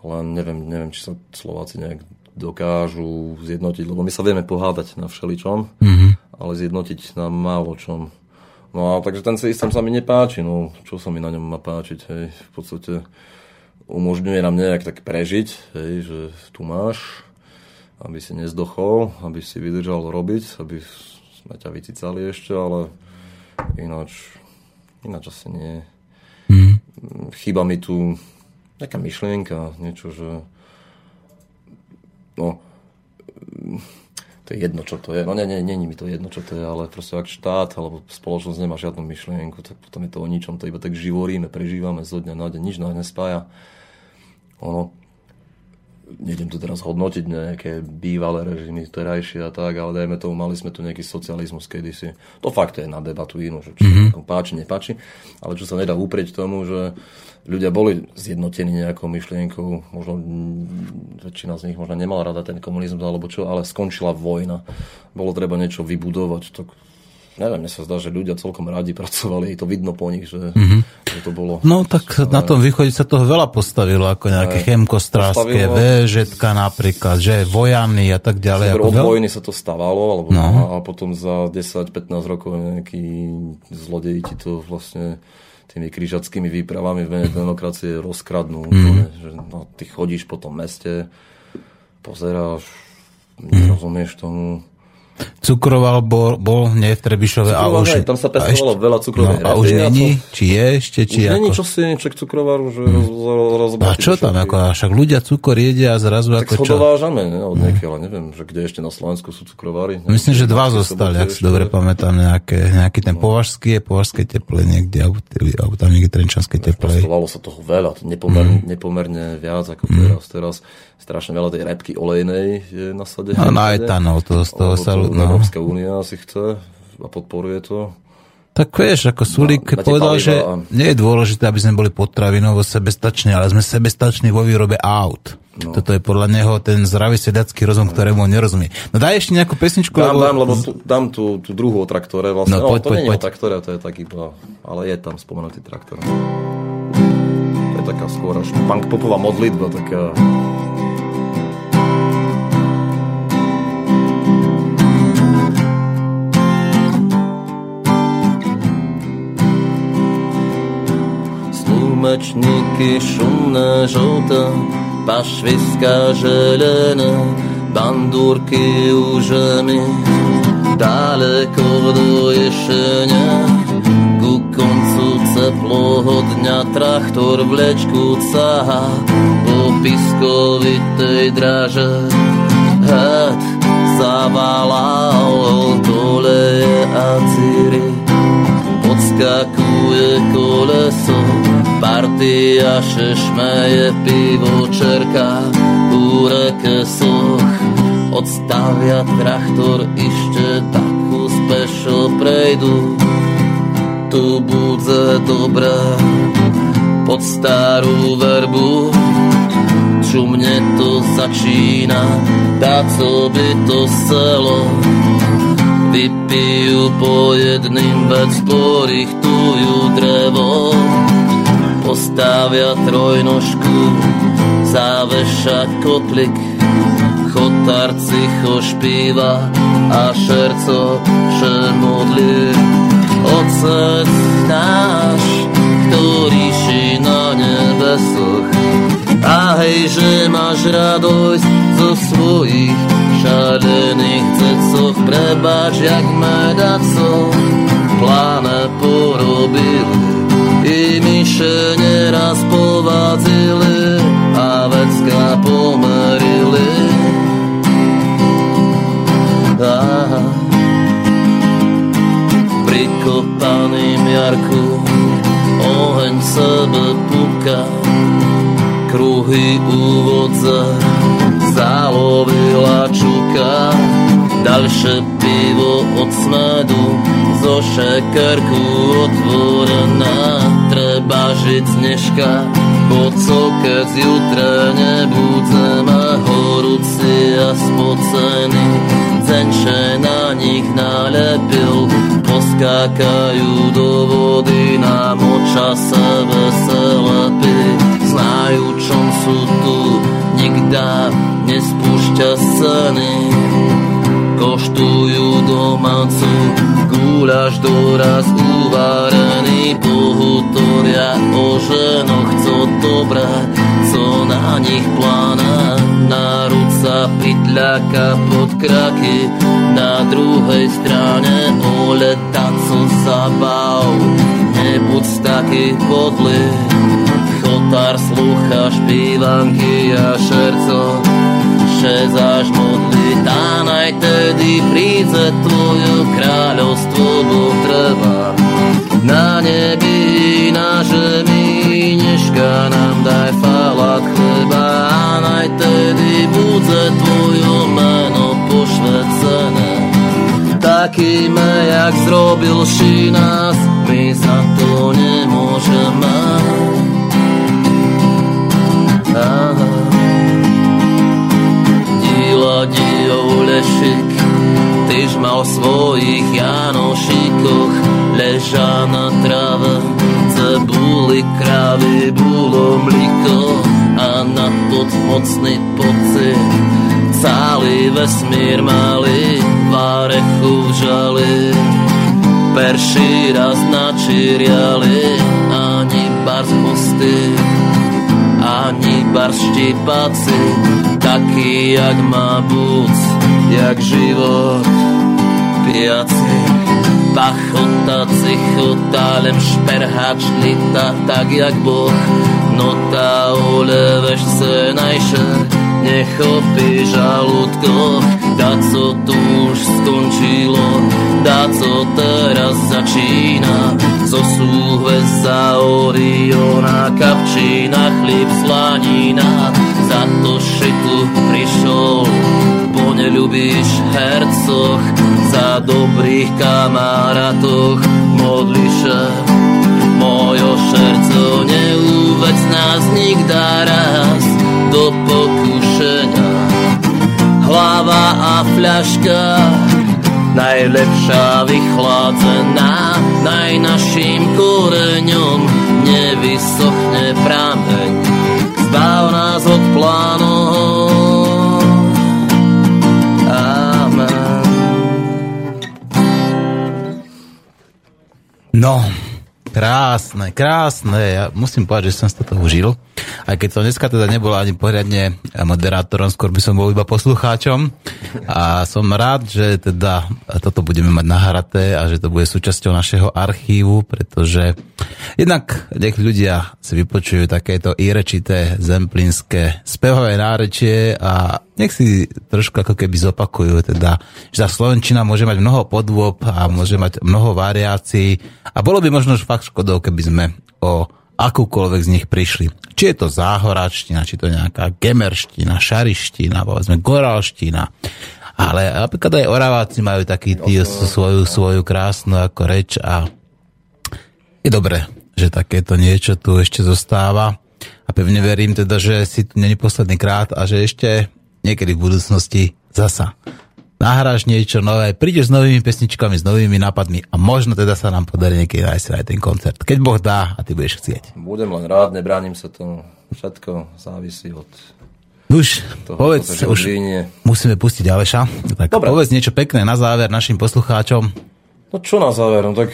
len neviem, neviem, či sa Slováci nejak dokážu zjednotiť, lebo my sa vieme pohádať na všeličom, mm-hmm. ale zjednotiť na málo čom. No a takže ten systém sa mi nepáči, no čo sa mi na ňom má páčiť, hej, v podstate umožňuje nám nejak tak prežiť, hej, že tu máš, aby si nezdochol, aby si vydržal robiť, aby sme ťa vycicali ešte, ale ináč Ináč asi nie. Mm. Chýba mi tu nejaká myšlienka, niečo, že no to je jedno, čo to je. No nie, nie, nie, nie mi to jedno, čo to je, ale proste ak štát alebo spoločnosť nemá žiadnu myšlienku, tak potom je to o ničom, to iba tak živoríme, prežívame zo dňa na deň, nič nás nespája. Ono, nejdem tu teraz hodnotiť nejaké bývalé režimy, terajšie a tak, ale dajme tomu, mali sme tu nejaký socializmus kedysi. To fakt je na debatu inú, že či mm-hmm. páči, nepáči, ale čo sa nedá uprieť tomu, že ľudia boli zjednotení nejakou myšlienkou, možno väčšina z nich možno nemala rada ten komunizmus alebo čo, ale skončila vojna. Bolo treba niečo vybudovať, tak neviem, mne sa zdá, že ľudia celkom radi pracovali, to vidno po nich, že, mm-hmm. že to bolo... No tak na tom východe sa toho veľa postavilo, ako nejaké chemkostráske, VŽtka napríklad, že vojany a tak ďalej. Od vojny sa to stavalo, alebo no. a potom za 10-15 rokov nejakí zlodeji ti to vlastne tými križackými výpravami v mene demokracie rozkradnú. Mm. Že, no, ty chodíš po tom meste, pozeráš, nerozumieš tomu, Cukroval bol, bol nie v Trebišove a už... Hej, tam sa pestovalo veľa cukrovej no, A už není? Či je ešte? Či už ako? není čo si čak cukrovaru, že hmm. roz, A čo tam? Ako, však ľudia cukor jedia a zrazu tak ako čo? dovážame, ne, od hmm. ale neviem, že kde ešte na Slovensku sú cukrovári. Myslím, že dva zostali, ak si dobre pamätám, nejaké, nejaký ten no. považský je považské teple niekde, alebo, alebo tam niekde trenčanské teple. Pestovalo sa toho veľa, nepomerne, hmm. nepomerne viac ako teraz. Teraz strašne veľa tej repky olejnej je nasadené. A na etanol, to, z toho sa... No. Európska únia si chce a podporuje to. Tak vieš, ako Sulík no, povedal, že a... nie je dôležité, aby sme boli potravinovo sebestační, ale sme sebestační vo výrobe aut. No. Toto je podľa neho ten zdravý sedacký rozum, no. ktorému on nerozumie. No daj ešte nejakú pesničku. Dám, lebo... dám, lebo tu, dám tú, tú druhú o traktore. Vlastne. No, poď, no, to poď, nie poď. je o traktore, to je taký, ale je tam spomenutý traktor. To je taká skôr až punk popová modlitba, taká Mlečníky šumné žlté, pašviska želené, bandúrky úžemy, daleko do ješenia. Ku koncu teplého dňa traktor vlečku cáha po piskovitej draže. Had zavalal dole a círy, odskakuje koleso, Partia się szmeje, piwo czerka, urek soch. Odstawia traktor, iście tak uspeszo prejdu. Tu budzę dobre pod starú verbu. Čumne to začína, dá co by to selo. Vypijú po jedným vec, porýchtujú drevo postavia trojnožku, záveša kotlik, chotár cicho špíva a šerco še modlí. Otec náš, ktorý ši na nebesoch, a hej, že máš radosť zo svojich šalených cecoch, prebáč, jak medaco, pláne porobili i myše neraz povadzili a vecka pomerili. Aha. Prikopaným jarku oheň sebe puka, kruhy úvodza zalovila čuka, ďalšie pivo od smedu zo šekerku otvorená. Treba žiť dneška bo co keď jutra nebudzeme horúci a spocený cenše na nich nalepil. Poskákajú do vody na moča sebe se lepí znajú čom sú tu nikda nespúšťa scény koštujú domácu gúľaš doraz uvarený pohutoria. O ženoch, co dobré, co na nich plána. Na ruca pytľaka pod kraky na druhej strane oleta, co zabav nebuď taký podlý chotár slucha špívanky a šerco zaž modliť a najtedy príde tvoje kráľovstvo, bo treba na nebi, na zemi, dneška nám daj falát chleba a najtedy bude tvoje meno pošvecené. Takými, jak zrobil si nás, my za to nemôžeme. po svojich janošikoch ležá na tráve. Cebuli krávy bolo mliko a na to mocný pocit. Celý vesmír mali varechu v žali. Perši raz načiriali ani bar z pusty, ani bar štípaci, taký jak má buc, jak život piaci. Pachota, cichota, len šperhač lita tak jak Boh. No tá uleveš se najše Nechopí žalúdko Dá co tu už skončilo Dá co teraz začína. Zo súhve za Oriona Kapčína, chlíb, slanina Za to šitu prišol Po neľubíš hercoch za dobrých kamarátoch modliše mojo srdce neuvec nás nikda raz. Do pokušenia hlava a fľaška najlepšia vychladzená najnaším koreňom nevysochne prameň. Zbav nás od plánov No, krásne, krásne. Ja musím povedať, že som si toto užil. Aj keď som dneska teda nebol ani poriadne moderátorom, skôr by som bol iba poslucháčom. A som rád, že teda toto budeme mať nahraté a že to bude súčasťou našeho archívu, pretože jednak nech ľudia si vypočujú takéto irečité zemplínske spevové nárečie a nech si trošku ako keby zopakujú, teda, že tá Slovenčina môže mať mnoho podôb a môže mať mnoho variácií a bolo by možno fakt škodou, keby sme o akúkoľvek z nich prišli. Či je to záhoračtina, či to je nejaká gemerština, šariština, povedzme goralština. Ale napríklad aj Oraváci majú taký tý, svoju, svoju krásnu ako reč a je dobré, že takéto niečo tu ešte zostáva. A pevne verím teda, že si tu není posledný krát a že ešte niekedy v budúcnosti zasa nahráš niečo nové, prídeš s novými pesničkami, s novými nápadmi a možno teda sa nám podarí niekedy nájsť aj ten koncert. Keď Boh dá a ty budeš chcieť. Budem len rád, nebránim sa tomu. Všetko závisí od už, toho, povedz, už línie. musíme pustiť Aleša. Tak Dobre. povedz niečo pekné na záver našim poslucháčom. No čo na záver, no tak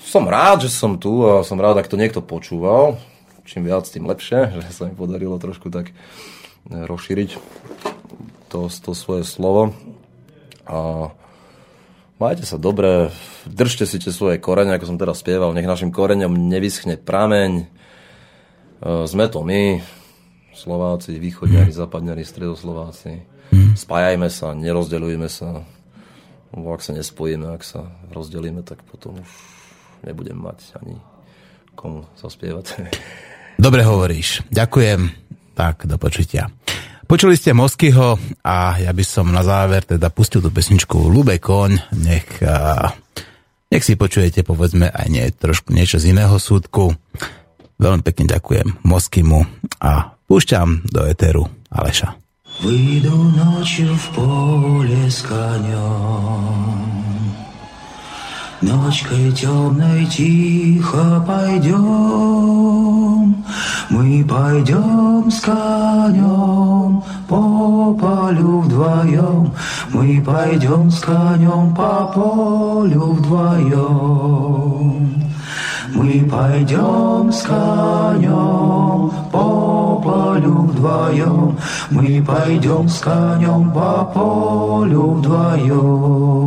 som rád, že som tu a som rád, ak to niekto počúval. Čím viac, tým lepšie, že sa mi podarilo trošku tak rozšíriť to, to svoje slovo. A majte sa dobre, držte si tie svoje korene, ako som teraz spieval, nech našim koreňom nevyschne prameň. E, sme to my, Slováci, východňari, zapadňari, stredoslováci. Spájajme sa, nerozdeľujme sa. Lebo ak sa nespojíme, ak sa rozdelíme, tak potom už nebudem mať ani komu zaspievať. Dobre hovoríš. Ďakujem. Tak, do počutia. Počuli ste Moskyho a ja by som na záver teda pustil tú pesničku Lube koň, nech, a, nech si počujete povedzme aj nie, trošku niečo z iného súdku. Veľmi pekne ďakujem Moskymu a púšťam do Eteru Aleša. Выйду ночью в поле с конем, Ночкой темной тихо пойдем, Мы пойдем с конем по полю вдвоем, Мы пойдем с конем по полю вдвоем. Мы пойдем с конем по полю вдвоем, Мы пойдем с конем по полю вдвоем.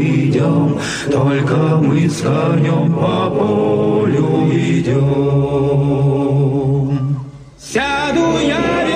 идем, Только мы с конем по полю идем. Сяду я